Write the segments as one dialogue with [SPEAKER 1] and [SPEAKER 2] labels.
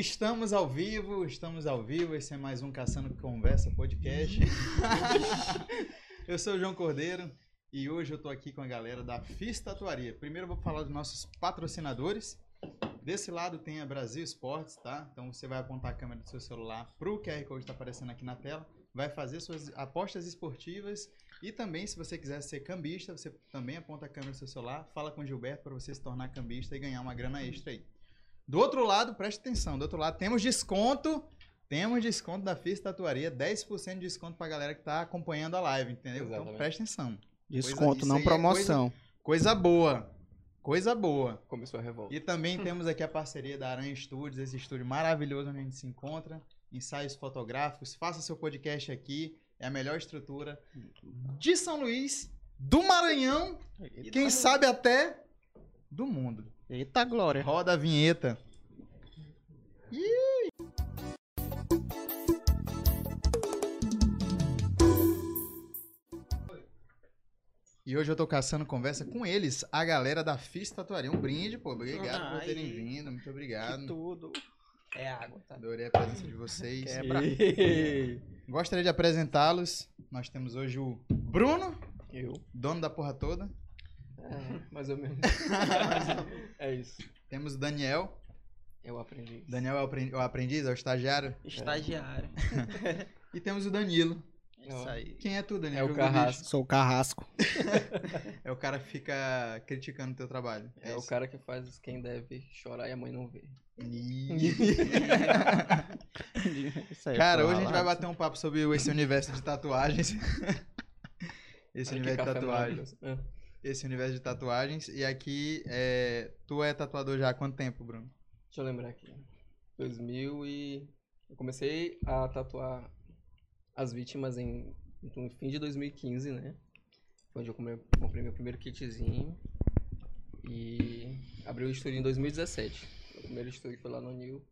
[SPEAKER 1] Estamos ao vivo, estamos ao vivo. Esse é mais um Caçando Conversa podcast. eu sou o João Cordeiro e hoje eu tô aqui com a galera da FIS Tatuaria. Primeiro eu vou falar dos nossos patrocinadores. Desse lado tem a Brasil Esportes, tá? Então você vai apontar a câmera do seu celular pro QR Code que está aparecendo aqui na tela, vai fazer suas apostas esportivas e também, se você quiser ser cambista, você também aponta a câmera do seu celular, fala com o Gilberto para você se tornar cambista e ganhar uma grana extra aí. Do outro lado, preste atenção, do outro lado temos desconto, temos desconto da FIS Tatuaria, 10% de desconto pra galera que tá acompanhando a live, entendeu? Então
[SPEAKER 2] Exatamente.
[SPEAKER 1] preste atenção.
[SPEAKER 3] Desconto,
[SPEAKER 1] isso
[SPEAKER 3] não
[SPEAKER 1] aí é
[SPEAKER 3] promoção.
[SPEAKER 1] Coisa boa. Coisa boa.
[SPEAKER 2] Começou a revolta.
[SPEAKER 1] E também temos aqui a parceria da Aranha Studios, esse estúdio maravilhoso onde a gente se encontra, ensaios fotográficos, faça seu podcast aqui, é a melhor estrutura de São Luís, do Maranhão, quem sabe até do mundo.
[SPEAKER 3] Eita glória.
[SPEAKER 1] Roda a vinheta. E hoje eu tô caçando conversa com eles, a galera da FIS Tatuaria. Um brinde, pô. Obrigado por terem vindo, muito obrigado.
[SPEAKER 3] tudo. É água, tá?
[SPEAKER 1] Adorei a presença de vocês.
[SPEAKER 3] Quebra.
[SPEAKER 1] Gostaria de apresentá-los. Nós temos hoje o Bruno,
[SPEAKER 2] Eu.
[SPEAKER 1] dono da porra toda.
[SPEAKER 2] É, mais ou menos. é isso.
[SPEAKER 1] Temos o Daniel.
[SPEAKER 2] Eu aprendi.
[SPEAKER 1] Daniel é o apren- o aprendiz, é o estagiário.
[SPEAKER 4] Estagiário.
[SPEAKER 1] E temos o Danilo.
[SPEAKER 4] Isso aí.
[SPEAKER 1] Quem é tu, Danilo?
[SPEAKER 2] É o carrasco.
[SPEAKER 3] Sou o carrasco.
[SPEAKER 1] É o cara que fica criticando o teu trabalho.
[SPEAKER 2] É o
[SPEAKER 1] isso.
[SPEAKER 2] cara que faz quem deve chorar e a mãe não vê.
[SPEAKER 3] Aí,
[SPEAKER 1] Cara, hoje a gente vai bater um papo sobre esse universo de tatuagens. Esse
[SPEAKER 2] Olha
[SPEAKER 1] universo de tatuagens. Esse universo de tatuagens. E aqui, é... tu é tatuador já há quanto tempo, Bruno?
[SPEAKER 2] Deixa eu lembrar aqui. 2000 e... Eu comecei a tatuar as vítimas em... No fim de 2015, né? Foi onde eu comprei meu primeiro kitzinho. E abri o estúdio em 2017. O primeiro estúdio foi lá no Nil.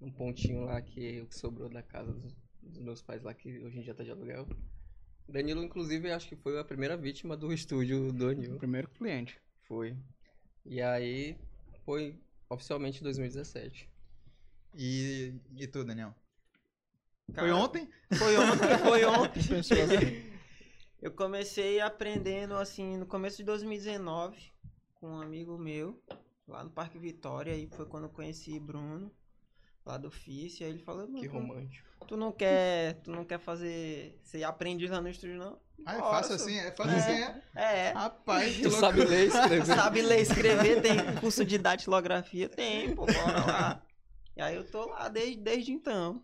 [SPEAKER 2] Um pontinho lá que o que sobrou da casa dos, dos meus pais lá, que hoje em dia tá de aluguel. Danilo, inclusive, acho que foi a primeira vítima do estúdio do Nil.
[SPEAKER 3] Primeiro cliente.
[SPEAKER 2] Foi. E aí foi oficialmente em 2017.
[SPEAKER 1] E, e tu, Daniel? Foi
[SPEAKER 4] Cara,
[SPEAKER 1] ontem?
[SPEAKER 4] Foi ontem, foi ontem.
[SPEAKER 3] Pensou assim.
[SPEAKER 4] Eu comecei aprendendo assim no começo de 2019 com um amigo meu lá no Parque Vitória. Aí foi quando eu conheci Bruno lá do FIS. E aí ele falou:
[SPEAKER 2] Que
[SPEAKER 4] "Mano, tu-
[SPEAKER 2] romântico.
[SPEAKER 4] tu não quer, tu não quer fazer ser aprendiz lá no estúdio não?
[SPEAKER 1] Ah, é fácil assim? É fácil assim, é?
[SPEAKER 4] É.
[SPEAKER 1] Rapaz, que
[SPEAKER 2] Tu
[SPEAKER 1] loucura.
[SPEAKER 2] sabe ler e escrever?
[SPEAKER 4] Sabe ler e escrever? Tem curso de datilografia? Tem, pô, bora lá. E aí eu tô lá desde, desde então.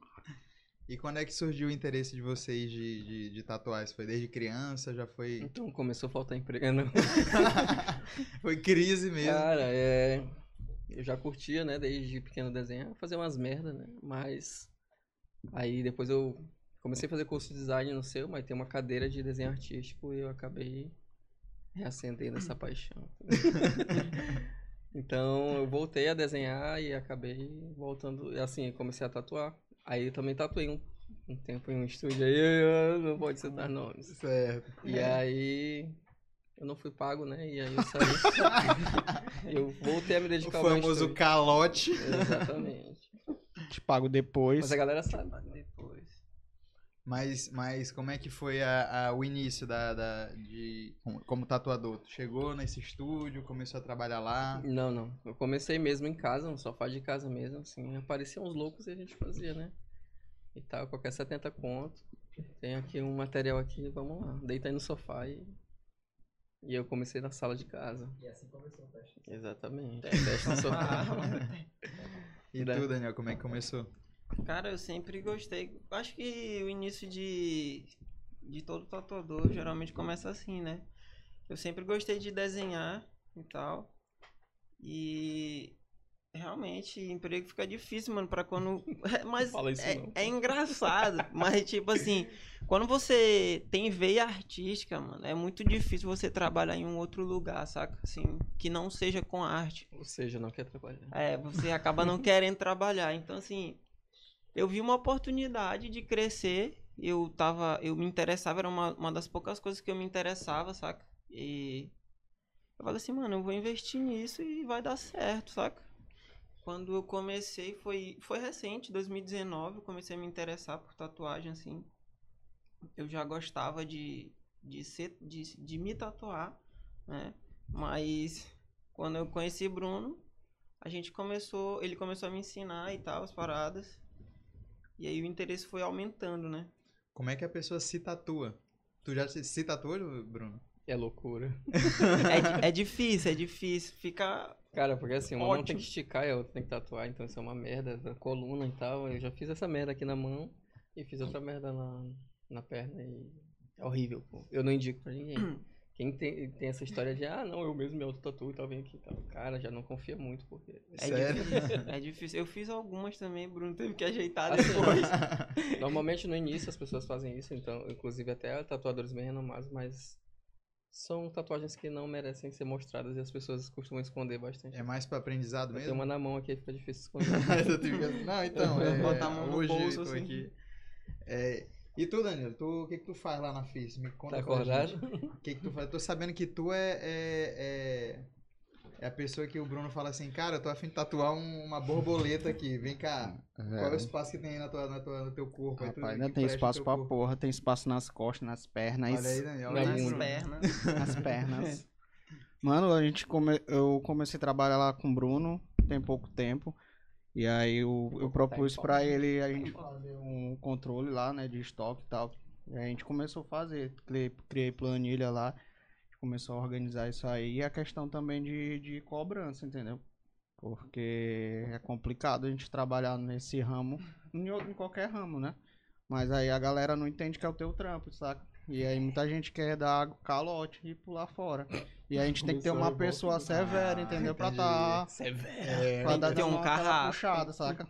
[SPEAKER 1] E quando é que surgiu o interesse de vocês de, de, de tatuagens? Foi desde criança? Já foi.
[SPEAKER 2] Então começou a faltar emprego. Não.
[SPEAKER 1] foi crise mesmo.
[SPEAKER 2] Cara, é. Eu já curtia, né, desde pequeno desenho, fazer umas merda, né? Mas. Aí depois eu comecei a fazer curso de design no seu, mas tem uma cadeira de desenho artístico e eu acabei reacendendo essa paixão. então eu voltei a desenhar e acabei voltando. Assim, comecei a tatuar. Aí eu também tatuei um, um tempo em um estúdio aí, eu- não pode citar nomes.
[SPEAKER 1] Certo.
[SPEAKER 2] E aí eu não fui pago, né? E aí eu saí. eu voltei a me
[SPEAKER 1] O
[SPEAKER 2] dedicar ao
[SPEAKER 1] famoso
[SPEAKER 2] estúdio.
[SPEAKER 1] calote.
[SPEAKER 2] Exatamente.
[SPEAKER 3] Te pago depois.
[SPEAKER 2] Mas a galera sabe.
[SPEAKER 4] Depois.
[SPEAKER 1] Mas, mas como é que foi a, a- o início da, da- de, como, como tatuador? Tu chegou nesse estúdio, começou a trabalhar lá?
[SPEAKER 2] Não, não. Eu comecei mesmo em casa, no sofá de casa mesmo, assim. Apareciam uns loucos e a gente fazia, né? E tal, qualquer 70 conto. Tem aqui um material aqui, vamos lá. Deita aí no sofá e. E eu comecei na sala de casa.
[SPEAKER 5] E assim começou o teste.
[SPEAKER 2] Exatamente. Teste no sofá.
[SPEAKER 1] E tu, Daniel, como é que começou?
[SPEAKER 4] Cara, eu sempre gostei. Acho que o início de, de todo tatuador geralmente começa assim, né? Eu sempre gostei de desenhar e tal. E realmente emprego fica difícil, mano, pra quando. Mas
[SPEAKER 2] Fala isso
[SPEAKER 4] é,
[SPEAKER 2] não.
[SPEAKER 4] é engraçado. mas, tipo assim, quando você tem veia artística, mano, é muito difícil você trabalhar em um outro lugar, saca? Assim, que não seja com arte.
[SPEAKER 2] Ou seja, não quer trabalhar.
[SPEAKER 4] É, você acaba não querendo trabalhar. Então, assim, eu vi uma oportunidade de crescer. Eu tava. Eu me interessava, era uma, uma das poucas coisas que eu me interessava, saca? E eu falei assim, mano, eu vou investir nisso e vai dar certo, saca? Quando eu comecei, foi, foi recente, 2019, eu comecei a me interessar por tatuagem, assim. Eu já gostava de, de, ser, de, de me tatuar, né? Mas quando eu conheci Bruno, a gente começou, ele começou a me ensinar e tal, as paradas. E aí o interesse foi aumentando, né?
[SPEAKER 1] Como é que a pessoa se tatua? Tu já se, se tatuou, Bruno?
[SPEAKER 2] É loucura.
[SPEAKER 4] É, é difícil, é difícil. Fica.
[SPEAKER 2] Cara, porque assim, uma mão tem
[SPEAKER 4] Ótimo.
[SPEAKER 2] que esticar e a outra tem que tatuar, então isso é uma merda, a coluna e tal. Eu já fiz essa merda aqui na mão e fiz outra merda na, na perna e é horrível, pô. Eu não indico pra ninguém. Quem tem, tem essa história de, ah, não, eu mesmo me auto-tatuo e tal, vem aqui e tal. Cara, já não confia muito, porque...
[SPEAKER 4] É
[SPEAKER 1] Sério?
[SPEAKER 4] difícil, é difícil. Eu fiz algumas também, Bruno teve que ajeitar
[SPEAKER 2] Assim,
[SPEAKER 4] depois.
[SPEAKER 2] Normalmente no início as pessoas fazem isso, então, inclusive até tatuadores bem renomados, mas são tatuagens que não merecem ser mostradas e as pessoas costumam esconder bastante.
[SPEAKER 1] É mais pra aprendizado
[SPEAKER 2] Eu
[SPEAKER 1] mesmo?
[SPEAKER 2] tenho uma na mão aqui, fica difícil esconder.
[SPEAKER 1] Não, então, é,
[SPEAKER 4] Botar a mão no
[SPEAKER 1] hoje
[SPEAKER 4] bolso,
[SPEAKER 1] tô
[SPEAKER 4] assim.
[SPEAKER 1] aqui. É, e tu, Danilo, tu, o que que tu faz lá na FIS? Me conta
[SPEAKER 2] Tá acordado?
[SPEAKER 1] O que que tu faz? Eu tô sabendo que tu é, é, é, é a pessoa que o Bruno fala assim, cara, eu tô afim de tatuar um- uma borboleta aqui, vem cá. Qual é o espaço que tem aí na tua, na tua, no teu corpo?
[SPEAKER 3] Rapaz, ainda tem espaço pra
[SPEAKER 1] corpo.
[SPEAKER 3] porra, tem espaço nas costas, nas pernas,
[SPEAKER 1] Olha aí, Daniel.
[SPEAKER 4] Nas.
[SPEAKER 1] Bruno.
[SPEAKER 4] pernas.
[SPEAKER 3] nas pernas. Mano, a gente come... eu comecei a trabalhar lá com o Bruno tem pouco tempo. E aí eu, eu
[SPEAKER 2] Pouco
[SPEAKER 3] propus pra ele a gente fazer um controle lá, né, de estoque e tal. E aí a gente começou a fazer, criei, criei planilha lá, começou a organizar isso aí. E a questão também de, de cobrança, entendeu? Porque é complicado a gente trabalhar nesse ramo, em, em qualquer ramo, né? Mas aí a galera não entende que é o teu trampo, saca? E aí muita gente quer dar calote e pular fora. E a gente tem que ter uma pessoa severa,
[SPEAKER 1] Ah,
[SPEAKER 3] entendeu? Pra
[SPEAKER 1] entendi.
[SPEAKER 3] tá.
[SPEAKER 1] É,
[SPEAKER 3] Pra dar
[SPEAKER 4] um carrasco.
[SPEAKER 3] puxada, saca?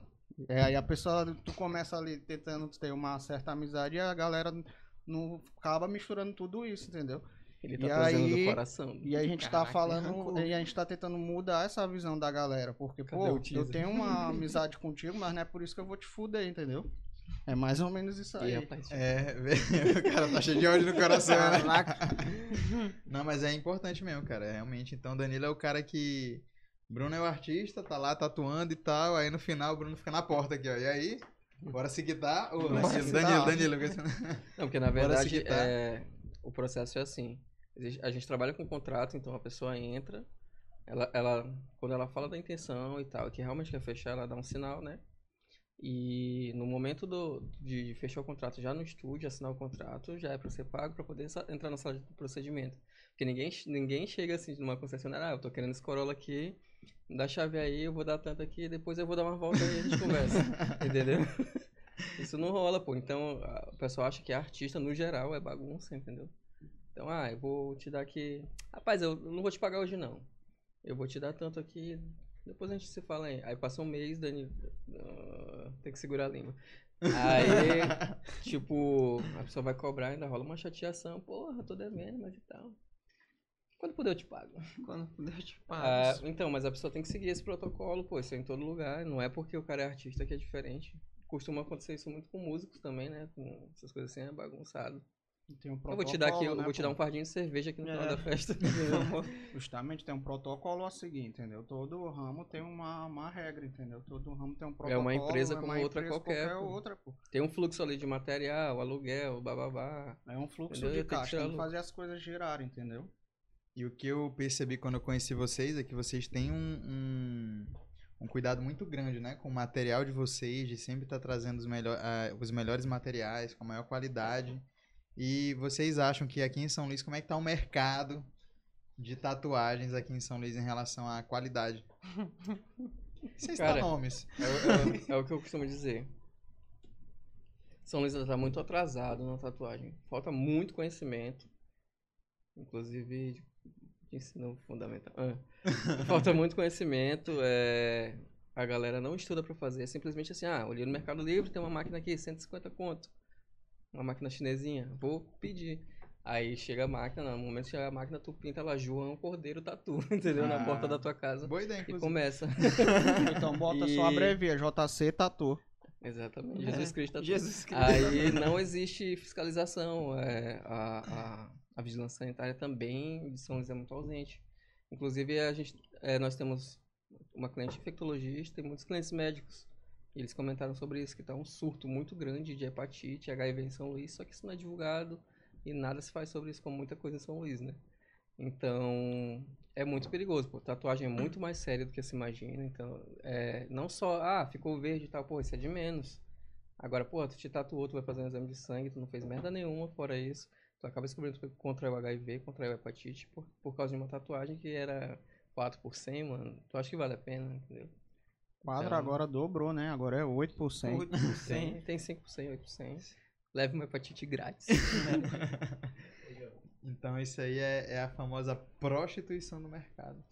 [SPEAKER 3] É, aí a pessoa, tu começa ali tentando ter uma certa amizade e a galera não acaba misturando tudo isso, entendeu?
[SPEAKER 2] Ele tá
[SPEAKER 3] E
[SPEAKER 2] trazendo
[SPEAKER 3] aí-
[SPEAKER 2] do coração.
[SPEAKER 3] E aí a gente tá
[SPEAKER 4] Caraca,
[SPEAKER 3] falando,
[SPEAKER 4] arrancou.
[SPEAKER 3] e a gente tá tentando mudar essa visão da galera, porque,
[SPEAKER 2] Cadê
[SPEAKER 3] pô, eu tenho uma amizade contigo, mas não é por isso que eu vou te fuder, entendeu? É mais ou menos isso aí.
[SPEAKER 2] rapaz,
[SPEAKER 1] É, o cara tá cheio de ódio no coração, né? Não, mas é importante mesmo, cara. Realmente. Então, Danilo é o cara que. Bruno é o artista, tá lá tatuando e tal. Aí no final o Bruno fica na porta aqui, ó. E aí? Bora se quitar? Ô, Danilo, Danilo. Danilo. porque-
[SPEAKER 2] Não, porque na verdade é, o processo é assim. A gente trabalha com contrato, então a pessoa entra, ela, ela, quando ela fala da intenção e tal, que realmente quer fechar, ela dá um sinal, né? E no momento do, de fechar o contrato já no estúdio, assinar o contrato, já é para ser pago para poder entrar na sala de procedimento. Porque ninguém, ninguém chega assim numa concessionária, ah, eu tô querendo esse Corolla aqui, dá a chave aí, eu vou dar tanto aqui, depois eu vou dar uma volta e a gente conversa. entendeu? Isso não rola, pô. Então, a- o pessoal acha que artista, no geral, é bagunça, entendeu? Então, ah, eu vou te dar aqui. Rapaz, eu não vou te pagar hoje, não. Eu vou te dar tanto aqui. Depois a gente se fala aí. Aí passa um mês, Dani. ah, tem que segurar a língua. Aí, tipo, a pessoa vai cobrar, ainda rola uma chateação. Porra, tô devendo, mas e tal. Quando puder, eu te pago.
[SPEAKER 4] Quando puder, eu te
[SPEAKER 2] Ah,
[SPEAKER 4] pago.
[SPEAKER 2] então, mas a pessoa tem que seguir esse protocolo, pô, isso é em todo lugar. Não é porque o cara é artista que é diferente. Costuma acontecer isso muito com músicos também, né? Com essas coisas assim, é bagunçado.
[SPEAKER 3] Tem um
[SPEAKER 2] eu vou te dar aqui, eu
[SPEAKER 3] protocolo, né,
[SPEAKER 2] vou te dar um fardinho de cerveja aqui no final
[SPEAKER 4] É.
[SPEAKER 2] da festa.
[SPEAKER 3] Justamente tem um protocolo a seguir, entendeu? Todo ramo tem uma, uma regra, entendeu? Todo ramo tem um
[SPEAKER 2] É
[SPEAKER 3] protocolo.
[SPEAKER 2] uma empresa como
[SPEAKER 3] uma
[SPEAKER 2] outra
[SPEAKER 3] empresa
[SPEAKER 2] qualquer, pô.
[SPEAKER 3] outra, pô.
[SPEAKER 2] Tem um fluxo ali de material, aluguel, bababá.
[SPEAKER 3] É um fluxo
[SPEAKER 2] Entendeu?
[SPEAKER 3] de caixa, tem que fazer as coisas girarem, entendeu?
[SPEAKER 1] E o que eu percebi quando eu conheci vocês é que vocês têm um, um, um cuidado muito grande, né? Com o material de vocês, de sempre estar trazendo os, melhor, ah, os melhores materiais, com a maior qualidade. E vocês acham que aqui em São Luís, como é que tá o mercado de tatuagens aqui em São Luís em relação à qualidade? Citar
[SPEAKER 2] Cara,
[SPEAKER 1] nomes.
[SPEAKER 2] É, o- é é o que eu costumo dizer. São Luís está muito atrasado na tatuagem. Falta muito conhecimento. Inclusive de de ensino fundamental. Ah. Falta muito conhecimento. é, A galera não estuda para fazer. É simplesmente assim, ah, olhei no Mercado Livre, tem uma máquina aqui, 150 conto. Uma máquina chinesinha. Vou pedir. Aí chega a máquina, no momento que chega a máquina, tu pinta lá João Cordeiro Tatu, entendeu? Na
[SPEAKER 1] Ah.
[SPEAKER 2] porta da tua casa.
[SPEAKER 1] Boa ideia,
[SPEAKER 2] E
[SPEAKER 1] inclusive.
[SPEAKER 2] começa.
[SPEAKER 3] Então bota
[SPEAKER 2] E-
[SPEAKER 3] só abrevia, JC Tatu.
[SPEAKER 2] Exatamente. Jesus Cristo Tatu.
[SPEAKER 4] Jesus Cristo.
[SPEAKER 2] Aí não existe fiscalização. é, a, a, a vigilância sanitária também de São Luís é muito ausente. Inclusive, a gente, é, nós temos uma cliente infectologista e muitos clientes médicos. Eles comentaram sobre isso, que tá um surto muito grande de hepatite, HIV em São Luís, só que isso não é divulgado e nada se faz sobre isso, como muita coisa em São Luís, né? Então, é muito perigoso, pô. Tatuagem é muito mais séria do que se imagina. Então, é, não só, ah, ficou verde e tal, pô, isso é de menos. Agora, pô, tu te tatuou, tu vai fazer um exame de sangue, tu não fez merda nenhuma fora isso. Tu acaba descobrindo que contraiu o HIV, contraiu hepatite por, por causa de uma tatuagem que era 4 por 100, mano. Tu acha que vale a pena, entendeu?
[SPEAKER 3] Quadro
[SPEAKER 2] Então-
[SPEAKER 3] agora dobrou, né? Agora é 8%.
[SPEAKER 2] Tem, tem 5%, 8%. Leva uma hepatite grátis.
[SPEAKER 1] Então isso aí é, é a famosa prostituição do mercado.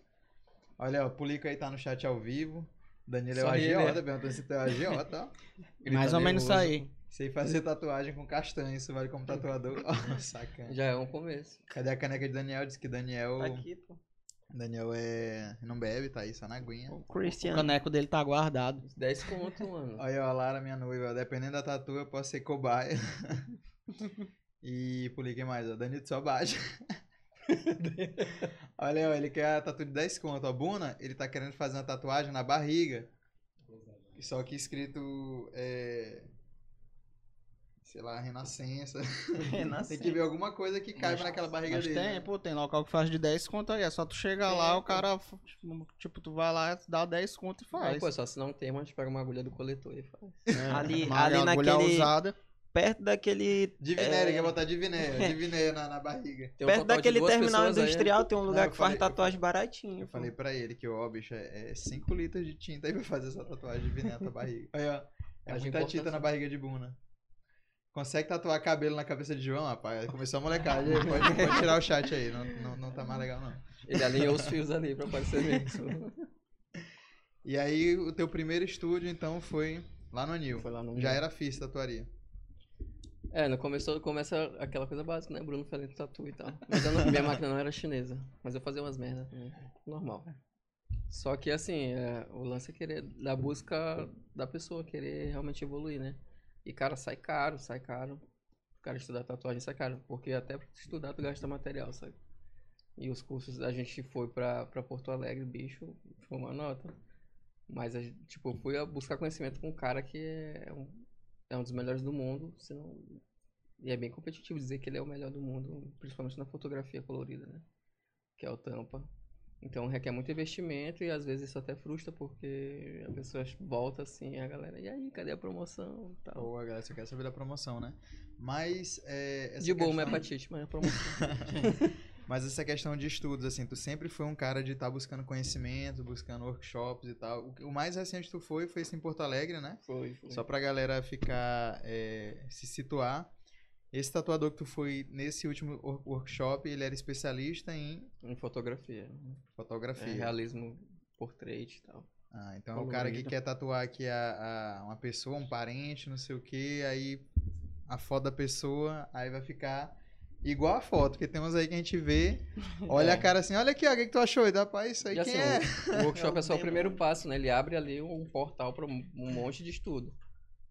[SPEAKER 1] Olha, o Pulico aí tá no chat ao vivo. Danilo é o agiota,
[SPEAKER 2] né?
[SPEAKER 1] perguntando se tu é o agiota,
[SPEAKER 3] Mais ou menos isso
[SPEAKER 1] nervoso.
[SPEAKER 3] aí.
[SPEAKER 1] Sei fazer tatuagem com castanho, isso vale como tatuador. Ó, sacana.
[SPEAKER 2] Já é um começo.
[SPEAKER 1] Cadê a caneca de Daniel? Diz que Daniel.
[SPEAKER 4] Tá aqui, pô.
[SPEAKER 1] Daniel é. não bebe, tá aí só na aguinha.
[SPEAKER 4] O
[SPEAKER 3] O
[SPEAKER 4] Christian.
[SPEAKER 3] caneco dele tá guardado.
[SPEAKER 2] 10 conto, mano.
[SPEAKER 1] Olha, a Lara, minha noiva, ó, dependendo da tatu, eu posso ser cobaia. e por que mais? Ó, Danilo só baixa. Olha, ó, ele quer a tatu de 10 conto. Ó, Buna, ele tá querendo fazer uma tatuagem na barriga. Só que escrito. É... Sei lá, Renascença. Tem que ver alguma coisa que caiba naquela barriga
[SPEAKER 3] Mas
[SPEAKER 1] dele.
[SPEAKER 3] tem,
[SPEAKER 1] né?
[SPEAKER 3] pô, tem local que faz de 10 conto aí. É só tu chegar lá,
[SPEAKER 4] Tem,
[SPEAKER 3] o cara, tipo, tu vai lá, dá 10 conto e
[SPEAKER 2] Não,
[SPEAKER 3] faz.
[SPEAKER 2] pô, só se não tem, mas a gente pega uma agulha do coletor e faz.
[SPEAKER 3] É,
[SPEAKER 4] Ali- ali
[SPEAKER 3] agulha
[SPEAKER 4] naquele-
[SPEAKER 3] usada.
[SPEAKER 4] Perto daquele.
[SPEAKER 1] Divinéia,
[SPEAKER 4] É.
[SPEAKER 1] quer botar divinéia. Divinéia na, na barriga.
[SPEAKER 2] Tem um
[SPEAKER 4] perto daquele terminal
[SPEAKER 2] pessoas aí,
[SPEAKER 4] industrial tem um lugar
[SPEAKER 1] eu
[SPEAKER 4] que
[SPEAKER 1] falei-
[SPEAKER 4] faz tatuagem baratinho.
[SPEAKER 1] Eu
[SPEAKER 4] pô.
[SPEAKER 1] falei pra ele que, ó, bicho, é 5 litros de tinta aí pra fazer essa tatuagem de vinéia na tua barriga. Aí, ó. É
[SPEAKER 2] Acho
[SPEAKER 1] muita tinta na barriga de Buna. Consegue tatuar cabelo na cabeça de João, rapaz? Começou a molecagem. Pode, pode tirar o chat aí. Não, não, não tá mais legal, não.
[SPEAKER 2] Ele alinhou os fios ali pra parecer mesmo.
[SPEAKER 1] E aí, o teu primeiro estúdio, então, foi lá no Anil.
[SPEAKER 2] Foi lá no
[SPEAKER 1] Já era FIS tatuaria.
[SPEAKER 2] É, no começo começa aquela coisa básica, né? Bruno fazendo tatu e tal. Mas não- minha máquina não era chinesa. Mas eu fazia umas merdas. Normal. Só que assim, é, o lance é querer, da busca da pessoa, querer realmente evoluir, né? E cara, sai caro, sai caro. O cara estudar tatuagem sai caro. Porque até pra estudar tu gasta material, sabe? E os cursos, a gente foi pra, pra Porto Alegre, bicho, foi uma nota. Mas, a tipo, eu fui buscar conhecimento com um cara que é um, é um dos melhores do mundo, senão... E é bem competitivo dizer que ele é o melhor do mundo, principalmente na fotografia colorida, né? Que é o Tampa. Então requer muito investimento e às vezes isso até frustra porque a pessoa volta assim, a galera, e aí, cadê a promoção tal.
[SPEAKER 1] Ou a galera só quer saber da promoção, né? Mas. É, essa
[SPEAKER 2] De boa, uma
[SPEAKER 1] questão-
[SPEAKER 2] hepatite, mas a promoção.
[SPEAKER 1] Mas essa questão de estudos, assim, tu sempre foi um cara de estar buscando conhecimento, buscando workshops e tal. O, mais recente que tu foi, foi esse em Porto Alegre, né?
[SPEAKER 2] foi, foi.
[SPEAKER 1] Só pra galera ficar, é, se situar. Esse tatuador que tu foi nesse último wor- workshop, ele era especialista em
[SPEAKER 2] Em fotografia. É,
[SPEAKER 1] fotografia.
[SPEAKER 2] realismo portrait e tal.
[SPEAKER 1] Ah, então é o cara que
[SPEAKER 3] Colorido.
[SPEAKER 1] quer tatuar aqui a, a- uma pessoa, um parente, não sei o que, aí a foto da pessoa, aí vai ficar igual a foto, porque tem uns aí que a gente vê, olha a cara assim, olha aqui, ó, o que, que tu achou? E dá pra isso aí,
[SPEAKER 2] E
[SPEAKER 1] quem
[SPEAKER 2] assim,
[SPEAKER 1] é?
[SPEAKER 2] o workshop
[SPEAKER 4] É
[SPEAKER 2] é
[SPEAKER 4] o
[SPEAKER 2] só o primeiro passo, né? Ele abre ali um portal para um um monte de estudo.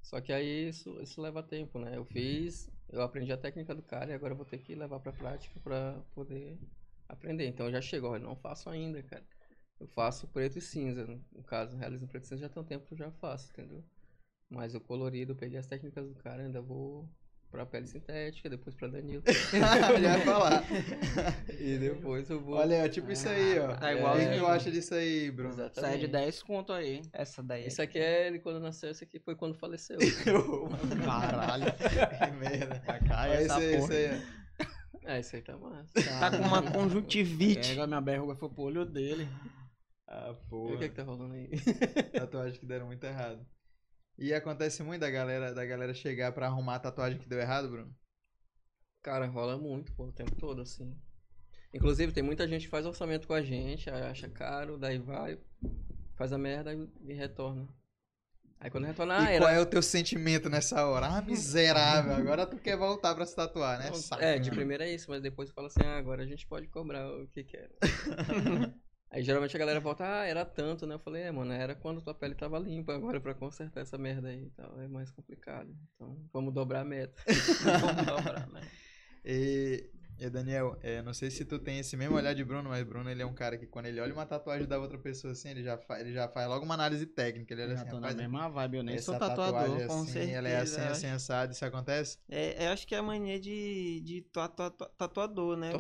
[SPEAKER 2] Só que aí isso, isso leva tempo, né? Eu fiz, eu aprendi a técnica do cara e agora eu vou ter que levar pra prática pra poder aprender. Então já chegou, olha, não faço ainda, cara. Eu faço preto e cinza, no caso, realismo preto e cinza já tem um tempo que eu já faço, entendeu? Mas o colorido, eu peguei as técnicas do cara, ainda vou pra pele sintética, depois pra Danilo.
[SPEAKER 1] Já vai falar.
[SPEAKER 2] e depois eu vou.
[SPEAKER 1] Olha, é tipo isso aí, ó.
[SPEAKER 4] Tá
[SPEAKER 1] O
[SPEAKER 4] igualzinho.
[SPEAKER 1] que tu acha disso aí, Bruno?
[SPEAKER 2] Exatamente.
[SPEAKER 3] Sai de 10 conto aí.
[SPEAKER 4] Essa daí.
[SPEAKER 2] Esse aqui é ele quando nasceu, esse aqui foi quando faleceu.
[SPEAKER 3] Caralho.
[SPEAKER 1] que merda.
[SPEAKER 3] Cai
[SPEAKER 1] Olha
[SPEAKER 3] essa
[SPEAKER 1] isso aí, isso
[SPEAKER 3] porra.
[SPEAKER 1] aí.
[SPEAKER 2] É, esse aí tá massa.
[SPEAKER 4] Tá com uma conjuntivite.
[SPEAKER 3] Pega, minha verruga foi pro olho dele.
[SPEAKER 1] Ah,
[SPEAKER 2] E o
[SPEAKER 1] porra.
[SPEAKER 2] que que tá rolando aí?
[SPEAKER 1] Tatuagem que deram muito errado. E acontece muito da galera, da galera chegar pra arrumar a tatuagem que deu errado, Bruno?
[SPEAKER 2] Cara, rola muito, pô, o tempo todo, assim. Inclusive, tem muita gente que faz orçamento com a gente, acha caro, daí vai, faz a merda e retorna. Aí quando retorna, ah,
[SPEAKER 1] e
[SPEAKER 2] era...
[SPEAKER 1] qual é o teu sentimento nessa hora? Ah, miserável, agora tu quer voltar pra se tatuar, né?
[SPEAKER 2] Não,
[SPEAKER 1] Saca,
[SPEAKER 2] é, de
[SPEAKER 1] mano.
[SPEAKER 2] primeira é isso, mas depois fala assim, ah, agora a gente pode cobrar o que quer. Aí geralmente a galera volta, ah, era tanto, né? Eu falei, é, mano, era quando tua pele tava limpa, agora pra consertar essa merda aí e tal, é mais complicado. Então, vamos dobrar a meta.
[SPEAKER 4] Vamos dobrar, né?
[SPEAKER 1] E E Daniel, é, não sei se tu tem esse mesmo olhar de Bruno, mas Bruno ele é um cara que quando ele olha uma tatuagem da outra pessoa assim, ele já faz, ele já faz logo uma análise técnica. Ele olha
[SPEAKER 3] Já
[SPEAKER 1] assim,
[SPEAKER 3] tô na mesma vibe, eu nem sou tatuador.
[SPEAKER 1] é
[SPEAKER 4] com
[SPEAKER 1] assim, ela é assim,
[SPEAKER 4] certeza,
[SPEAKER 1] assim, assado, isso acontece?
[SPEAKER 4] É, eu acho que é a mania de, de tatua- tatua- tatuador, né?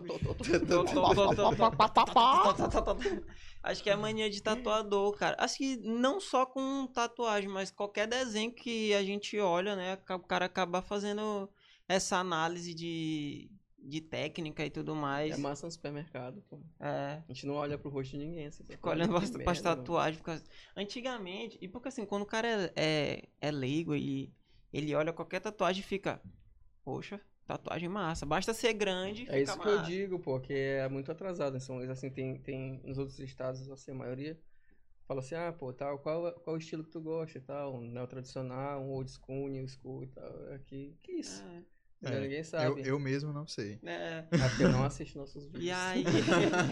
[SPEAKER 4] Acho que é a mania de tatuador, cara. Acho que não só com tatuagem, mas qualquer desenho que a gente olha, né? O cara acaba fazendo essa análise de, de técnica e tudo mais.
[SPEAKER 2] É massa no supermercado, pô.
[SPEAKER 4] É.
[SPEAKER 2] A gente não olha pro rosto de ninguém. Você
[SPEAKER 4] Fica olhando pras
[SPEAKER 2] merda,
[SPEAKER 4] causa- Antigamente, e porque assim, quando o cara é, é, é leigo e ele olha qualquer tatuagem e fica, poxa, tatuagem massa. Basta ser grande.
[SPEAKER 2] É
[SPEAKER 4] fica
[SPEAKER 2] isso que eu
[SPEAKER 4] massa."
[SPEAKER 2] digo, pô, que é muito atrasado. São, assim, tem, tem nos outros estados, assim, a maioria fala assim, ah, pô, tal, qual, qual o estilo que tu gosta e tal, um neo-tradicional, um old school, new school e tal. Aqui, que isso? Entendeu?
[SPEAKER 1] É,
[SPEAKER 2] Ninguém
[SPEAKER 1] Eu,
[SPEAKER 2] sabe.
[SPEAKER 1] eu mesmo não sei.
[SPEAKER 4] É, é.
[SPEAKER 2] Porque eu não assisto nossos vídeos.
[SPEAKER 4] E aí.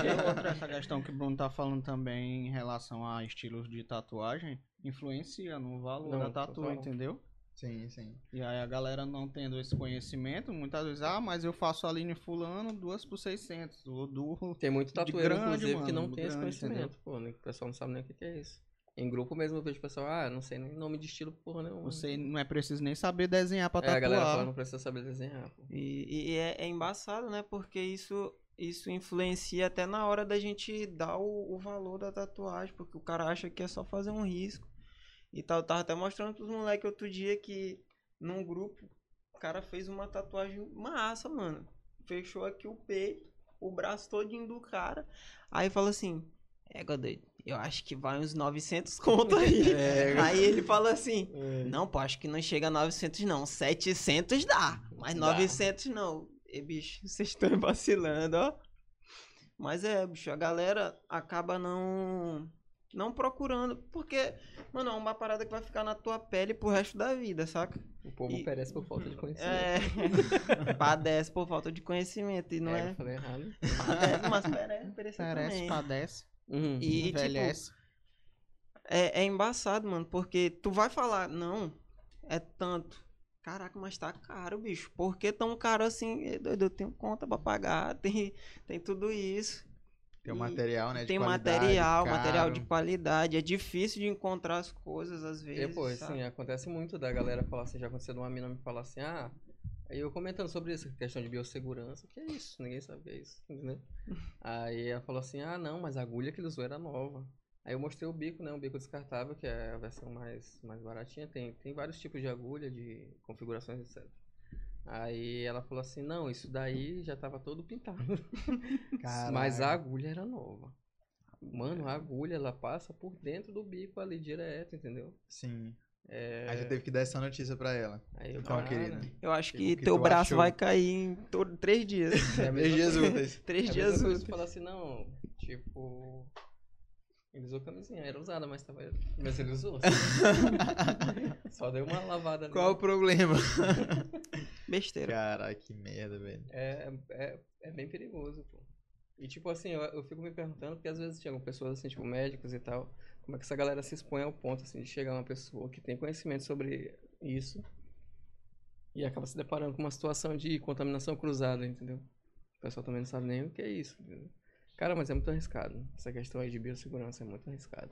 [SPEAKER 3] E outra, essa questão que o Bruno tá falando também em relação a estilos de tatuagem, influencia no valor
[SPEAKER 2] Não,
[SPEAKER 3] da tatu, entendeu?
[SPEAKER 1] Sim, sim.
[SPEAKER 3] E aí a galera não tendo esse conhecimento, muitas vezes, ah, mas eu faço a linha fulano duas por 600, ou do...
[SPEAKER 2] Tem muito tatueiro,
[SPEAKER 3] grande,
[SPEAKER 2] inclusive, que
[SPEAKER 3] mano,
[SPEAKER 2] não tem esse
[SPEAKER 3] grande,
[SPEAKER 2] conhecimento, pô. né? O pessoal não sabe nem o que que é isso. Em grupo mesmo eu vejo o pessoal, ah, não sei nem nome de estilo, porra nenhuma.
[SPEAKER 3] Você não é preciso nem saber desenhar pra
[SPEAKER 2] É, a galera fala,
[SPEAKER 3] tatuar.
[SPEAKER 2] não precisa saber desenhar, pô.
[SPEAKER 4] E, e é, é embaçado, né? Porque isso, isso influencia até na hora da gente dar o, o valor da tatuagem, porque o cara acha que é só fazer um risco. E tal, eu tava até mostrando pros moleques outro dia que num grupo o cara fez uma tatuagem massa, mano. Fechou aqui o peito, o braço todinho do cara. Aí fala assim: É, doido, eu acho que vai uns 900 conto aí. Aí ele fala assim: não, pô, acho que não chega a 900 não. 700 dá, mas
[SPEAKER 2] Dá.
[SPEAKER 4] 900 não. E, bicho, vocês estão vacilando, ó. Mas é, bicho, a galera acaba não não procurando, porque, mano, é uma parada que vai ficar na tua pele pro resto da vida, saca?
[SPEAKER 2] O povo
[SPEAKER 4] E-
[SPEAKER 2] perece por falta de conhecimento.
[SPEAKER 4] É, padece por falta de conhecimento e não
[SPEAKER 2] É, eu
[SPEAKER 4] é,
[SPEAKER 2] falei errado.
[SPEAKER 4] padece, mas perece, perece
[SPEAKER 3] Parece,
[SPEAKER 4] também.
[SPEAKER 3] padece,
[SPEAKER 2] Uhum.
[SPEAKER 4] E, tipo,
[SPEAKER 3] envelhece.
[SPEAKER 4] É, é embaçado, mano, porque tu vai falar, não, é tanto. Caraca, mas tá caro, bicho. Por que tão caro assim? É doido, Eu tenho conta pra pagar, tem, tem tudo isso.
[SPEAKER 1] Tem o
[SPEAKER 4] E
[SPEAKER 1] material, né? De
[SPEAKER 4] tem
[SPEAKER 1] qualidade,
[SPEAKER 4] material, material
[SPEAKER 1] caro.
[SPEAKER 4] de qualidade. É difícil de encontrar as coisas às vezes.
[SPEAKER 2] Depois,
[SPEAKER 4] sabe?
[SPEAKER 2] sim, acontece muito da galera falar assim, já aconteceu de uma mina me falar assim, ah, aí eu comentando sobre isso, questão de biossegurança, que é isso, ninguém sabe o que é isso, entendeu? aí ela falou assim, ah não, mas a agulha que ele usou era nova. Aí eu mostrei o bico, né, um bico descartável, que é a versão mais, mais baratinha, tem, tem vários tipos de agulha, de configurações, etc. Aí ela falou assim, não, isso daí já tava todo pintado. Mas a agulha era nova. Mano, a agulha, ela passa por dentro do bico ali direto, entendeu?
[SPEAKER 1] Sim.
[SPEAKER 2] É...
[SPEAKER 1] Aí já teve que dar essa notícia pra ela.
[SPEAKER 2] Aí eu,
[SPEAKER 1] Então,
[SPEAKER 2] cara,
[SPEAKER 1] querida.
[SPEAKER 4] Eu acho que,
[SPEAKER 1] que
[SPEAKER 4] teu braço
[SPEAKER 1] achou?
[SPEAKER 4] vai cair em todo, três dias.
[SPEAKER 2] É
[SPEAKER 1] Três dias úteis.
[SPEAKER 4] três
[SPEAKER 2] é
[SPEAKER 4] dias úteis.
[SPEAKER 2] falar assim, não, tipo... Ele usou camisinha, era usada, mas tava... Mas ele usou. Só deu uma lavada ali.
[SPEAKER 1] Qual o problema?
[SPEAKER 4] Besteira.
[SPEAKER 1] Caraca, que merda, velho.
[SPEAKER 2] É, é, é bem perigoso, pô. E tipo assim, eu, eu fico me perguntando, porque às vezes chegam pessoas assim, tipo médicos e tal, como é que essa galera se expõe ao ponto assim de chegar uma pessoa que tem conhecimento sobre isso e acaba se deparando com uma situação de contaminação cruzada, entendeu? O pessoal também não sabe nem o que é isso. entendeu? Cara, mas é muito arriscado. Essa questão aí de biossegurança é muito arriscado.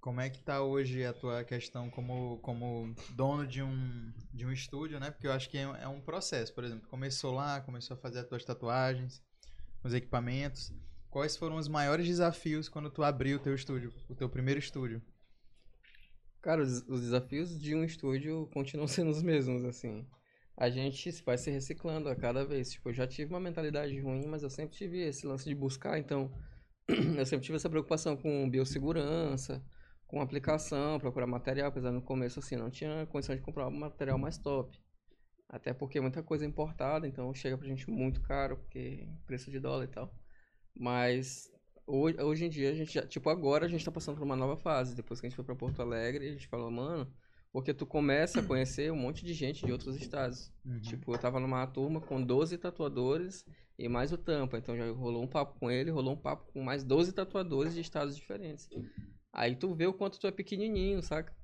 [SPEAKER 1] Como é que tá hoje a tua questão como, como dono de um, de um estúdio, né? Porque eu acho que é, é um processo, por exemplo. Começou lá, começou a fazer as tuas tatuagens, os equipamentos. Quais foram os maiores desafios quando tu abriu o teu estúdio, o teu primeiro estúdio?
[SPEAKER 2] Cara, os, os desafios de um estúdio continuam sendo os mesmos, assim. A gente vai se reciclando a cada vez. Tipo, eu já tive uma mentalidade ruim, mas eu sempre tive esse lance de buscar, então eu sempre tive essa preocupação com biossegurança, com aplicação, procurar material, apesar no começo assim, não tinha condição de comprar um material mais top. Até porque muita coisa é importada, então chega pra gente muito caro, porque preço de dólar e tal. Mas hoje, hoje em dia a gente já, tipo, agora a gente tá passando por uma nova fase. Depois que a gente foi pra Porto Alegre, a gente falou, mano, porque tu começa a conhecer um monte de gente de outros estados. Tipo, eu tava numa turma com 12 tatuadores e mais o Tampa. Então já rolou um papo com ele, rolou um papo com mais 12 tatuadores de estados diferentes. Aí tu vê o quanto tu é pequenininho, saca?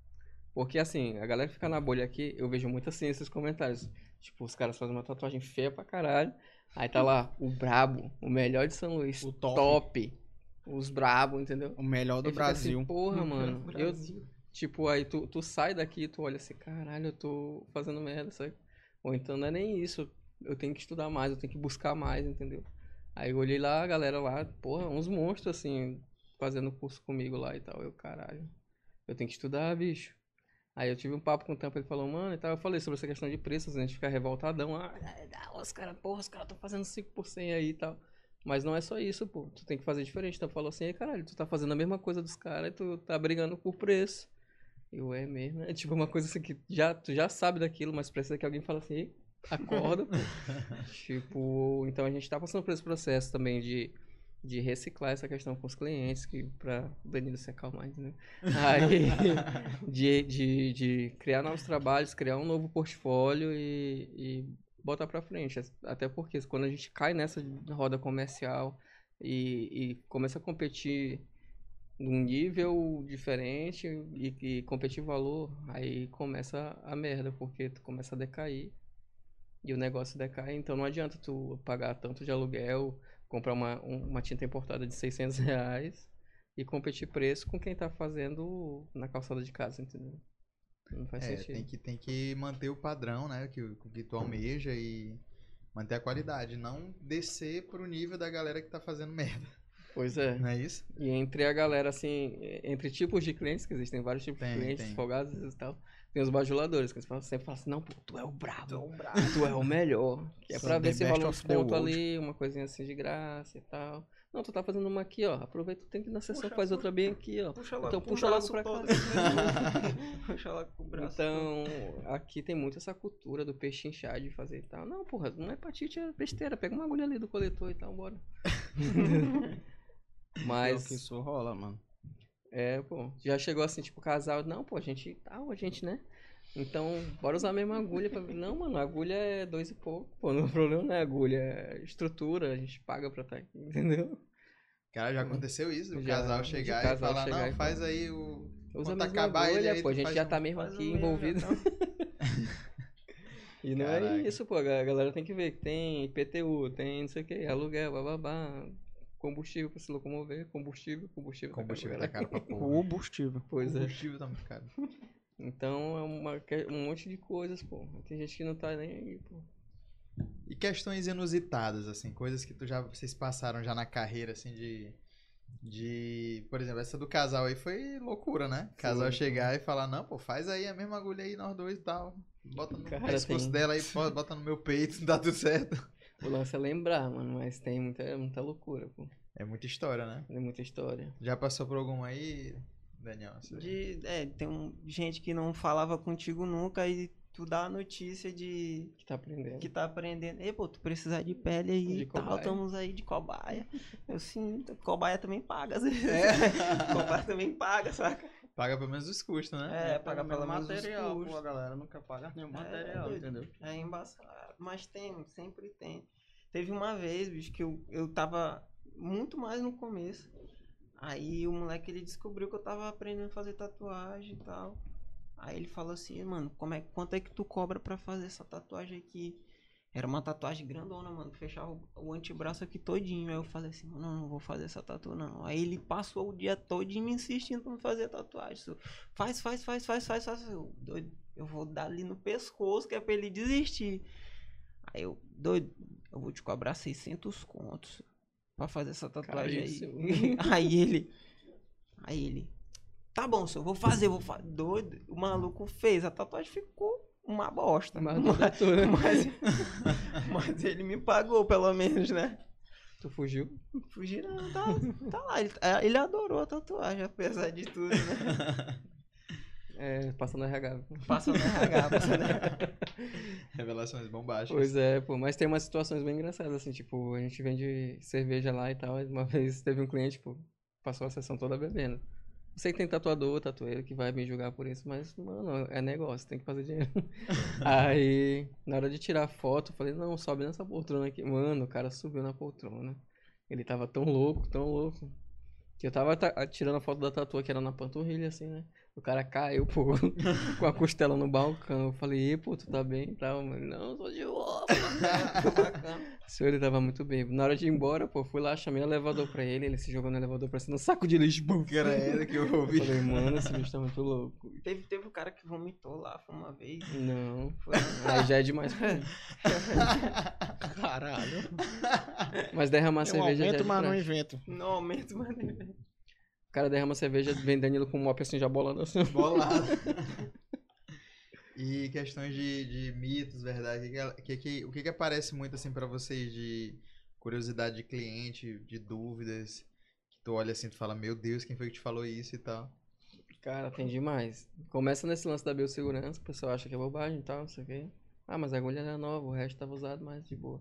[SPEAKER 2] Porque assim, a galera que fica na bolha aqui, eu vejo muito assim esses comentários. Tipo, os caras fazem uma tatuagem feia pra caralho, Aí tá lá, o brabo, o melhor de São Luís,
[SPEAKER 3] O top.
[SPEAKER 2] top. Os brabo, entendeu?
[SPEAKER 3] O melhor do
[SPEAKER 2] Aí fica assim,
[SPEAKER 3] Brasil.
[SPEAKER 2] Porra, mano. Eu, tipo, aí tu, tu sai daqui e tu olha assim, caralho, eu tô fazendo merda, sabe? Ou então não é nem isso. Eu tenho que estudar mais, eu tenho que buscar mais, entendeu? Aí eu olhei lá, a galera lá, porra, uns monstros assim, fazendo curso comigo lá e tal. Eu, caralho, eu tenho que estudar, bicho. Aí eu tive um papo com o Tampa, ele falou, mano, e tal, eu falei sobre essa questão de preços, a gente fica revoltadão, ah, ah, os caras, porra, os caras estão fazendo 5% aí e tal. Mas não é só isso, pô, tu tem que fazer diferente. Então falou assim, "Ei, caralho, tu tá fazendo a mesma coisa dos caras e tu tá brigando por preço. Eu, é mesmo, é tipo uma coisa assim que já, tu já sabe daquilo, mas precisa que alguém fale assim, "Ei, acorda, tipo, então a gente tá passando por esse processo também de, de reciclar essa questão com os clientes, que pra o Danilo se acalmar, entendeu? Aí, de, de, de criar novos trabalhos, criar um novo portfólio e, e botar pra frente. Até porque quando a gente cai nessa roda comercial e, e começa a competir num nível diferente e, e competir valor, aí começa a merda, porque tu começa a decair e o negócio decai, então não adianta tu pagar tanto de aluguel, comprar uma, um- uma tinta importada de 600 reais e competir preço com quem tá fazendo na calçada de casa, entendeu? Não faz
[SPEAKER 1] É,
[SPEAKER 2] sentido.
[SPEAKER 1] tem que, tem que manter o padrão, né? Que, que tu almeja e manter a qualidade. Não descer pro nível da galera que tá fazendo merda.
[SPEAKER 2] Pois é.
[SPEAKER 1] Não é isso?
[SPEAKER 2] E entre a galera, assim, entre tipos de clientes, que existem vários tipos
[SPEAKER 1] Tem,
[SPEAKER 2] de clientes,
[SPEAKER 1] tem.
[SPEAKER 2] folgados e tal, tem os bajuladores, que eles falam- sempre falam assim, não, pô, tu é o brabo,
[SPEAKER 4] Tu é o brabo.
[SPEAKER 2] tu é o melhor. Que é pra ver se rola um desconto
[SPEAKER 3] world.
[SPEAKER 2] ali, uma coisinha assim de graça e tal. Não, tu tá fazendo uma aqui, ó, aproveita, tu tem que ir na sessão,
[SPEAKER 4] Puxa,
[SPEAKER 2] faz
[SPEAKER 4] puxa.
[SPEAKER 2] outra bem aqui, ó.
[SPEAKER 4] Puxa logo
[SPEAKER 2] Então
[SPEAKER 4] com o
[SPEAKER 2] puxa logo
[SPEAKER 4] braço
[SPEAKER 2] pra cá.
[SPEAKER 4] puxa logo com o braço
[SPEAKER 2] Então, aqui tem muito essa cultura do peixe inchar de fazer e tal. Não, porra, não é hepatite, é besteira. Pega uma agulha ali do coletor e tal, bora.
[SPEAKER 3] Mas...
[SPEAKER 2] Mas,
[SPEAKER 3] que isso rola, mano.
[SPEAKER 2] É, pô, já chegou assim, tipo, casal, não, pô, a gente tal, a gente, né? Então, bora usar a mesma agulha. Pra... Não, mano, agulha é dois e pouco. Pô, não, o problema não é agulha, é estrutura, a gente paga pra estar aqui, entendeu?
[SPEAKER 1] Cara, já aconteceu isso, o
[SPEAKER 2] Já,
[SPEAKER 1] casal chegar
[SPEAKER 2] casal
[SPEAKER 1] e falar,
[SPEAKER 2] chegar
[SPEAKER 1] não,
[SPEAKER 2] e
[SPEAKER 1] faz
[SPEAKER 2] falar.
[SPEAKER 1] aí o...
[SPEAKER 2] Usa a mesma
[SPEAKER 1] acabar
[SPEAKER 2] agulha,
[SPEAKER 1] aí,
[SPEAKER 2] pô, a gente já
[SPEAKER 1] um-
[SPEAKER 2] tá mesmo aqui envolvido. E não
[SPEAKER 1] Caraca.
[SPEAKER 2] é isso, pô. A galera tem que ver que tem IPTU, tem não sei o que, aluguel, bababá, combustível pra se locomover, combustível, combustível. tá
[SPEAKER 1] Combustível
[SPEAKER 2] caro
[SPEAKER 1] tá
[SPEAKER 2] pra
[SPEAKER 1] caro pra porra.
[SPEAKER 3] Combustível.
[SPEAKER 2] Pois é.
[SPEAKER 1] Combustível tá muito caro.
[SPEAKER 2] Então é uma, um monte de coisas, pô. Tem gente que não tá nem aí, pô.
[SPEAKER 1] E questões inusitadas, assim, coisas que tu já, vocês passaram já na carreira, assim, de... De, por exemplo, essa do casal aí foi loucura, né? Casal
[SPEAKER 2] Foi.
[SPEAKER 1] chegar e falar, não, pô, faz aí a mesma agulha aí, nós dois e tal. Bota no
[SPEAKER 2] Cara,
[SPEAKER 1] pescoço
[SPEAKER 2] tem-
[SPEAKER 1] dela aí, bota no meu peito, dá tudo certo.
[SPEAKER 2] O lance é lembrar, mano, mas tem muita, muita loucura, pô.
[SPEAKER 1] É muita história, né?
[SPEAKER 2] Tem muita história.
[SPEAKER 1] Já passou por alguma aí, Daniel?
[SPEAKER 4] De, é, tem um, gente que não falava contigo nunca e tu dá a notícia de
[SPEAKER 2] Que tá aprendendo.
[SPEAKER 4] que tá aprendendo. Ei, pô, tu precisar de pele aí
[SPEAKER 2] De
[SPEAKER 4] e tal,
[SPEAKER 2] cobaia.
[SPEAKER 4] estamos aí de cobaia. Eu sim, cobaia também paga, às vezes.
[SPEAKER 1] É.
[SPEAKER 4] cobaia também paga, saca?
[SPEAKER 1] Paga pelo menos os custos, né?
[SPEAKER 4] É, paga pelo menos os
[SPEAKER 3] material,
[SPEAKER 4] custos.
[SPEAKER 3] pô, a galera nunca paga nenhum
[SPEAKER 4] É,
[SPEAKER 3] material,
[SPEAKER 4] doido.
[SPEAKER 3] entendeu?
[SPEAKER 4] É embaçado. Mas tem, sempre tem. Teve uma vez, bicho, que eu, eu tava muito mais no começo. Aí o moleque ele descobriu que eu tava aprendendo a fazer tatuagem e tal. Aí ele falou assim, mano, como é, quanto é que tu cobra pra fazer essa tatuagem aqui? Era uma tatuagem grandona, mano. Fechava o, o antebraço aqui todinho. Aí eu falei assim, mano, não, não vou fazer essa tatu não. Aí ele passou o dia todinho me insistindo pra fazer a tatuagem. Faz, faz, faz, faz, faz, faz. Eu, doido, eu vou dar ali no pescoço que é pra ele desistir. Aí eu, doido, eu vou te cobrar 600 contos pra fazer essa tatuagem
[SPEAKER 2] Caríssimo.
[SPEAKER 4] aí. aí ele, aí ele, tá bom, senhor, vou fazer, vou fazer. Doido, o maluco fez, a tatuagem ficou uma bosta.
[SPEAKER 2] Mas,
[SPEAKER 4] Mas,
[SPEAKER 2] doutor,
[SPEAKER 4] mas, mas ele me pagou, pelo menos, né?
[SPEAKER 2] tu fugiu?
[SPEAKER 4] Fugir não, tá, tá lá. Ele, ele adorou a tatuagem, apesar de tudo, né?
[SPEAKER 2] É, passando RH.
[SPEAKER 4] Passa no RH, passa no RH.
[SPEAKER 1] Revelações bombásticas.
[SPEAKER 2] Pois é, pô, mas tem umas situações bem engraçadas, assim, tipo, a gente vende cerveja lá e tal, uma vez teve um cliente, pô, passou a sessão toda bebendo. Sei que tem tatuador, tatueiro que vai me julgar por isso, mas, mano, é negócio, tem que fazer dinheiro. Aí, na hora de tirar foto, eu falei, não, sobe nessa poltrona aqui. Mano, o cara subiu na poltrona. Ele tava tão louco, tão louco, que eu tava ta- tirando a foto da tatu que era na panturrilha, assim, né? O cara caiu, pô, com a costela no balcão. Eu falei, e, pô, tu tá bem e tal? Mas, não, tô de boa. O senhor ele tava muito bem. Na hora de ir embora, pô, fui lá, chamei o elevador pra ele, ele se jogou no elevador pra cima, no saco de lixo. Bum.
[SPEAKER 1] Credo que eu
[SPEAKER 2] Eu
[SPEAKER 1] ouvi.
[SPEAKER 2] falei, mano, esse bicho tá muito louco.
[SPEAKER 4] Teve, teve um cara que vomitou lá, foi uma vez.
[SPEAKER 2] Não,
[SPEAKER 4] Foi,
[SPEAKER 2] aí já é demais pra ele.
[SPEAKER 3] Caralho.
[SPEAKER 2] Mas derramar
[SPEAKER 3] Eu
[SPEAKER 2] cerveja já é
[SPEAKER 3] aumento,
[SPEAKER 2] de
[SPEAKER 3] mas não invento.
[SPEAKER 4] no aumento, mano.
[SPEAKER 2] O cara derrama cerveja, vem Danilo com um mop assim, já bolando assim.
[SPEAKER 1] Bolado. e questões de, de mitos, verdade. O que, que, que- o que, que aparece muito assim pra vocês de curiosidade de cliente, de dúvidas? Que tu olha assim e tu fala, meu Deus, quem foi que te falou isso e tal?
[SPEAKER 2] Cara, tem demais. Começa nesse lance da biossegurança, o pessoal acha que é bobagem e tal, não sei o quê. Ah, mas a agulha era nova, o resto tava usado mais de boa.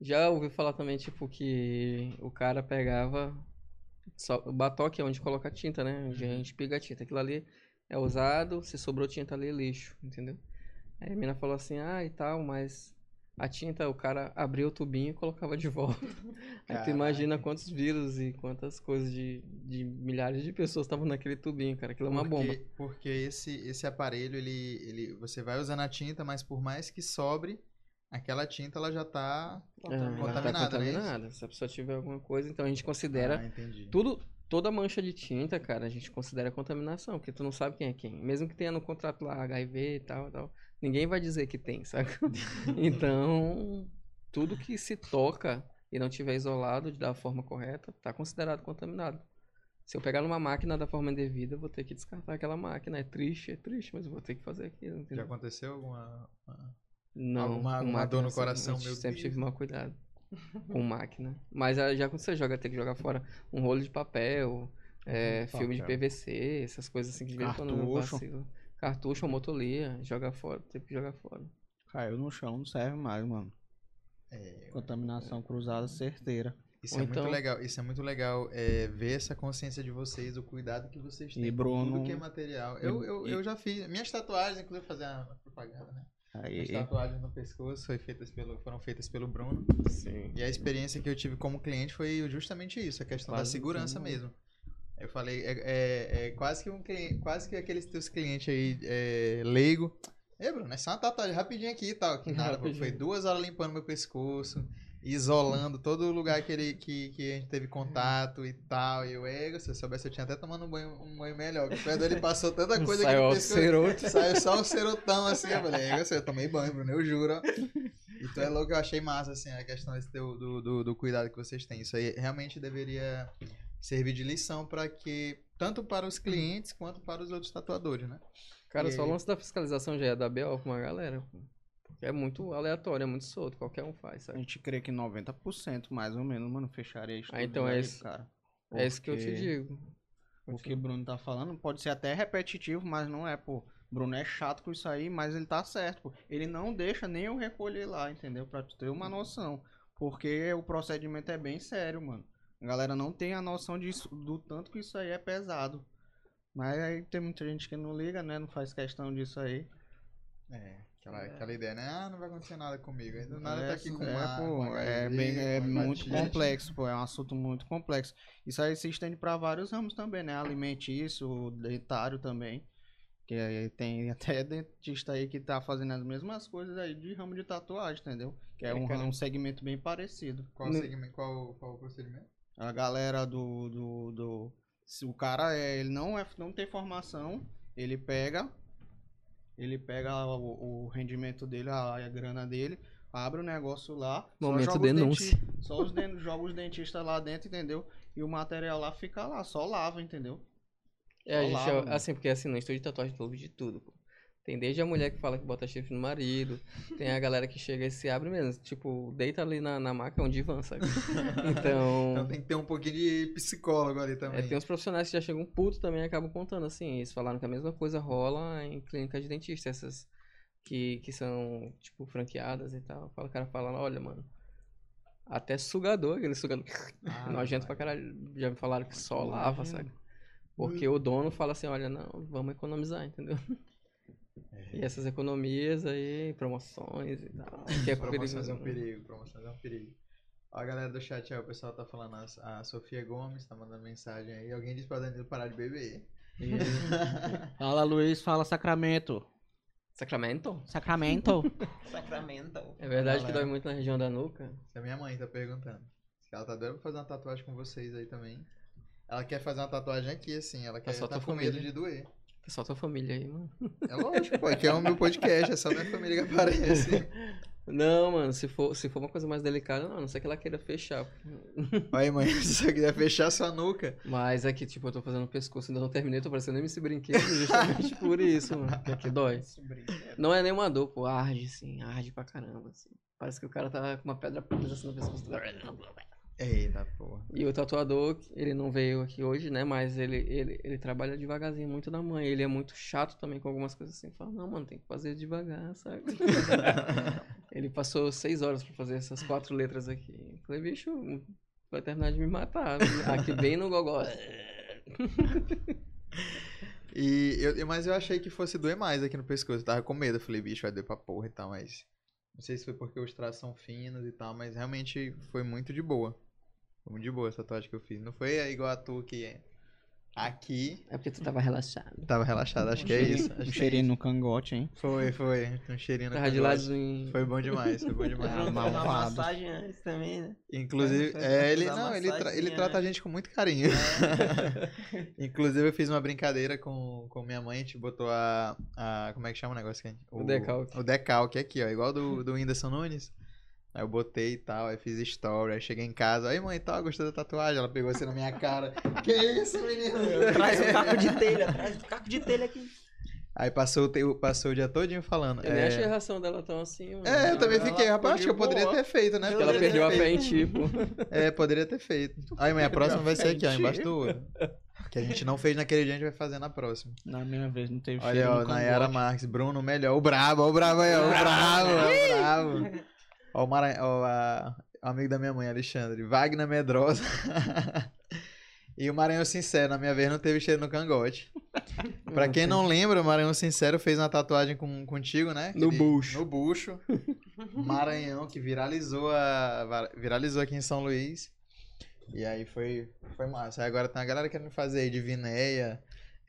[SPEAKER 2] Já ouvi falar também, tipo, que o cara pegava só, o batoque é onde coloca a tinta, né? Onde a gente piga a tinta. Aquilo ali é usado, se sobrou tinta ali é lixo, entendeu? Aí a mina falou assim, ah, e tal, mas a tinta, o cara abria o tubinho e colocava de volta. Aí tu imagina quantos vírus e quantas coisas de, de milhares de pessoas estavam naquele tubinho, cara. Aquilo é uma bomba.
[SPEAKER 1] Porque, porque esse, esse aparelho, ele, ele, você vai usando a tinta, mas por mais que sobre, aquela tinta ela já tá
[SPEAKER 2] É, ela tá
[SPEAKER 1] contaminada, né?
[SPEAKER 2] contaminada. Se a pessoa tiver alguma coisa, então a gente considera
[SPEAKER 1] Ah,
[SPEAKER 2] tudo, toda mancha de tinta, cara, a gente considera contaminação, porque tu não sabe quem é quem. Mesmo que tenha no contrato lá HIV e tal, tal, ninguém vai dizer que tem, saca? então, tudo que se toca e não tiver isolado da forma correta, tá considerado contaminado. Se eu pegar numa máquina da forma indevida, eu vou ter que descartar aquela máquina. É triste, é triste, mas eu vou ter que fazer aquilo,
[SPEAKER 1] Já
[SPEAKER 2] entendeu?
[SPEAKER 1] aconteceu alguma... uma-
[SPEAKER 2] Não,
[SPEAKER 1] Alguma-
[SPEAKER 2] com
[SPEAKER 1] dor no coração,
[SPEAKER 2] a
[SPEAKER 1] meu
[SPEAKER 2] sempre
[SPEAKER 1] Deus.
[SPEAKER 2] tive mal cuidado com máquina. Mas ah, já quando você joga, tem que jogar fora um rolo de papel, é, filme de. PVC, essas coisas assim que de vez quando não
[SPEAKER 3] Cartucho.
[SPEAKER 2] ou motolia, joga fora, tem que jogar fora.
[SPEAKER 3] Caiu no chão, não serve mais, mano.
[SPEAKER 1] É,
[SPEAKER 3] Contaminação cruzada certeira.
[SPEAKER 1] Isso
[SPEAKER 2] Ou
[SPEAKER 1] é muito
[SPEAKER 2] então-
[SPEAKER 1] legal, isso é muito legal, é, ver essa consciência de vocês, o cuidado que vocês têm
[SPEAKER 3] E
[SPEAKER 1] com
[SPEAKER 3] Bruno-
[SPEAKER 1] tudo que é material. Eu, eu,
[SPEAKER 3] e-
[SPEAKER 1] eu já fiz, minhas tatuagens, inclusive fazer uma propaganda, né?
[SPEAKER 3] Aí,
[SPEAKER 1] As tatuagens no pescoço foi feitas pelo, foram feitas pelo Bruno.
[SPEAKER 2] Sim.
[SPEAKER 1] E a experiência que eu tive como cliente foi justamente isso, a questão da
[SPEAKER 2] Quase
[SPEAKER 1] segurança
[SPEAKER 2] tudo.
[SPEAKER 1] mesmo. Eu falei, é, é- é quase que um cliente, quase que aqueles teus clientes aí, é, leigo. Ei, Bruno, é só uma tatuagem rapidinho aqui e tal. Que nada, foi duas horas limpando meu pescoço, isolando todo o lugar que, ele, que, que a gente teve contato e tal. E eu, ego, se eu soubesse, eu tinha até tomado um banho, um banho melhor. Porque perto dele passou tanta coisa
[SPEAKER 2] Saiu ao
[SPEAKER 1] pescoço.
[SPEAKER 2] ceroto.
[SPEAKER 1] Saiu só o serotão assim, eu falei, "É, eu tomei banho, Bruno, eu juro. E tu é louco, eu achei massa, assim, a questão desse teu, do, do, do cuidado que vocês têm. Isso aí realmente deveria servir de lição para que, tanto para os clientes quanto para os outros tatuadores, né?
[SPEAKER 2] Cara,
[SPEAKER 1] E
[SPEAKER 2] só o lance da fiscalização já é da BO com uma galera. pô. Porque é muito aleatório, é muito solto, qualquer um faz,
[SPEAKER 3] a
[SPEAKER 2] sabe?
[SPEAKER 3] gente crê que 90% mais ou menos, mano, fecharia isso.
[SPEAKER 2] Ah, então é
[SPEAKER 3] aí,
[SPEAKER 2] isso-
[SPEAKER 3] cara.
[SPEAKER 2] É isso que eu te
[SPEAKER 3] Porque
[SPEAKER 2] digo.
[SPEAKER 3] O que o Bruno tá falando pode ser até repetitivo, mas não é, pô. Bruno é chato com isso aí, mas ele tá certo, pô. Ele não deixa nem eu recolher lá, entendeu? Pra tu ter uma noção. Porque o procedimento é bem sério, mano. A galera não tem a noção disso, do tanto que isso aí é pesado. Mas aí tem muita gente que não liga, né? Não faz questão disso aí.
[SPEAKER 1] É, aquela, aquela ideia, né? Ah, não vai acontecer nada comigo. Aí do nada tá aqui com
[SPEAKER 3] é,
[SPEAKER 1] uma,
[SPEAKER 3] pô,
[SPEAKER 1] com
[SPEAKER 3] é, bem, é muito complexo, pô, é um assunto muito complexo. Isso aí se estende para vários ramos também, né? Alimentício, dentário também. Que aí tem até dentista aí que tá fazendo as mesmas coisas aí de ramo de tatuagem, entendeu? Que é,
[SPEAKER 2] É,
[SPEAKER 3] um,
[SPEAKER 2] cara.
[SPEAKER 3] um segmento bem parecido.
[SPEAKER 1] Qual,
[SPEAKER 2] No-
[SPEAKER 1] segmento, qual, qual o procedimento?
[SPEAKER 3] A galera do. do, do se o cara é, ele não, é, não tem formação, ele pega. Ele pega o, o rendimento dele, a, a grana dele, abre o negócio lá. só
[SPEAKER 2] Momento
[SPEAKER 3] joga os
[SPEAKER 2] denúncia.
[SPEAKER 3] denti- Só os den joga os dentistas lá dentro, entendeu? E o material lá fica lá, só lava, entendeu?
[SPEAKER 2] É, a
[SPEAKER 3] Só
[SPEAKER 2] gente,
[SPEAKER 3] lava,
[SPEAKER 2] é- assim, porque assim, no estúdio de tatuagem de tudo, pô. Tem desde a mulher que fala que bota chifre no marido, tem a galera que chega e se abre mesmo, tipo, deita ali na, na maca, é um divã, sabe?
[SPEAKER 1] Então
[SPEAKER 2] Então,
[SPEAKER 1] tem que ter um pouquinho de psicólogo ali
[SPEAKER 2] é,
[SPEAKER 1] também.
[SPEAKER 2] tem uns profissionais que já chegam puto também e acabam contando, assim, eles falaram que a mesma coisa rola em clínica de dentista, essas que, que são, tipo, franqueadas e tal. Fala, o cara fala, olha, mano, até sugador, aquele sugador
[SPEAKER 1] Ah,
[SPEAKER 2] nojento pra caralho, já me falaram que só lava,
[SPEAKER 3] Imagina.
[SPEAKER 2] sabe? Porque o dono fala assim, olha, não, vamos economizar, entendeu?
[SPEAKER 1] É.
[SPEAKER 2] E essas economias aí, promoções e tal. Que é
[SPEAKER 1] Promoções é um perigo, promoções é um perigo. Ó, a galera do chat aí, o pessoal tá falando, a, a Sofia Gomes tá mandando mensagem aí. Alguém disse pra Danilo parar de beber.
[SPEAKER 3] Fala, Luiz, fala Sacramento.
[SPEAKER 2] Sacramento?
[SPEAKER 3] Sacramento.
[SPEAKER 4] Sacramento.
[SPEAKER 2] É verdade que dói muito na região da nuca?
[SPEAKER 1] Essa é minha mãe tá perguntando. Se ela tá doida pra fazer uma tatuagem com vocês aí também. Ela quer fazer uma tatuagem aqui, assim. Ela quer
[SPEAKER 2] só
[SPEAKER 1] tá com medo de doer.
[SPEAKER 2] É só tua família aí, mano.
[SPEAKER 1] É lógico, pô. Aqui é o meu podcast, é só minha família que aparece.
[SPEAKER 2] Não, mano, se for, se for uma coisa mais delicada, não, a não sei que ela queira fechar.
[SPEAKER 1] Aí, mãe, se você quiser fechar sua nuca.
[SPEAKER 2] Mas aqui, tipo, eu tô fazendo o pescoço, ainda não terminei, tô parecendo MC Brinquedo justamente por isso, mano. Que aqui dói. Não é nenhuma dor, pô, arde, assim, arde pra caramba, assim. Parece que o cara tá com uma pedra presa assim no pescoço.
[SPEAKER 1] Eita, porra.
[SPEAKER 2] E o tatuador, ele não veio aqui hoje, né? Mas ele, ele, ele trabalha devagarzinho, muito da mãe. Ele é muito chato também com algumas coisas assim. Fala, não, mano, tem que fazer devagar, sabe? ele passou seis horas pra fazer essas quatro letras aqui. Eu Falei, bicho, vai terminar de me matar. Aqui bem no gogó.
[SPEAKER 1] E eu, mas eu achei que fosse doer mais aqui no pescoço. Eu tava com medo. Eu falei, bicho, vai doer pra porra e tal, mas. Não sei se foi porque os traços são finos e tal, mas realmente foi muito de boa. Foi muito de boa essa tatuagem que eu fiz. Não foi igual a tua que é. Aqui
[SPEAKER 2] É porque tu tava relaxado.
[SPEAKER 1] tava relaxado, acho que é isso. Acho
[SPEAKER 3] Um
[SPEAKER 1] que é
[SPEAKER 3] cheirinho no cangote, hein?
[SPEAKER 1] isso. Foi, foi. Um cheirinho no
[SPEAKER 2] Tava de
[SPEAKER 1] cangote.
[SPEAKER 2] ladinho.
[SPEAKER 1] Foi bom demais, foi bom demais.
[SPEAKER 3] Ah,
[SPEAKER 4] Uma
[SPEAKER 3] malvado.
[SPEAKER 4] massagem antes também, né?
[SPEAKER 1] Inclusive,
[SPEAKER 4] Foi-
[SPEAKER 1] é, ele,
[SPEAKER 4] uma
[SPEAKER 1] não, ele, tra- ele trata a gente com muito carinho. Inclusive, eu fiz uma brincadeira com, com minha mãe, a gente botou a, a. Como é que chama o negócio? que a gente-
[SPEAKER 2] O decalque.
[SPEAKER 1] O decalque aqui, ó, igual do, do Whindersson Nunes. Aí eu botei e tal, aí fiz story, aí cheguei em casa, aí mãe, tal, gostou da tatuagem? Ela pegou assim na minha cara. que isso, menino?
[SPEAKER 4] Traz o caco de telha, traz o caco de telha aqui.
[SPEAKER 1] Aí passou, o passou o dia todinho falando.
[SPEAKER 2] Eu nem
[SPEAKER 1] é...
[SPEAKER 2] achei a reação dela tão assim, mano.
[SPEAKER 1] É, eu também
[SPEAKER 4] Ela
[SPEAKER 1] fiquei, rapaz, acho que eu poderia
[SPEAKER 4] boa.
[SPEAKER 1] ter feito, né?
[SPEAKER 2] Porque ela perdeu a fé em tipo.
[SPEAKER 1] É, poderia ter feito. Aí, mãe, a próxima vai ser aqui, ó, embaixo do olho. Que a gente não fez naquele dia, a gente vai fazer na próxima.
[SPEAKER 3] Na minha vez não teve
[SPEAKER 1] Olha,
[SPEAKER 3] cheiro
[SPEAKER 1] ó, Nayara. Marques, Bruno Melhor, o brabo, o brabo aí, ó, o brabo, o brabo. Ó, o, Maran... ó, a... o amigo da minha mãe, Alexandre, Wagner Medrosa. e o Maranhão Sincero, na minha vez, não teve cheiro no cangote. Pra quem não lembra, o Maranhão Sincero fez uma tatuagem com, contigo, né?
[SPEAKER 2] No
[SPEAKER 1] Aquele-
[SPEAKER 2] bucho.
[SPEAKER 1] No bucho. Maranhão, que viralizou, a... viralizou aqui em São Luís. E aí foi, foi massa. Aí agora tem uma galera querendo fazer aí de Vinéia,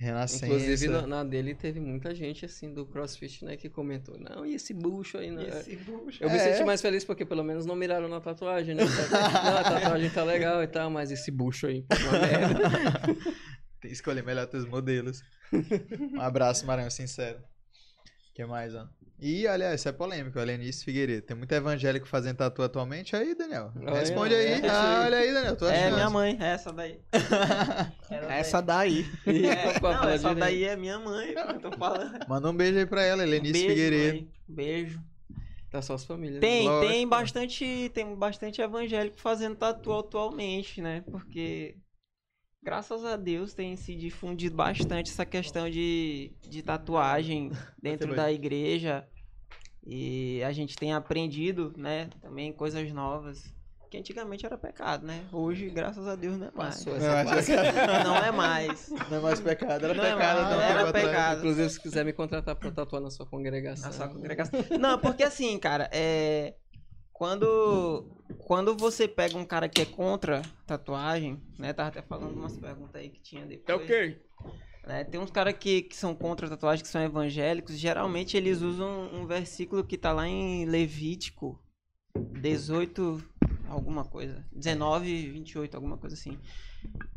[SPEAKER 1] Renascença.
[SPEAKER 2] Inclusive, na, na dele teve muita gente, assim, do CrossFit, né, que comentou, não, e esse bucho aí, né?
[SPEAKER 4] Esse bucho.
[SPEAKER 2] Eu me
[SPEAKER 1] É.
[SPEAKER 2] senti mais feliz porque pelo menos não miraram na tatuagem, né? não, a tatuagem tá legal e tal, mas esse bucho aí, pô, uma merda.
[SPEAKER 1] Tem que escolher melhor teus modelos. Um abraço, Maranhão, sincero. O que mais, ó? E, aliás, isso é polêmico, Alenice Figueiredo. Tem muito evangélico fazendo tatu atualmente aí, Daniel?
[SPEAKER 2] Olha,
[SPEAKER 1] Responde aí.
[SPEAKER 2] é.
[SPEAKER 1] Ah, olha aí, Daniel.
[SPEAKER 4] É minha mãe, essa daí.
[SPEAKER 3] Essa daí.
[SPEAKER 4] É, não, essa daí é minha mãe, eu tô falando.
[SPEAKER 1] Manda um beijo aí pra ela, Helenice
[SPEAKER 4] Beijo,
[SPEAKER 1] Figueiredo.
[SPEAKER 4] mãe. Beijo.
[SPEAKER 2] Tá só as famílias.
[SPEAKER 4] Tem,
[SPEAKER 1] Lógico.
[SPEAKER 4] tem bastante, tem bastante evangélico fazendo tatu atualmente, né? Porque graças a Deus tem se difundido bastante essa questão de, de tatuagem dentro da igreja. E a gente tem aprendido, né, também coisas novas. Que antigamente era pecado, né? Hoje, graças a Deus, não é mais.
[SPEAKER 2] Passou
[SPEAKER 1] Não,
[SPEAKER 2] parte.
[SPEAKER 4] Não é mais.
[SPEAKER 1] Não é mais pecado, era
[SPEAKER 4] Não é
[SPEAKER 1] pecado.
[SPEAKER 4] mais,
[SPEAKER 1] então,
[SPEAKER 4] era
[SPEAKER 1] atrás.
[SPEAKER 4] pecado.
[SPEAKER 2] Inclusive, se quiser me contratar pra tatuar na sua congregação.
[SPEAKER 4] Na sua congregação. Não, porque assim, cara, é. Quando, quando você pega um cara que é contra tatuagem, né? Tava até falando umas perguntas aí que tinha depois.
[SPEAKER 2] É o quê?
[SPEAKER 4] Né, Tem uns caras que, que são contra tatuagem, que são evangélicos. Geralmente eles usam um versículo que tá lá em Levítico 18, alguma coisa. 19, 28, alguma coisa assim.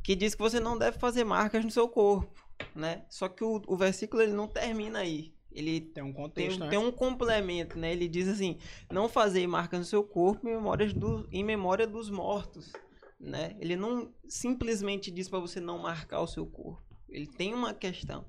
[SPEAKER 4] Que diz que você não deve fazer marcas no seu corpo, né? Só que o, o versículo ele não termina aí. Ele
[SPEAKER 3] Tem um
[SPEAKER 4] tem,
[SPEAKER 3] contexto, né?
[SPEAKER 4] tem um complemento, né? Ele diz assim: não fazer marcas no seu corpo em, memórias do, em memória dos mortos, né? Ele não simplesmente diz para você não marcar o seu corpo. Ele tem uma questão,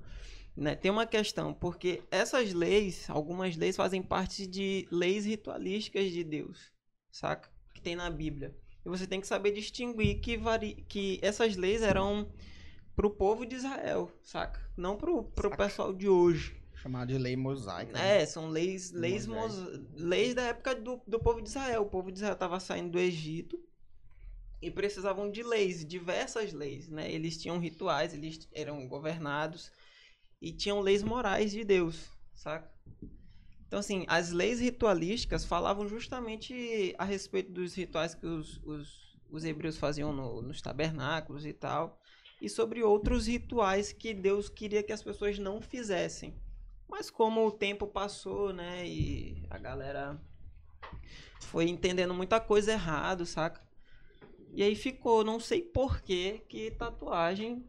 [SPEAKER 4] né? Tem uma questão, porque essas leis, algumas leis fazem parte de leis ritualísticas de Deus, saca? Que tem na Bíblia. E você tem que saber distinguir que, vari... que essas leis eram pro povo de Israel, saca? Não pro, pro
[SPEAKER 3] Saca.
[SPEAKER 4] pessoal de hoje.
[SPEAKER 3] Chamado de lei mosaica. né?
[SPEAKER 4] É, são leis, leis,
[SPEAKER 3] Moisés.
[SPEAKER 4] mos- leis da época do, do povo de Israel. O povo de Israel estava saindo do Egito e precisavam de leis, diversas leis, né? Eles tinham rituais, eles eram governados e tinham leis morais de Deus, saca? Então, assim, as leis ritualísticas falavam justamente a respeito dos rituais que os, os, os hebreus faziam no- nos tabernáculos e tal. e sobre outros rituais que Deus queria que as pessoas não fizessem. Mas como o tempo passou, né, e a galera foi entendendo muita coisa errado, saca? E aí ficou, não sei por que que tatuagem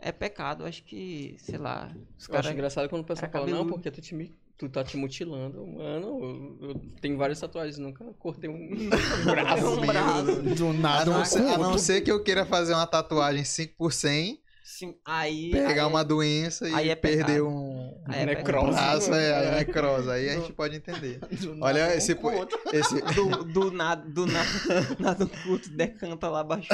[SPEAKER 4] é pecado. Acho que, sei lá, os
[SPEAKER 2] Eu acho
[SPEAKER 4] caras
[SPEAKER 2] engraçado quando o pessoal
[SPEAKER 4] cara
[SPEAKER 2] fala, não, porque tu, te, tu tá te mutilando. Mano, eu, eu tenho várias tatuagens, nunca cortei um braço.
[SPEAKER 4] um braço.
[SPEAKER 3] Do
[SPEAKER 1] A
[SPEAKER 3] nada,
[SPEAKER 1] não,
[SPEAKER 3] um
[SPEAKER 1] ser, a não ser que eu queira fazer uma tatuagem 5 por 100,
[SPEAKER 4] Sim, aí
[SPEAKER 1] pegar
[SPEAKER 4] aí-
[SPEAKER 1] uma doença e
[SPEAKER 4] aí é
[SPEAKER 1] perder um,
[SPEAKER 4] aí é
[SPEAKER 2] necrose.
[SPEAKER 1] um braço, é, aí é necrose. Aí a gente pode entender.
[SPEAKER 3] Do nada,
[SPEAKER 1] Olha,
[SPEAKER 3] um
[SPEAKER 1] esse, esse,
[SPEAKER 4] do, do nada, do nada, nada um culto decanta lá baixo.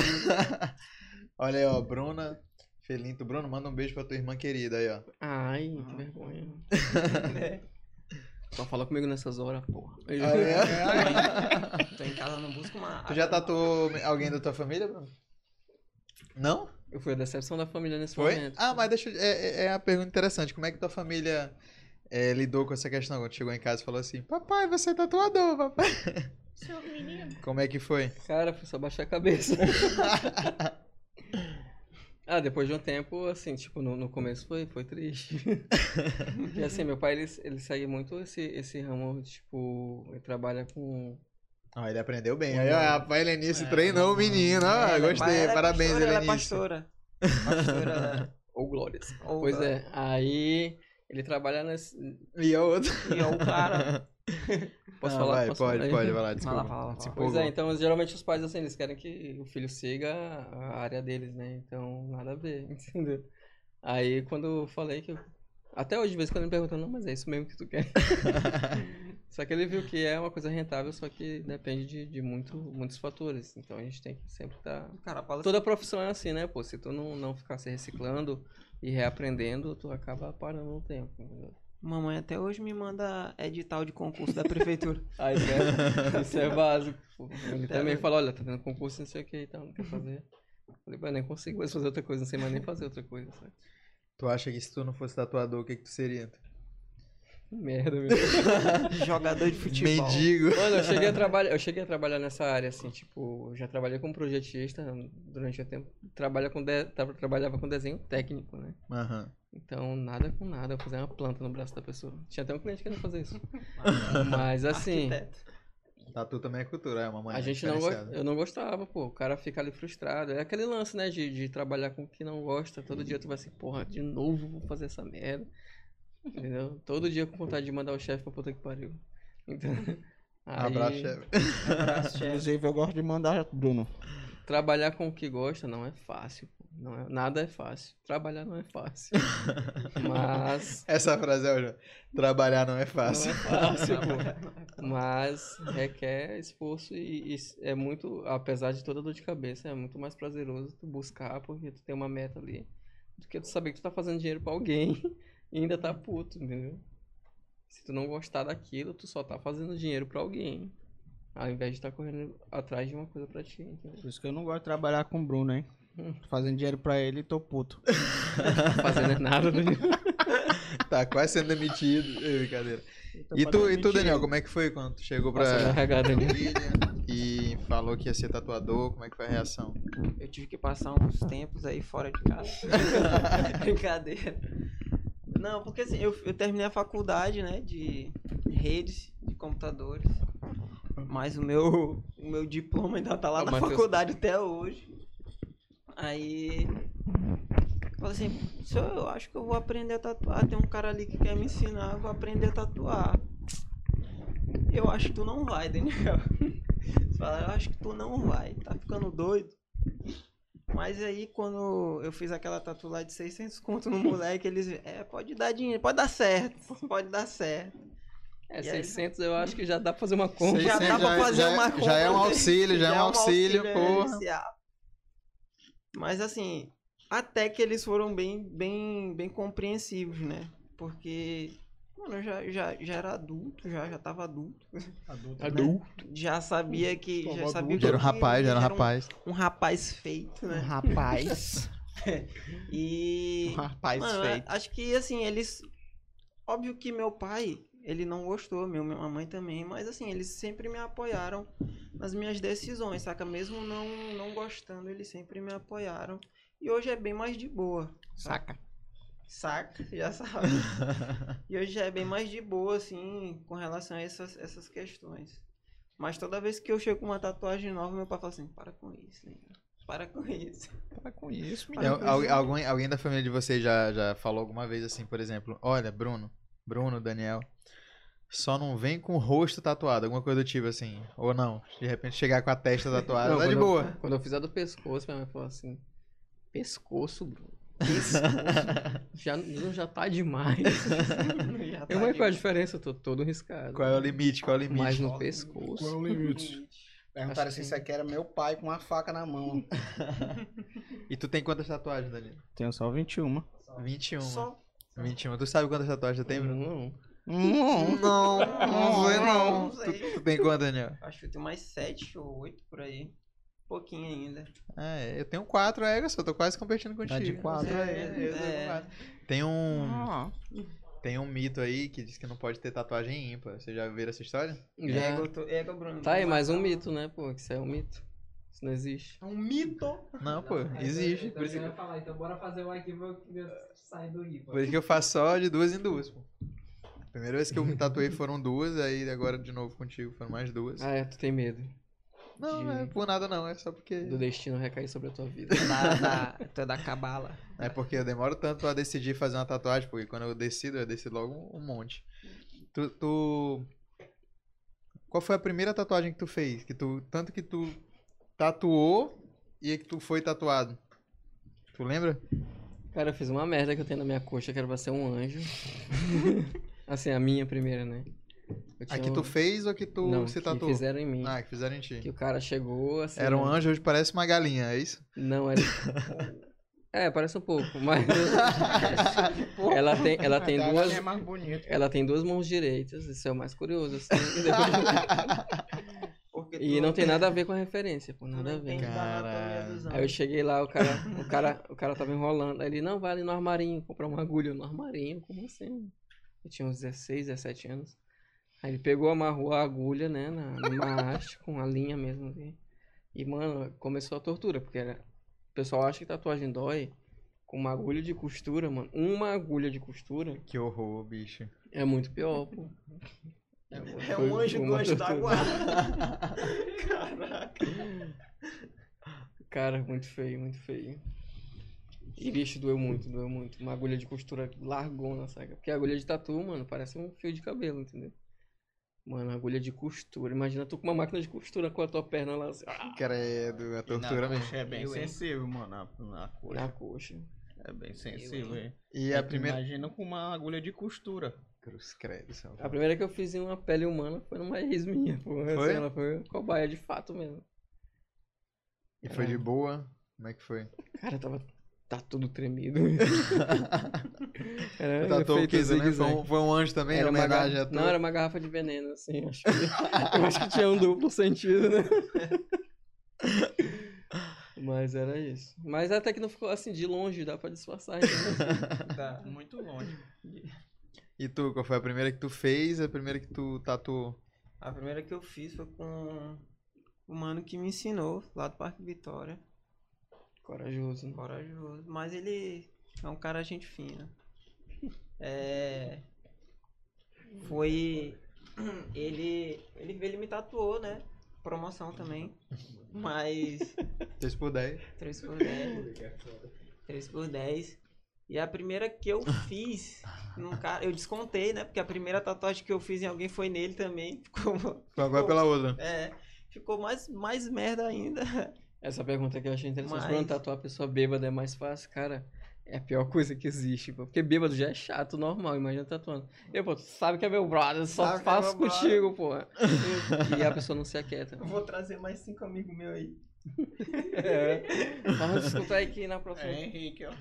[SPEAKER 1] Olha aí, ó, Bruna Felinto. Bruno, manda um beijo pra tua irmã querida aí, ó.
[SPEAKER 2] Ai, que vergonha. Só fala comigo nessas horas, porra.
[SPEAKER 1] Aí, ó.
[SPEAKER 4] Tô em casa, não busco uma.
[SPEAKER 1] Tu já tatuou alguém da tua família, Bruno? Não?
[SPEAKER 2] Eu fui a decepção da família nesse
[SPEAKER 1] Foi?
[SPEAKER 2] momento.
[SPEAKER 1] Ah, mas deixa eu... É, é- é a pergunta interessante. Como é que tua família é, lidou com essa questão? Quando chegou em casa e falou assim, papai, você é tatuador, papai.
[SPEAKER 5] Seu menino.
[SPEAKER 1] Como é que foi?
[SPEAKER 2] Cara, foi só baixar a cabeça. ah, depois de um tempo, assim, tipo, no, no começo foi, foi triste. e assim, meu pai, ele, ele segue muito esse, esse ramo, tipo, ele trabalha com...
[SPEAKER 1] Ah, ele aprendeu bem. Aí, ó, rapaz, Helenice
[SPEAKER 3] É,
[SPEAKER 1] treinou o menino.
[SPEAKER 4] é-
[SPEAKER 1] gostei.
[SPEAKER 4] ela é
[SPEAKER 1] Parabéns,
[SPEAKER 4] pastora, Ela é
[SPEAKER 1] Helenice.
[SPEAKER 4] pastora. Pastora, né?
[SPEAKER 2] Ou glórias.
[SPEAKER 4] Ou
[SPEAKER 2] pois é, aí ele trabalha nesse...
[SPEAKER 1] E a outra?
[SPEAKER 4] E é o cara.
[SPEAKER 2] Posso
[SPEAKER 1] Ah,
[SPEAKER 2] falar?
[SPEAKER 1] vai,
[SPEAKER 2] Posso
[SPEAKER 1] pode,
[SPEAKER 2] falar?
[SPEAKER 1] pode, vai lá, desculpa.
[SPEAKER 4] Fala
[SPEAKER 1] Se
[SPEAKER 4] fala.
[SPEAKER 2] Pois é, então geralmente os pais assim, eles querem que o filho siga a área deles, né? Então, nada a ver, entendeu? Aí quando eu falei que eu... Até hoje, de vez em quando ele me pergunta, não, mas é isso mesmo que tu quer. Só que ele viu que é uma coisa rentável, só que depende de, de muito, muitos fatores. Então a gente tem que sempre estar.
[SPEAKER 4] Cara, fala
[SPEAKER 2] Toda profissão é assim, né? Pô, se tu não, não ficar se reciclando e reaprendendo, tu acaba parando no tempo, entendeu?
[SPEAKER 4] Mamãe até hoje me manda edital de concurso da prefeitura.
[SPEAKER 2] Aí isso é, isso é básico. pô. Ele
[SPEAKER 4] Tá
[SPEAKER 2] também
[SPEAKER 4] vendo?
[SPEAKER 2] fala, olha, tá tendo concurso, não sei o que e tal, não quer fazer. Falei, pô, eu nem consigo mais fazer outra coisa, não sei mais nem fazer outra coisa, sabe?
[SPEAKER 1] Tu acha que se tu não fosse tatuador, o que que tu seria?
[SPEAKER 2] Merda, meu.
[SPEAKER 4] Jogador de futebol.
[SPEAKER 1] Mendigo.
[SPEAKER 2] Mano, eu cheguei a trabalhar, eu cheguei a trabalhar nessa área, assim, tipo, eu já trabalhei como projetista durante o tempo. Trabalha com de, tra- trabalhava com desenho técnico, né?
[SPEAKER 1] Aham.
[SPEAKER 2] Então, nada com nada, eu fazia uma planta no braço da pessoa. Tinha até um cliente querendo fazer isso. Mas assim,
[SPEAKER 4] Arquiteto.
[SPEAKER 1] Tatu também é cultura, é uma mãe
[SPEAKER 2] a gente não eu não gostava, pô. O cara fica ali frustrado. É aquele lance, né, de, de trabalhar com o que não gosta. Todo dia tu vai assim, porra, de novo vou fazer essa merda. Entendeu? Todo dia com vontade de mandar o chefe pra puta que pariu. Então, aí,
[SPEAKER 1] Abraço, chefe.
[SPEAKER 4] Abraço, chefe.
[SPEAKER 3] Inclusive, eu gosto de mandar, Bruno.
[SPEAKER 2] Trabalhar com o que gosta não é fácil. Não é, nada é fácil. Trabalhar não é fácil. Mas.
[SPEAKER 1] Essa frase é hoje. Trabalhar não é
[SPEAKER 2] Não é
[SPEAKER 1] fácil.
[SPEAKER 2] fácil, pô. Mas requer esforço e, e é muito, apesar de toda dor de cabeça, é muito mais prazeroso tu buscar porque tu tem uma meta ali do que tu saber que tu tá fazendo dinheiro pra alguém e ainda tá puto, entendeu? Se tu não gostar daquilo, tu só tá fazendo dinheiro pra alguém. Ao invés de estar correndo atrás de uma coisa pra ti, entendeu?
[SPEAKER 3] Por isso que eu não gosto de trabalhar com o Bruno, hein? Tô Fazendo dinheiro pra ele e tô puto.
[SPEAKER 2] Fazendo nada, né?
[SPEAKER 1] Tá quase sendo demitido. Ei, Brincadeira.
[SPEAKER 3] Tô
[SPEAKER 1] E tu, e tu. Daniel, como é que foi quando tu chegou pra
[SPEAKER 2] regada
[SPEAKER 1] família e falou que ia ser tatuador? Como é que foi a reação?
[SPEAKER 4] Eu tive que passar uns tempos aí fora de casa. Brincadeira. Não, porque assim, eu, eu terminei a faculdade, né, de redes de computadores. Mas o meu, o meu diploma ainda tá lá
[SPEAKER 2] Ô,
[SPEAKER 4] na
[SPEAKER 2] Matheus.
[SPEAKER 4] faculdade até hoje. Aí. eu Falei assim, senhor, eu acho que eu vou aprender a tatuar. Tem um cara ali que quer me ensinar, eu vou aprender a tatuar. Eu acho que tu não vai, Daniel. Fala, eu acho que tu não vai, tá ficando doido. Mas aí, quando eu fiz aquela tatu lá de 600 conto no moleque, eles... É, pode dar dinheiro, pode dar certo, pode dar certo.
[SPEAKER 2] É,
[SPEAKER 4] E aí?
[SPEAKER 2] 600 eu acho que já dá pra fazer uma conta.
[SPEAKER 4] Já dá
[SPEAKER 1] 600
[SPEAKER 4] pra fazer
[SPEAKER 1] já-
[SPEAKER 4] uma
[SPEAKER 1] já
[SPEAKER 4] compra
[SPEAKER 1] é um auxílio, já é um auxílio, porra.
[SPEAKER 4] emergencial. Mas assim, até que eles foram bem, bem, bem compreensivos, né? Porque, mano, eu já, já, já era adulto, já, já tava adulto.
[SPEAKER 2] Adulto.
[SPEAKER 4] Já sabia que. Já
[SPEAKER 3] Tava
[SPEAKER 4] sabia
[SPEAKER 3] adulto.
[SPEAKER 4] que
[SPEAKER 1] Já era um rapaz, já era um
[SPEAKER 4] um-
[SPEAKER 1] rapaz.
[SPEAKER 4] Um rapaz feito, né?
[SPEAKER 3] Rapaz.
[SPEAKER 4] E.
[SPEAKER 3] Um rapaz
[SPEAKER 4] Mano,
[SPEAKER 3] feito.
[SPEAKER 4] acho que assim, eles. Óbvio que meu pai, ele não gostou, meu, minha mãe também, mas assim, eles sempre me apoiaram nas minhas decisões, saca? Mesmo não, não gostando, eles sempre me apoiaram. E hoje é bem mais de boa.
[SPEAKER 3] Saca.
[SPEAKER 4] Saca, já sabe. e hoje já é bem mais de boa, assim, com relação a essas, essas questões. Mas toda vez que eu chego com uma tatuagem nova, meu pai fala assim, para com isso, né? Para com isso.
[SPEAKER 3] Para com isso,
[SPEAKER 1] Tem al- al- alguém, alguém da família de vocês já, já falou alguma vez assim, por exemplo, olha, Bruno, Bruno, Daniel, só não vem com o rosto tatuado, alguma coisa do tipo assim, ou não, de repente chegar com a testa tatuada,
[SPEAKER 2] Não,
[SPEAKER 1] tá de
[SPEAKER 2] quando eu-
[SPEAKER 1] boa.
[SPEAKER 2] quando eu fiz a do pescoço, minha mãe falou assim: Pescoço, Bruno. Já, não já tá demais.
[SPEAKER 4] Já
[SPEAKER 2] Eu,
[SPEAKER 4] tá
[SPEAKER 2] mas
[SPEAKER 4] de
[SPEAKER 2] qual a diferença? Eu tô todo riscado.
[SPEAKER 1] Qual é o limite, qual é o limite?
[SPEAKER 2] Mas no pescoço.
[SPEAKER 3] Qual é o limite? Perguntaram
[SPEAKER 2] Acho
[SPEAKER 3] se isso aqui era meu pai com uma faca na mão.
[SPEAKER 1] E tu tem quantas tatuagens, Daniel?
[SPEAKER 3] Tenho só 21.
[SPEAKER 1] 21.
[SPEAKER 4] Só
[SPEAKER 1] 21. Tu sabe quantas tatuagens tu tem, Bruno?
[SPEAKER 2] Não.
[SPEAKER 3] Hum,
[SPEAKER 1] Não,
[SPEAKER 4] não sei não.
[SPEAKER 1] Tu, tu tem quantas, Daniel?
[SPEAKER 4] Acho que eu tenho mais sete ou oito por aí. Pouquinho ainda.
[SPEAKER 1] É, eu tenho quatro, é, eu só tô quase competindo contigo.
[SPEAKER 3] de quatro,
[SPEAKER 1] é,
[SPEAKER 4] é.
[SPEAKER 1] eu tô com
[SPEAKER 4] É.
[SPEAKER 1] quatro. Tem um,
[SPEAKER 3] Ah,
[SPEAKER 1] tem um mito aí que diz que não pode ter tatuagem ímpar. Vocês já viram essa história?
[SPEAKER 2] Já.
[SPEAKER 4] Ego, tô- ego, Bruno.
[SPEAKER 2] Tá aí, mais um mito, né, pô? Que isso é um mito. Isso não existe.
[SPEAKER 4] É um mito.
[SPEAKER 1] Não, pô, existe. Por isso, que-
[SPEAKER 6] falar, então bora fazer o arquivo que sai do IPA.
[SPEAKER 1] por isso que eu faço só de duas em duas, pô. Primeira vez que eu me tatuei foram duas, aí agora de novo contigo foram mais duas.
[SPEAKER 2] Ah, é, tu tem medo
[SPEAKER 1] Não,
[SPEAKER 2] de-
[SPEAKER 1] não é por nada não, é só porque.
[SPEAKER 2] do destino recair sobre a tua vida.
[SPEAKER 4] Da, da, tu é da cabala.
[SPEAKER 1] É porque eu demoro tanto pra decidir fazer uma tatuagem, porque quando eu decido, eu decido logo um monte. Tu, tu- Qual foi a primeira tatuagem que tu fez? Que tu... Tanto que tu tatuou e que tu foi tatuado. Tu lembra?
[SPEAKER 2] Cara, eu fiz uma merda que eu tenho na minha coxa, que era pra ser um anjo. assim, a minha primeira, né?
[SPEAKER 1] A
[SPEAKER 2] tinha
[SPEAKER 1] que
[SPEAKER 2] um-
[SPEAKER 1] tu fez ou que tu
[SPEAKER 2] Não,
[SPEAKER 1] se
[SPEAKER 2] que
[SPEAKER 1] tatuou?
[SPEAKER 2] fizeram em mim.
[SPEAKER 1] Ah, que fizeram em ti.
[SPEAKER 2] Que o cara chegou assim.
[SPEAKER 1] Era um
[SPEAKER 2] né?
[SPEAKER 1] anjo, hoje parece uma galinha, é isso?
[SPEAKER 2] Não, era. É, parece um pouco, mas. ela tem, ela tem duas.
[SPEAKER 3] é mais bonita.
[SPEAKER 2] Ela tem duas mãos direitas, isso é o mais curioso, assim. e depois- E não tem nada a ver com a referência, pô, nada a ver. Aí eu cheguei lá, o cara, o cara, o cara tava enrolando. Aí ele, não, vai ali no armarinho, comprar uma agulha no armarinho. Como assim? Eu tinha uns 16, 17 anos. Aí ele pegou, amarrou a agulha, né, na, numa haste, com a linha mesmo ali. E, mano, começou a tortura, porque era... o pessoal acha que tatuagem dói com uma agulha de costura, mano. Uma agulha de costura
[SPEAKER 1] Que horror, bicho.
[SPEAKER 2] é muito pior, pô.
[SPEAKER 4] É
[SPEAKER 2] Foi
[SPEAKER 4] um anjo
[SPEAKER 2] tortura.
[SPEAKER 4] guarda. Caraca.
[SPEAKER 2] Cara, muito feio, muito feio. E bicho, doeu muito, doeu muito. Uma agulha de costura largona, saca? Porque a agulha de tatu, mano, parece um fio de cabelo, entendeu? Mano, agulha de costura. Imagina tu com uma máquina de costura com a tua perna lá assim, ah,
[SPEAKER 1] Credo, a tortura mesmo.
[SPEAKER 3] é bem
[SPEAKER 4] Eu, hein?
[SPEAKER 3] sensível, mano. Na, na coxa.
[SPEAKER 2] na coxa.
[SPEAKER 3] É bem sensível,
[SPEAKER 4] hein?
[SPEAKER 1] E
[SPEAKER 3] Aí
[SPEAKER 1] a primeira...
[SPEAKER 3] Imagina com uma agulha de costura.
[SPEAKER 1] Cruz, credo. céu.
[SPEAKER 2] A primeira que eu fiz em uma pele humana foi numa ex minha, pô. Assim,
[SPEAKER 1] Foi?
[SPEAKER 2] ela foi cobaia de fato mesmo.
[SPEAKER 1] E foi de boa? Como é que foi?
[SPEAKER 2] Cara, tava. Tá tudo tremido. era
[SPEAKER 1] tatuou o que, né? Foi um, foi um anjo também?
[SPEAKER 2] Era uma
[SPEAKER 1] homenagem
[SPEAKER 2] garra-
[SPEAKER 1] a tu?
[SPEAKER 2] Não, era uma garrafa de veneno, assim. Acho que... eu acho que tinha um duplo sentido, né? Mas era isso. Mas até que não ficou assim, de longe, dá pra disfarçar. entendeu?
[SPEAKER 4] Tá.
[SPEAKER 3] Muito longe.
[SPEAKER 1] E tu, qual foi a primeira que tu fez a primeira que tu tatuou?
[SPEAKER 4] A primeira que eu fiz foi com o mano que me ensinou, lá do Parque Vitória.
[SPEAKER 2] Corajoso. né?
[SPEAKER 4] Corajoso. Mas ele é um cara gente fina. É. Foi. Ele. Ele, ele me tatuou, né? Promoção também. Mas.
[SPEAKER 1] 3 por 10.
[SPEAKER 4] 3 por 10. 3 por 10. E a primeira que eu fiz, num cara, eu descontei, né? Porque a primeira tatuagem que eu fiz em alguém foi nele também. Ficou,
[SPEAKER 1] Agora pela outra.
[SPEAKER 4] é, ficou mais, mais merda ainda.
[SPEAKER 2] Essa pergunta que eu achei interessante.
[SPEAKER 4] Mas-
[SPEAKER 2] Quando tatuar a pessoa bêbada é mais fácil, cara. É a pior coisa que existe, pô. Porque bêbado já é chato, normal, imagina tatuando. Eu, pô, tu sabe que é meu brother, só
[SPEAKER 4] Sabe é
[SPEAKER 2] faço
[SPEAKER 4] meu
[SPEAKER 2] contigo, pô. E a pessoa não se aquieta.
[SPEAKER 4] Eu vou trazer mais cinco amigos meus aí.
[SPEAKER 2] É. Vamos escutar aqui na próxima.
[SPEAKER 3] É Henrique, ó.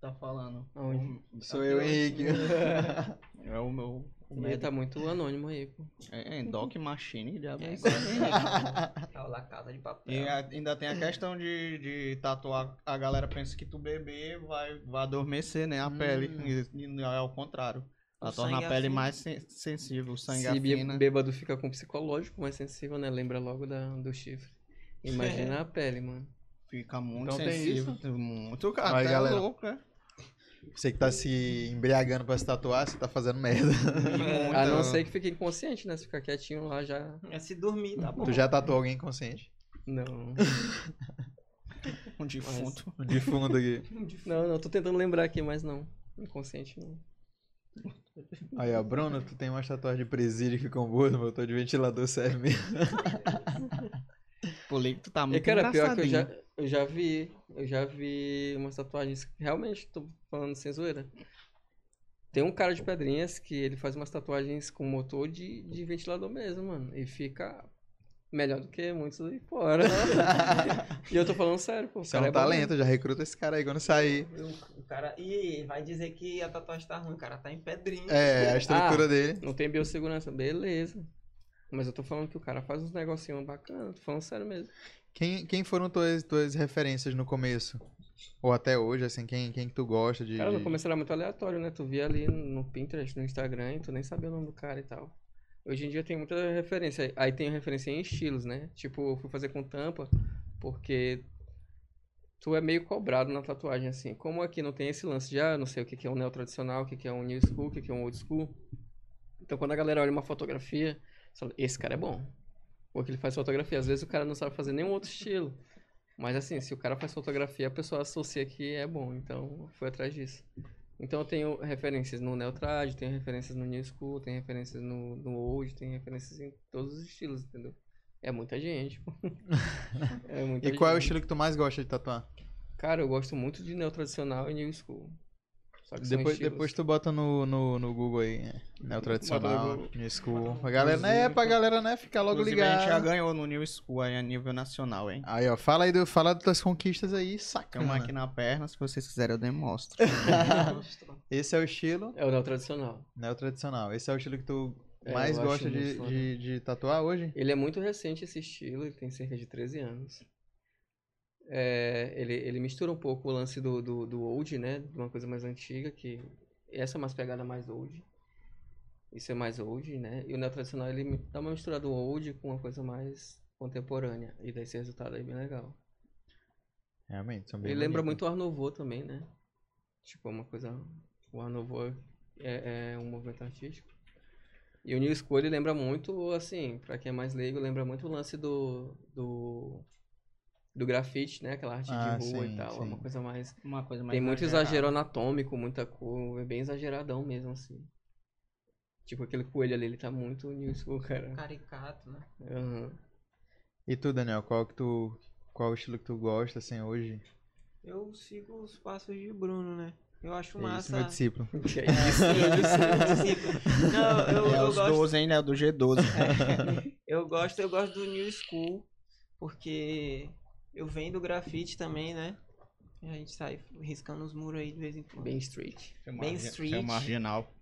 [SPEAKER 3] Tá falando.
[SPEAKER 2] Aonde?
[SPEAKER 1] Sou eu, Henrique.
[SPEAKER 3] É o meu. O meu
[SPEAKER 2] tá muito anônimo aí, pô.
[SPEAKER 3] é, é Doc Machine, diabo.
[SPEAKER 4] É
[SPEAKER 3] É
[SPEAKER 4] igual a La Casa de Papel.
[SPEAKER 3] E a- ainda tem a questão de, de tatuar. A galera pensa que tu beber vai, vai adormecer, né? A
[SPEAKER 1] Hum.
[SPEAKER 3] pele. E, e é ao contrário. Ela
[SPEAKER 4] O
[SPEAKER 3] torna a pele
[SPEAKER 4] afina.
[SPEAKER 3] mais sen- sensível, o sangue
[SPEAKER 2] Se
[SPEAKER 3] afina.
[SPEAKER 2] bêbado fica com psicológico mais sensível, né? Lembra logo da, do chifre. Imagina a pele, mano.
[SPEAKER 3] Fica muito
[SPEAKER 1] Então tem
[SPEAKER 3] sensível. Muito, cara. Até
[SPEAKER 1] galera.
[SPEAKER 3] louco, né?
[SPEAKER 1] Você que tá se embriagando pra se tatuar, você tá fazendo merda.
[SPEAKER 2] A não ser que fique inconsciente, né? Se ficar quietinho lá já.
[SPEAKER 4] É se dormir, tá bom.
[SPEAKER 1] Tu já tatuou alguém inconsciente?
[SPEAKER 2] Não.
[SPEAKER 3] Um defunto.
[SPEAKER 1] De fundo aqui.
[SPEAKER 2] Não, não, tô tentando lembrar aqui, mas não. Inconsciente não.
[SPEAKER 1] Aí, ó, Bruno, tu tem umas tatuagens de presídio que ficam boas, meu. Tô de ventilador serve mesmo.
[SPEAKER 3] Político tu tá muito
[SPEAKER 2] cara, pior que eu já,
[SPEAKER 3] engraçadinho.
[SPEAKER 2] Eu já vi. Eu já vi umas tatuagens. Realmente, tô falando sem zoeira. Tem um cara de pedrinhas que ele faz umas tatuagens com motor de, de ventilador mesmo, mano. E fica melhor do que muitos aí fora. e eu tô falando sério, pô. o
[SPEAKER 1] Isso é
[SPEAKER 2] cara
[SPEAKER 1] um
[SPEAKER 2] bom mesmo.
[SPEAKER 1] talento, já recruta esse cara aí quando sair.
[SPEAKER 4] O cara, e vai dizer que a tatuagem tá ruim, o cara tá em pedrinha.
[SPEAKER 1] É, a estrutura
[SPEAKER 2] Ah.
[SPEAKER 1] dele.
[SPEAKER 2] Não tem biossegurança, beleza. Mas eu tô falando que o cara faz uns negocinhos bacanas, tô falando sério mesmo.
[SPEAKER 1] Quem, quem foram tuas, tuas referências no começo? Ou até hoje, assim, quem, quem que tu gosta de.
[SPEAKER 2] Cara, no começo era muito aleatório, né? Tu via ali no Pinterest, no Instagram, e tu nem sabia o nome do cara e tal. Hoje em dia tem muita referência. Aí tem referência em estilos, né? Tipo, eu fui fazer com tampa, porque tu é meio cobrado na tatuagem, assim. Como aqui não tem esse lance de, ah, não sei o que que é um neo tradicional, o que que é um new school, o que que é um old school. Então quando a galera olha uma fotografia, fala, esse cara é bom. Porque ele faz fotografia. Às vezes o cara não sabe fazer nenhum outro estilo. Mas assim, se o cara faz fotografia, a pessoa associa que é bom. Então, foi atrás disso. Então, eu tenho referências no Neotrad, tenho referências no New School, tenho referências no, no Old, tenho referências em todos os estilos, entendeu? É muita gente. pô. é muita
[SPEAKER 1] E qual é o
[SPEAKER 2] gente.
[SPEAKER 1] estilo que tu mais gosta de tatuar?
[SPEAKER 2] Cara, eu gosto muito de Neotradicional e New School.
[SPEAKER 1] Depois, depois tu bota no, no, no Google aí, né? Neo tradicional,
[SPEAKER 2] Google.
[SPEAKER 1] New School. A galera, né? Pra galera, né? Ficar logo
[SPEAKER 3] Inclusive, a gente já
[SPEAKER 1] ligado.
[SPEAKER 3] ganhou no New School aí a nível nacional, hein?
[SPEAKER 1] Aí, ó, fala aí do, fala das tuas conquistas aí, sacana.
[SPEAKER 3] Estamos aqui na perna, se vocês quiserem eu demonstro.
[SPEAKER 1] Esse é o estilo
[SPEAKER 2] É o Neotradicional.
[SPEAKER 1] neo tradicional. Esse é o estilo que tu
[SPEAKER 2] É,
[SPEAKER 1] mais gosta de, de, de tatuar hoje?
[SPEAKER 2] Ele é muito recente esse estilo, ele tem cerca de 13 anos. É, ele, ele mistura um pouco o lance do, do, do old, né? De uma coisa mais antiga, que essa é uma pegada mais old. Isso é mais old, né? E o neo tradicional ele dá uma mistura do old com uma coisa mais contemporânea. E daí esse resultado aí é bem legal.
[SPEAKER 1] Realmente, são bem
[SPEAKER 2] Ele lembra
[SPEAKER 1] bonitos.
[SPEAKER 2] muito o Art Nouveau também, né? Tipo, uma coisa. O Art Nouveau é, é um movimento artístico. E o New School ele lembra muito, assim, pra quem é mais leigo, lembra muito o lance do. do. Do grafite, né? Aquela arte
[SPEAKER 1] Ah,
[SPEAKER 2] de rua
[SPEAKER 1] sim,
[SPEAKER 2] e tal. É uma
[SPEAKER 1] sim.
[SPEAKER 2] coisa mais.
[SPEAKER 3] Uma coisa mais
[SPEAKER 2] Tem muito
[SPEAKER 3] exagerada.
[SPEAKER 2] exagero anatômico, muita cor, é bem exageradão mesmo, assim. Tipo, aquele coelho ali, ele tá muito New School, cara.
[SPEAKER 4] Caricato, né?
[SPEAKER 2] Aham.
[SPEAKER 1] E tu, Daniel, qual que tu. Qual o estilo que tu gosta, assim, hoje?
[SPEAKER 4] Eu sigo os passos de Bruno, né? Eu acho
[SPEAKER 1] É
[SPEAKER 4] massa.
[SPEAKER 1] meu discípulo.
[SPEAKER 2] Que é isso, meu.
[SPEAKER 4] Não, eu,
[SPEAKER 3] É
[SPEAKER 4] eu
[SPEAKER 3] os
[SPEAKER 4] gosto.
[SPEAKER 3] 12, hein, né? Do G12.
[SPEAKER 4] Eu gosto, eu gosto do New School, porque eu venho do grafite também, né? E a gente sai riscando os muros aí de vez em quando.
[SPEAKER 2] Bem street.
[SPEAKER 4] Bem street.
[SPEAKER 3] É marginal.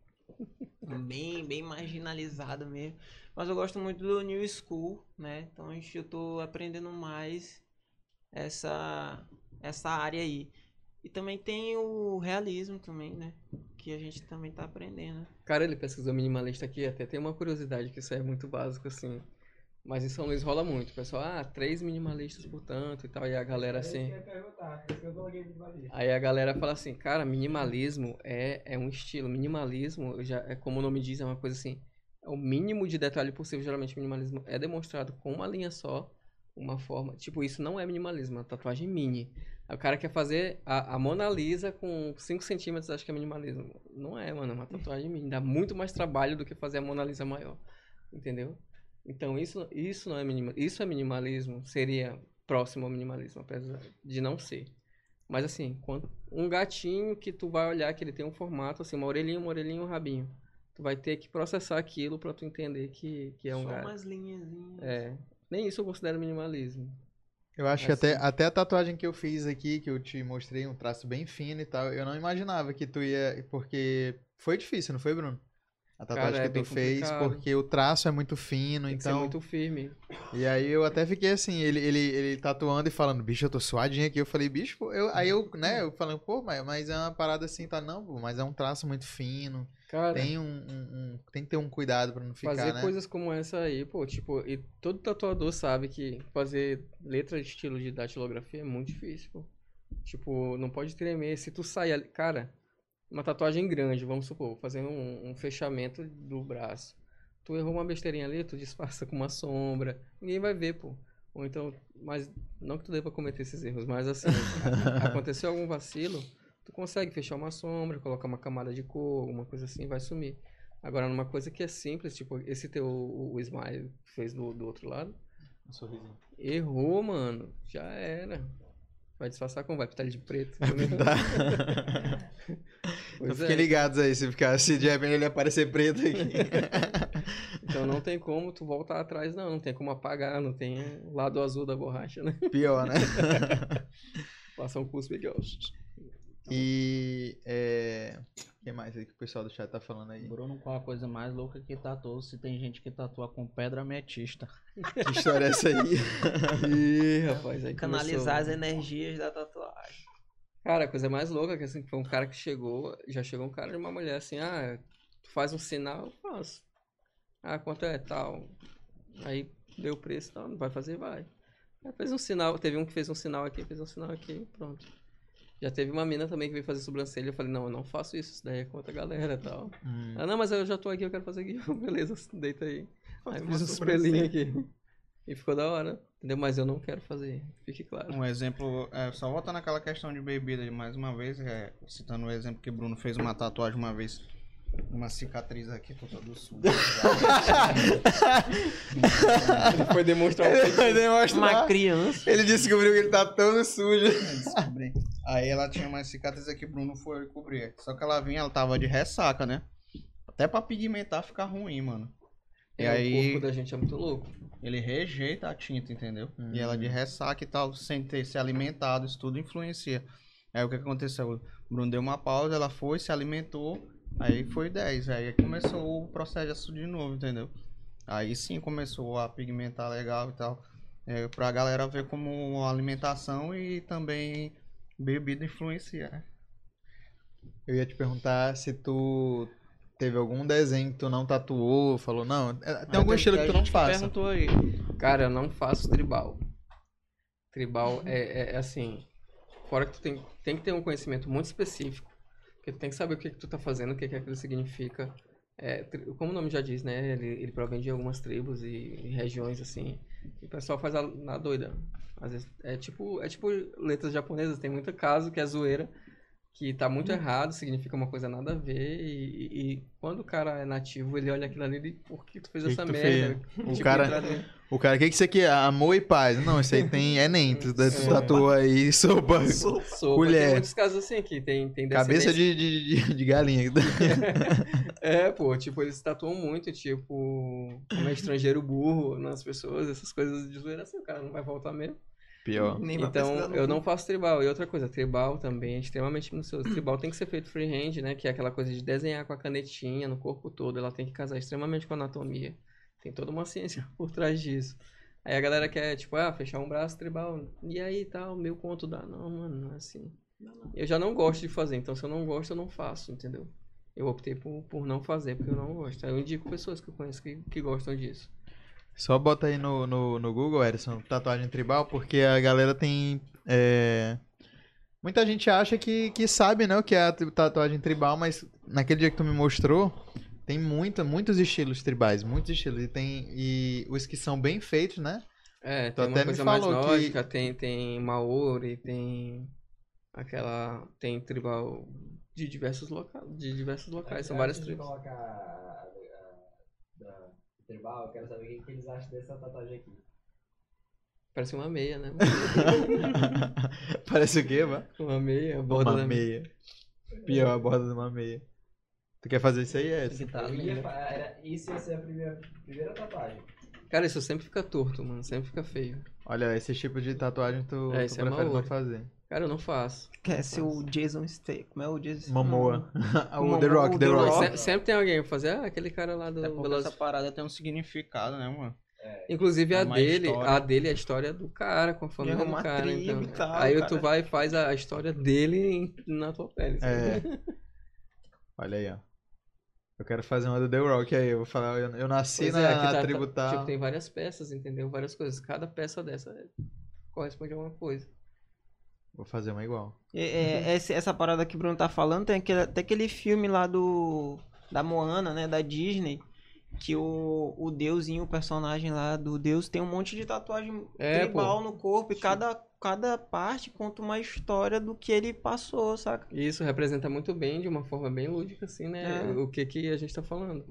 [SPEAKER 4] bem, bem marginalizado mesmo. Mas eu gosto muito do New School, né? Então a gente- eu tô aprendendo mais essa, essa área aí. E também tem o realismo também, né? Que a gente também tá aprendendo.
[SPEAKER 2] Cara, ele pesquisou minimalista aqui, até tem uma curiosidade que isso é muito básico, assim. Mas em São Luís rola muito. O pessoal, ah, três minimalistas, portanto, e tal. E a galera assim.
[SPEAKER 6] Por coloquei minimalista.
[SPEAKER 2] Aí a galera fala assim, cara, minimalismo é, é um estilo. Minimalismo, já é como o nome diz, é uma coisa assim. É o mínimo de detalhe possível. Geralmente, minimalismo é demonstrado com uma linha só, uma forma. Tipo, isso não é minimalismo, é uma tatuagem mini. O cara quer fazer a, a Mona Lisa com 5 centímetros, acho que é minimalismo. Não é, mano, é uma tatuagem mini. Dá muito mais trabalho do que fazer a Mona Lisa maior. Entendeu? Então, isso, isso não é minimalismo. Isso é minimalismo, seria próximo ao minimalismo, apesar de não ser. Mas assim, quando- um gatinho que tu vai olhar que ele tem um formato, assim, uma orelhinha, uma orelhinha e um rabinho. Tu vai ter que processar aquilo pra tu entender que, que é um
[SPEAKER 4] Só
[SPEAKER 2] gato.
[SPEAKER 4] umas linhazinhas.
[SPEAKER 2] É. Nem isso eu considero minimalismo.
[SPEAKER 1] Eu acho que
[SPEAKER 2] Assim.
[SPEAKER 1] até, até a tatuagem que eu fiz aqui, que eu te mostrei, um traço bem fino e tal, eu não imaginava que tu ia. Porque foi difícil, não foi, Bruno? A tatuagem
[SPEAKER 2] Cara, é
[SPEAKER 1] que tu
[SPEAKER 2] bem
[SPEAKER 1] fez,
[SPEAKER 2] complicado.
[SPEAKER 1] porque o traço é muito fino,
[SPEAKER 2] Tem que
[SPEAKER 1] então.
[SPEAKER 2] muito firme.
[SPEAKER 1] E aí eu até fiquei assim, ele, ele, ele tatuando e falando, bicho, eu tô suadinho aqui. Eu falei, bicho, pô, eu, aí eu, né, eu falei, pô, mas, mas é uma parada assim, tá? Não, pô, mas é um traço muito fino.
[SPEAKER 2] Cara,
[SPEAKER 1] Tem um, um- um- tem que ter um cuidado pra não ficar,
[SPEAKER 2] fazer
[SPEAKER 1] né?
[SPEAKER 2] coisas como essa aí, pô, tipo, e todo tatuador sabe que fazer letra de estilo de datilografia é muito difícil, pô. Tipo, não pode tremer. Se tu sair ali, cara, uma tatuagem grande, vamos supor, fazendo um, um fechamento do braço. Tu errou uma besteirinha ali, tu disfarça com uma sombra, ninguém vai ver, pô. Ou então, mas não que tu deva cometer esses erros, mas assim, aconteceu algum vacilo, tu consegue fechar uma sombra, colocar uma camada de cor, alguma coisa assim, vai sumir. Agora, numa coisa que é simples, tipo, esse teu, o, o Smile fez do, do outro lado,
[SPEAKER 1] Um sorrisinho.
[SPEAKER 2] errou, mano, já era. Vai disfarçar como? Vai pintar ele de preto.
[SPEAKER 1] Vai pintar. Fiquem
[SPEAKER 2] é.
[SPEAKER 1] ligados aí, se ficar, se de repente ele aparecer preto aqui.
[SPEAKER 2] Então não tem como tu voltar atrás, não. Não tem como apagar, não tem o lado azul da borracha, né?
[SPEAKER 1] Pior, né?
[SPEAKER 2] Passar um cuspe aqui, ó.
[SPEAKER 1] E é... o que mais aí que o pessoal do chat tá falando aí?
[SPEAKER 3] Bruno, qual a coisa mais louca que tatuou? Se tem gente que tatua com pedra ametista.
[SPEAKER 1] Que história é essa aí?
[SPEAKER 2] Ih, rapaz, aí
[SPEAKER 4] Canalizar as
[SPEAKER 2] começou.
[SPEAKER 4] energias da tatuagem.
[SPEAKER 2] Cara, a coisa mais louca é que assim, foi um cara que chegou, já chegou um cara de uma mulher assim, ah, tu faz um sinal, eu faço. Ah, quanto é tal? Aí deu o preço, não, não vai fazer, vai. Aí fez um sinal, teve um que fez um sinal aqui, fez um sinal aqui, pronto. Já teve uma mina também que veio fazer sobrancelha, eu falei, não, eu não faço isso, isso daí é com outra galera e tal.
[SPEAKER 1] Hum.
[SPEAKER 2] Ah, não, mas eu já tô aqui, eu quero fazer aqui. Beleza, deita aí. Aí fiz
[SPEAKER 4] sobrancelha.
[SPEAKER 2] pelinhos aqui. E ficou da hora, entendeu? Mas eu não quero fazer, fique claro.
[SPEAKER 3] Um exemplo, é, só voltando naquela questão de bebida mais uma vez, é, citando o exemplo que Bruno fez uma tatuagem uma vez, uma cicatriz aqui, tô todo sujo.
[SPEAKER 2] Ele foi demonstrar o
[SPEAKER 1] Ele vai
[SPEAKER 2] feitiço.
[SPEAKER 4] Uma
[SPEAKER 1] demonstrar.
[SPEAKER 4] criança.
[SPEAKER 1] Ele descobriu que ele tá todo sujo.
[SPEAKER 3] Descobri. Aí ela tinha uma cicatriz aqui, Bruno foi cobrir. Só que ela vinha, ela tava de ressaca, né? Até pra pigmentar fica ruim, mano. E
[SPEAKER 2] É,
[SPEAKER 3] aí
[SPEAKER 2] O corpo da gente é muito louco.
[SPEAKER 3] ele rejeita a tinta, entendeu? E ela
[SPEAKER 1] Hum.
[SPEAKER 3] de ressaca e tal, sem ter se alimentado, isso tudo influencia. Aí o que que aconteceu? O Bruno deu uma pausa, ela foi, se alimentou, aí foi 10. Aí começou o processo de novo, entendeu? Aí sim começou a pigmentar legal e tal. É, pra galera ver como alimentação e também bebida influencia, né?
[SPEAKER 1] Eu ia te perguntar se tu teve algum desenho que tu não tatuou, falou, não, é, tem algum estilo que tu não faça.
[SPEAKER 3] perguntou aí.
[SPEAKER 2] Cara, eu não faço tribal. Tribal é, é- é assim. Fora que tu tem, tem que ter um conhecimento muito específico. Porque tu tem que saber o que, que tu tá fazendo, o que, que aquilo significa. É, como o nome já diz, né? Ele, ele provém de algumas tribos e, e regiões, assim. E o pessoal faz a, na doida. Às vezes é tipo, é tipo letras japonesas, tem muito caso que é zoeira, que tá muito errado, significa uma coisa nada a ver. E, e- e quando o cara é nativo, ele olha aquilo ali e por que tu fez
[SPEAKER 1] Que que
[SPEAKER 2] essa
[SPEAKER 1] tu
[SPEAKER 2] merda?
[SPEAKER 1] fez? O
[SPEAKER 2] Tipo,
[SPEAKER 1] cara- O cara, o que que isso aqui é? Amor e paz. Não, isso aí tem Enem. Tu, tu
[SPEAKER 2] É.
[SPEAKER 1] tatuou aí sopa.
[SPEAKER 2] Sopa.
[SPEAKER 1] Colher.
[SPEAKER 2] Tem muitos casos assim que tem, tem
[SPEAKER 1] Cabeça de, de, de, de galinha.
[SPEAKER 2] É, pô, tipo, eles tatuam muito, tipo, como é estrangeiro burro nas pessoas, essas coisas de zoeira assim, o cara não vai voltar mesmo.
[SPEAKER 1] Pior.
[SPEAKER 4] Nem
[SPEAKER 2] Então, eu não faço tribal. E outra coisa, tribal também é extremamente minucioso. Tribal tem que ser feito freehand, né? Que é aquela coisa de desenhar com a canetinha no corpo todo. Ela tem que casar extremamente com a anatomia. Tem toda uma ciência por trás disso. Aí a galera quer, tipo, ah, fechar um braço tribal. E aí, tal, meu conto dá. Não, mano, não é assim. Eu já não gosto de fazer. Então, se eu não gosto, eu não faço, entendeu? Eu optei por, por não fazer, porque eu não gosto. Aí eu indico pessoas que eu conheço que, que gostam disso.
[SPEAKER 1] Só bota aí no, no, no Google, Edson, tatuagem tribal, porque a galera tem. é, Muita gente acha que, que sabe, né, o que é a tatuagem tribal, mas naquele dia que tu me mostrou, tem muita, muitos estilos tribais, muitos estilos. E tem. E os que são bem feitos, né?
[SPEAKER 2] É,
[SPEAKER 1] Tu
[SPEAKER 2] tem
[SPEAKER 1] até
[SPEAKER 2] uma
[SPEAKER 1] me
[SPEAKER 2] coisa mais
[SPEAKER 1] falou que-
[SPEAKER 2] tem, tem Maori, tem aquela. Tem tribal de diversos locais. De diversos locais, são várias tribos.
[SPEAKER 6] colocar a, a, da tribal, eu quero saber o que, que eles acham dessa tatuagem aqui.
[SPEAKER 2] Parece uma meia, né?
[SPEAKER 1] Parece o quê, mano?
[SPEAKER 2] Uma meia, a borda
[SPEAKER 1] Uma
[SPEAKER 2] da
[SPEAKER 1] meia. Pior, a borda de uma meia. Tu quer fazer isso aí, Edson?
[SPEAKER 2] Tá
[SPEAKER 6] Eu ia fa- era, isso ia ser a primeira, primeira tatuagem.
[SPEAKER 2] Cara, isso sempre fica torto, mano. Sempre fica feio.
[SPEAKER 1] Olha, esse tipo de tatuagem tu,
[SPEAKER 2] É,
[SPEAKER 1] tu
[SPEAKER 2] é
[SPEAKER 1] prefere não
[SPEAKER 2] Maori.
[SPEAKER 1] fazer.
[SPEAKER 2] Cara, eu não faço.
[SPEAKER 4] Quer ser o Jason Statham. Como é o Jason
[SPEAKER 1] Momoa. o The Rock, The
[SPEAKER 4] The
[SPEAKER 1] Rock.
[SPEAKER 4] Rock.
[SPEAKER 2] Se- sempre tem alguém pra fazer. Ah, aquele cara lá do
[SPEAKER 3] É
[SPEAKER 2] Velozes
[SPEAKER 3] essa parada tem um significado, né, mano?
[SPEAKER 2] Inclusive
[SPEAKER 3] É
[SPEAKER 2] a dele,
[SPEAKER 3] história.
[SPEAKER 2] a dele é a história do cara, com a família
[SPEAKER 4] É
[SPEAKER 2] do
[SPEAKER 4] uma
[SPEAKER 2] cara.
[SPEAKER 4] tribo
[SPEAKER 2] Então.
[SPEAKER 4] tal,
[SPEAKER 2] Aí tu
[SPEAKER 4] cara.
[SPEAKER 2] vai e faz a história dele em- na tua pele.
[SPEAKER 1] É. Olha aí, ó. Eu quero fazer uma do The Rock aí. Eu vou falar, eu, eu nasci
[SPEAKER 2] Pois
[SPEAKER 1] na,
[SPEAKER 2] é, aqui
[SPEAKER 1] na
[SPEAKER 2] tá-
[SPEAKER 1] tribo
[SPEAKER 2] tá-. Tipo, tem várias peças, entendeu? Várias coisas. Cada peça dessa corresponde a uma coisa.
[SPEAKER 1] Vou fazer uma igual.
[SPEAKER 4] É, é, essa parada que o Bruno tá falando, tem aquele, até aquele filme lá do. Da Moana, né? Da Disney. Que o, o deusinho, o personagem lá do deus, tem um monte de tatuagem
[SPEAKER 2] É,
[SPEAKER 4] tribal
[SPEAKER 2] pô.
[SPEAKER 4] no corpo. E cada, cada parte conta uma história do que ele passou, saca?
[SPEAKER 2] Isso representa muito bem, de uma forma bem lúdica, assim, né?
[SPEAKER 4] É.
[SPEAKER 2] O que, que a gente tá falando.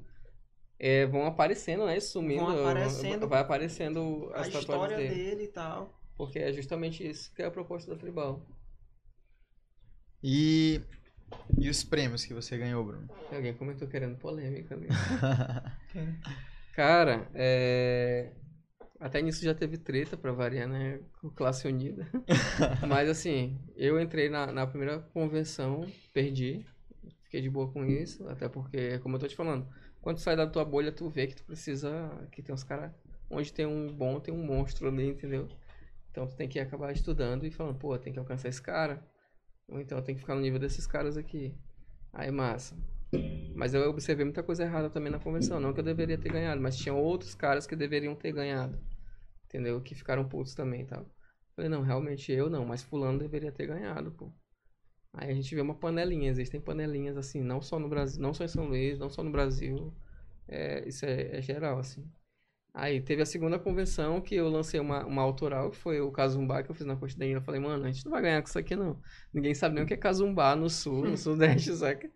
[SPEAKER 2] É, vão aparecendo, né? Sumindo.
[SPEAKER 4] Vão aparecendo
[SPEAKER 2] vai aparecendo
[SPEAKER 4] A
[SPEAKER 2] as
[SPEAKER 4] história
[SPEAKER 2] tatuagens dele.
[SPEAKER 4] dele e tal.
[SPEAKER 2] Porque é justamente isso que é a proposta da Tribal.
[SPEAKER 1] E, e os prêmios que você ganhou, Bruno?
[SPEAKER 2] Alguém comentou querendo polêmica ali. Cara, é... até nisso já teve treta pra variar, né? Com classe unida. Mas assim, eu entrei na, na primeira convenção, perdi. Fiquei de boa com isso, até porque, como eu tô te falando, quando tu sai da tua bolha, tu vê que tu precisa. que tem uns caras. Onde tem um bom, tem um monstro ali, entendeu? Então tu tem que acabar estudando e falando, pô, tem que alcançar esse cara. Ou então tem que ficar no nível desses caras aqui. Aí massa. Mas eu observei muita coisa errada também na convenção. Não que eu deveria ter ganhado, mas tinha outros caras que deveriam ter ganhado. Entendeu? Que ficaram putos também tal. Falei, não, realmente eu não, mas fulano deveria ter ganhado, pô. Aí a gente vê uma panelinha, existem panelinhas assim, não só no Brasil, não só em São Luís, não só no Brasil. É, isso é, é geral, assim. Aí teve a segunda convenção que eu lancei uma, uma autoral, que foi o Kazumbá que eu fiz na Costa da Ilha. Eu falei, mano, a gente não vai ganhar com isso aqui não. Ninguém sabe nem o que é Kazumbá no sul, no sudeste, saca?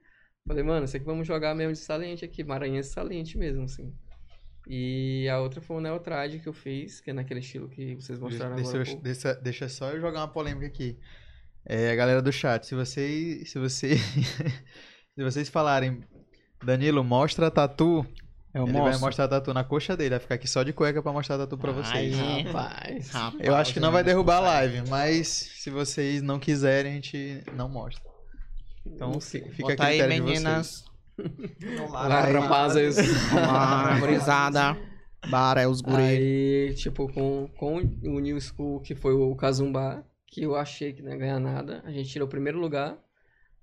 [SPEAKER 2] Falei, mano, isso aqui vamos jogar mesmo de saliente aqui, maranhense saliente mesmo, assim. E a outra foi o Neotrad que eu fiz, que é naquele estilo que vocês mostraram
[SPEAKER 1] Deixa,
[SPEAKER 2] agora.
[SPEAKER 1] eu- deixa, deixa só eu jogar uma polêmica aqui. É, a galera do chat, se vocês. Se vocês. se vocês falarem, Danilo, mostra a tatu.
[SPEAKER 3] Eu
[SPEAKER 1] ele vai
[SPEAKER 3] mostro.
[SPEAKER 1] mostrar a tatu na coxa dele, vai ficar aqui só de cueca pra mostrar a tatu pra vocês.
[SPEAKER 3] Aí.
[SPEAKER 2] Rapaz.
[SPEAKER 3] Rapaz,
[SPEAKER 1] Eu acho que não vai derrubar a live, mas se vocês não quiserem, a gente não mostra. Então fica a
[SPEAKER 3] Bota aí,
[SPEAKER 1] de vocês.
[SPEAKER 2] Olá, rapazes.
[SPEAKER 3] Olá, gurizada. Bara, é os guri.
[SPEAKER 2] Aí, tipo, com, com o New School, que foi o Kazumbá, que eu achei que não ia ganhar nada, a gente tirou o primeiro lugar.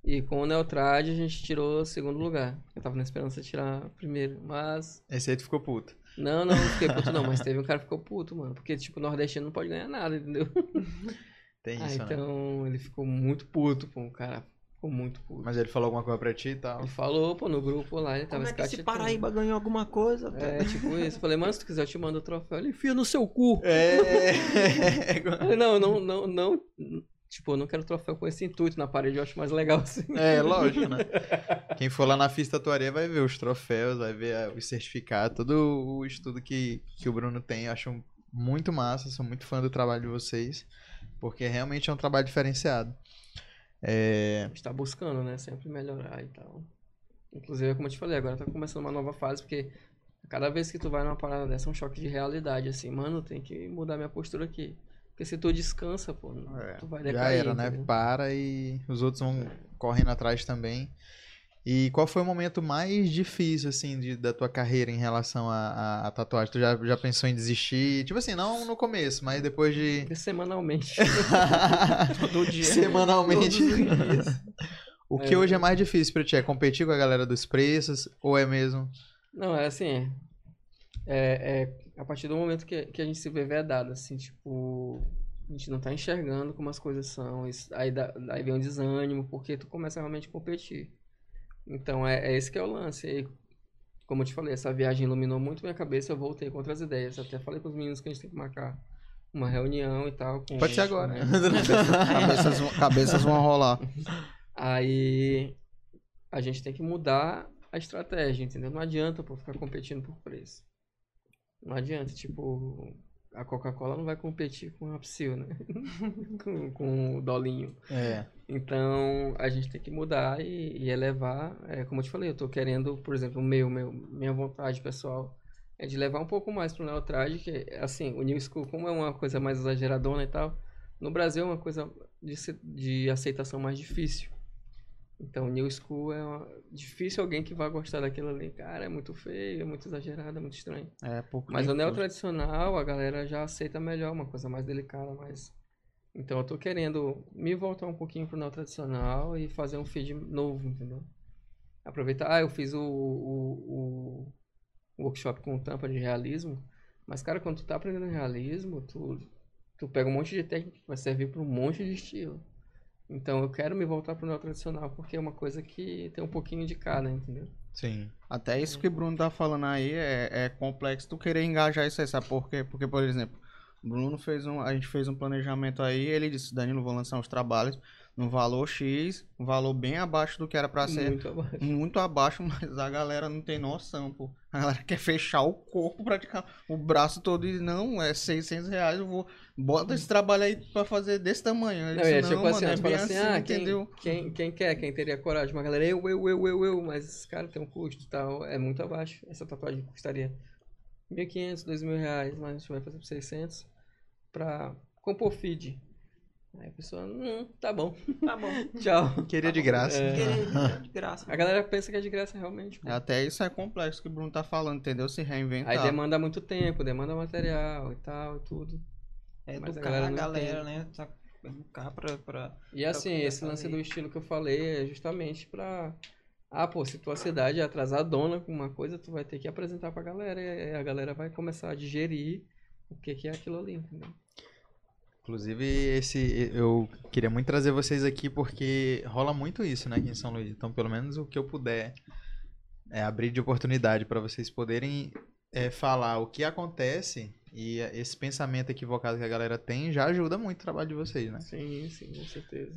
[SPEAKER 2] E com o Neotrad a gente tirou o segundo lugar. Eu tava na esperança de tirar o primeiro, mas...
[SPEAKER 1] Esse aí tu ficou puto.
[SPEAKER 2] Não, não, não fiquei puto não, mas teve um cara que ficou puto, mano. Porque, tipo, o nordestino não pode ganhar nada, entendeu?
[SPEAKER 1] Tem
[SPEAKER 2] Ah,
[SPEAKER 1] isso, né?
[SPEAKER 2] então ele ficou muito puto, pô, o cara ficou muito puto.
[SPEAKER 1] Mas ele falou alguma coisa pra ti e tal.
[SPEAKER 2] Ele falou, pô, no grupo lá, ele tava
[SPEAKER 4] Como é
[SPEAKER 2] escatitando.
[SPEAKER 4] Paraíba ganhou alguma coisa?
[SPEAKER 2] É, tipo isso. Falei, mano, se tu quiser eu te mando o troféu. Ele enfia no seu cu.
[SPEAKER 1] É.
[SPEAKER 2] Falei, não, não, não, não. Tipo, eu não quero troféu com esse intuito na parede, eu acho mais legal assim.
[SPEAKER 1] É, lógico, né? Quem for lá na Fista Tatuaria vai ver os troféus, vai ver ah, os certificados, todo o estudo que, que o Bruno tem. Eu acho muito massa, sou muito fã do trabalho de vocês, porque realmente é um trabalho diferenciado. É,
[SPEAKER 2] A gente tá buscando, né? Sempre melhorar e tal. Inclusive, como eu te falei, agora tá começando uma nova fase, porque cada vez que tu vai numa parada dessa é um choque de realidade, assim, mano, tem que mudar minha postura aqui. Porque se tu descansa, pô,
[SPEAKER 1] é,
[SPEAKER 2] tu vai
[SPEAKER 1] já
[SPEAKER 2] decair.
[SPEAKER 1] era, né?
[SPEAKER 2] entendeu?
[SPEAKER 1] Para e os outros vão correndo atrás também. E qual foi o momento mais difícil, assim, de- da tua carreira em relação à tatuagem? Tu já, já pensou em desistir? Tipo assim, não no começo, mas depois de.
[SPEAKER 2] Semanalmente.
[SPEAKER 3] Todo dia.
[SPEAKER 1] Semanalmente. O que
[SPEAKER 2] É.
[SPEAKER 1] hoje é mais difícil pra ti? É competir com a galera dos preços? Ou é mesmo.
[SPEAKER 2] Não, é assim. É, é a partir do momento que, que a gente se vê vedado, assim, tipo. A gente não tá enxergando como as coisas são. isso- aí, dá, aí vem um desânimo, porque tu começa realmente a competir. Então é, é esse que é o lance. E, como eu te falei, essa viagem iluminou muito minha cabeça, eu voltei com outras ideias. Até falei com os meninos que a gente tem que marcar uma reunião e tal.
[SPEAKER 1] Pode ser agora.
[SPEAKER 2] né?
[SPEAKER 3] Cabeças, vão- cabeças vão rolar.
[SPEAKER 2] Aí a gente tem que mudar a estratégia, entendeu? Não adianta pô, ficar competindo por preço. Não adianta, tipo, a Coca-Cola não vai competir com a Psil, né? com, com o Dolinho.
[SPEAKER 1] É.
[SPEAKER 2] Então a gente tem que mudar e, e elevar. É, como eu te falei, eu tô querendo, por exemplo, o meu, meu, minha vontade pessoal é de levar um pouco mais pro Neotrad, que assim, o New School, como é uma coisa mais exageradona e tal, no Brasil é uma coisa de, de aceitação mais difícil. Então, New School é uma- difícil alguém que vai gostar daquilo ali. Cara, é muito feio, é muito exagerado, é muito estranho.
[SPEAKER 3] É, pouco
[SPEAKER 2] Mas o neo tradicional, a galera já aceita melhor, uma coisa mais delicada, mais. Então eu tô querendo me voltar um pouquinho pro neo tradicional e fazer um feed novo, entendeu? aproveitar. Ah, eu fiz o, o, o- o workshop com tampa de realismo. Mas, cara, quando tu tá aprendendo realismo, tu, tu pega um monte de técnica que vai servir para um monte de estilo. Então eu quero me voltar pro neo tradicional, porque é uma coisa que tem um pouquinho de cada, entendeu?
[SPEAKER 1] Sim.
[SPEAKER 3] Até isso que o Bruno tá falando aí é, é complexo tu querer engajar isso aí, sabe por quê? Porque, por exemplo, Bruno fez um. A gente fez um planejamento aí, ele disse, Danilo, vou lançar uns trabalhos no valor X, um valor bem abaixo do que era pra ser.
[SPEAKER 2] Muito abaixo.
[SPEAKER 3] Muito abaixo, mas a galera não tem noção, pô. A galera quer fechar o corpo, praticar o braço todo e não, é 600 reais, eu vou. Bota esse trabalho aí pra fazer desse tamanho. Eu
[SPEAKER 2] Não,
[SPEAKER 3] disse,
[SPEAKER 2] e é
[SPEAKER 3] não,
[SPEAKER 2] tipo
[SPEAKER 3] mano,
[SPEAKER 2] assim,
[SPEAKER 3] é
[SPEAKER 2] nós fala
[SPEAKER 3] bem
[SPEAKER 2] assim,
[SPEAKER 3] assim,
[SPEAKER 2] ah, quem,
[SPEAKER 3] entendeu?
[SPEAKER 2] quem, quem quer, quem teria coragem? Uma galera, eu, eu, eu, eu, eu, mas esse cara tem um custo e tal, é muito abaixo. Essa tatuagem custaria 1.500, 2.000 reais, mas a gente vai fazer por 600 pra compor feed. Aí a pessoa, hum, tá bom,
[SPEAKER 4] Tá bom.
[SPEAKER 2] tchau.
[SPEAKER 1] Queria de graça.
[SPEAKER 2] É.
[SPEAKER 4] Querer de graça.
[SPEAKER 2] A galera pensa que é de graça realmente. pô.
[SPEAKER 3] Até isso é complexo que o Bruno tá falando, entendeu? Se reinventar.
[SPEAKER 2] Aí demanda muito tempo, demanda material e tal, e tudo.
[SPEAKER 4] É
[SPEAKER 2] Mas a
[SPEAKER 4] educar
[SPEAKER 2] galera
[SPEAKER 4] a galera, né? Sa- Educar pra, pra...
[SPEAKER 2] E assim,
[SPEAKER 4] poder
[SPEAKER 2] esse lance
[SPEAKER 4] fazer.
[SPEAKER 2] do estilo que eu falei é justamente pra. Ah, pô, se tua cidade é atrasadona com uma coisa, tu vai ter que apresentar pra galera e a galera vai começar a digerir o que, que é aquilo ali, entendeu?
[SPEAKER 1] Inclusive, esse eu queria muito trazer vocês aqui porque rola muito isso, né, aqui em São Luís. Então, pelo menos o que eu puder é abrir de oportunidade para vocês poderem é, falar o que acontece e esse pensamento equivocado que a galera tem já ajuda muito o trabalho de vocês, né?
[SPEAKER 2] Sim, sim, com certeza.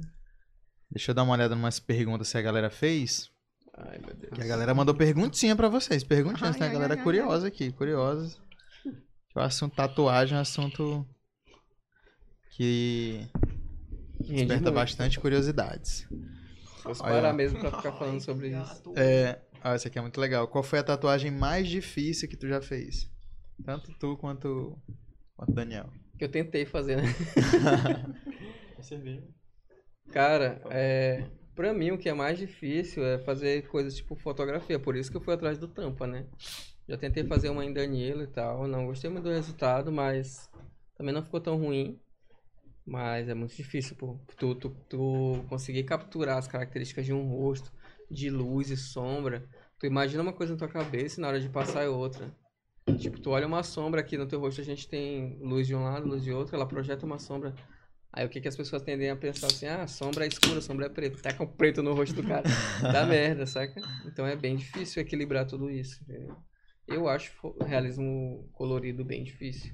[SPEAKER 1] Deixa eu dar uma olhada em umas perguntas que a galera fez.
[SPEAKER 2] Ai, meu Deus.
[SPEAKER 1] Que a galera mandou perguntinha pra vocês. Perguntinhas,
[SPEAKER 3] Ai,
[SPEAKER 1] tem a
[SPEAKER 3] ai,
[SPEAKER 1] galera
[SPEAKER 3] ai, ai,
[SPEAKER 1] curiosa aqui, curiosa. O assunto tatuagem é um assunto que desperta
[SPEAKER 2] muito.
[SPEAKER 1] bastante curiosidades.
[SPEAKER 2] Se fosse
[SPEAKER 1] Olha.
[SPEAKER 2] parar mesmo pra ficar falando sobre isso.
[SPEAKER 1] É, ah, essa aqui é muito legal. Qual foi a tatuagem mais difícil que tu já fez? Tanto tu quanto quanto Daniel.
[SPEAKER 2] Que eu tentei fazer, né? Cara, é, pra mim o que é mais difícil é fazer coisas tipo fotografia, por isso que eu fui atrás do Tampa, né? Já tentei fazer uma em Danilo e tal, não gostei muito do resultado, mas também não ficou tão ruim. Mas é muito difícil, pô, tu, tu, tu conseguir capturar as características de um rosto, de luz e sombra. Tu imagina uma coisa na tua cabeça e na hora de passar é outra. Tipo, tu olha uma sombra aqui no teu rosto, a gente tem luz de um lado, luz de outro, ela projeta uma sombra Aí o que, que as pessoas tendem a pensar assim, ah, sombra é escura, sombra é preta. Taca um preto no rosto do cara. Dá merda, saca? Então é bem difícil equilibrar tudo isso. entendeu? Eu acho realismo colorido bem difícil.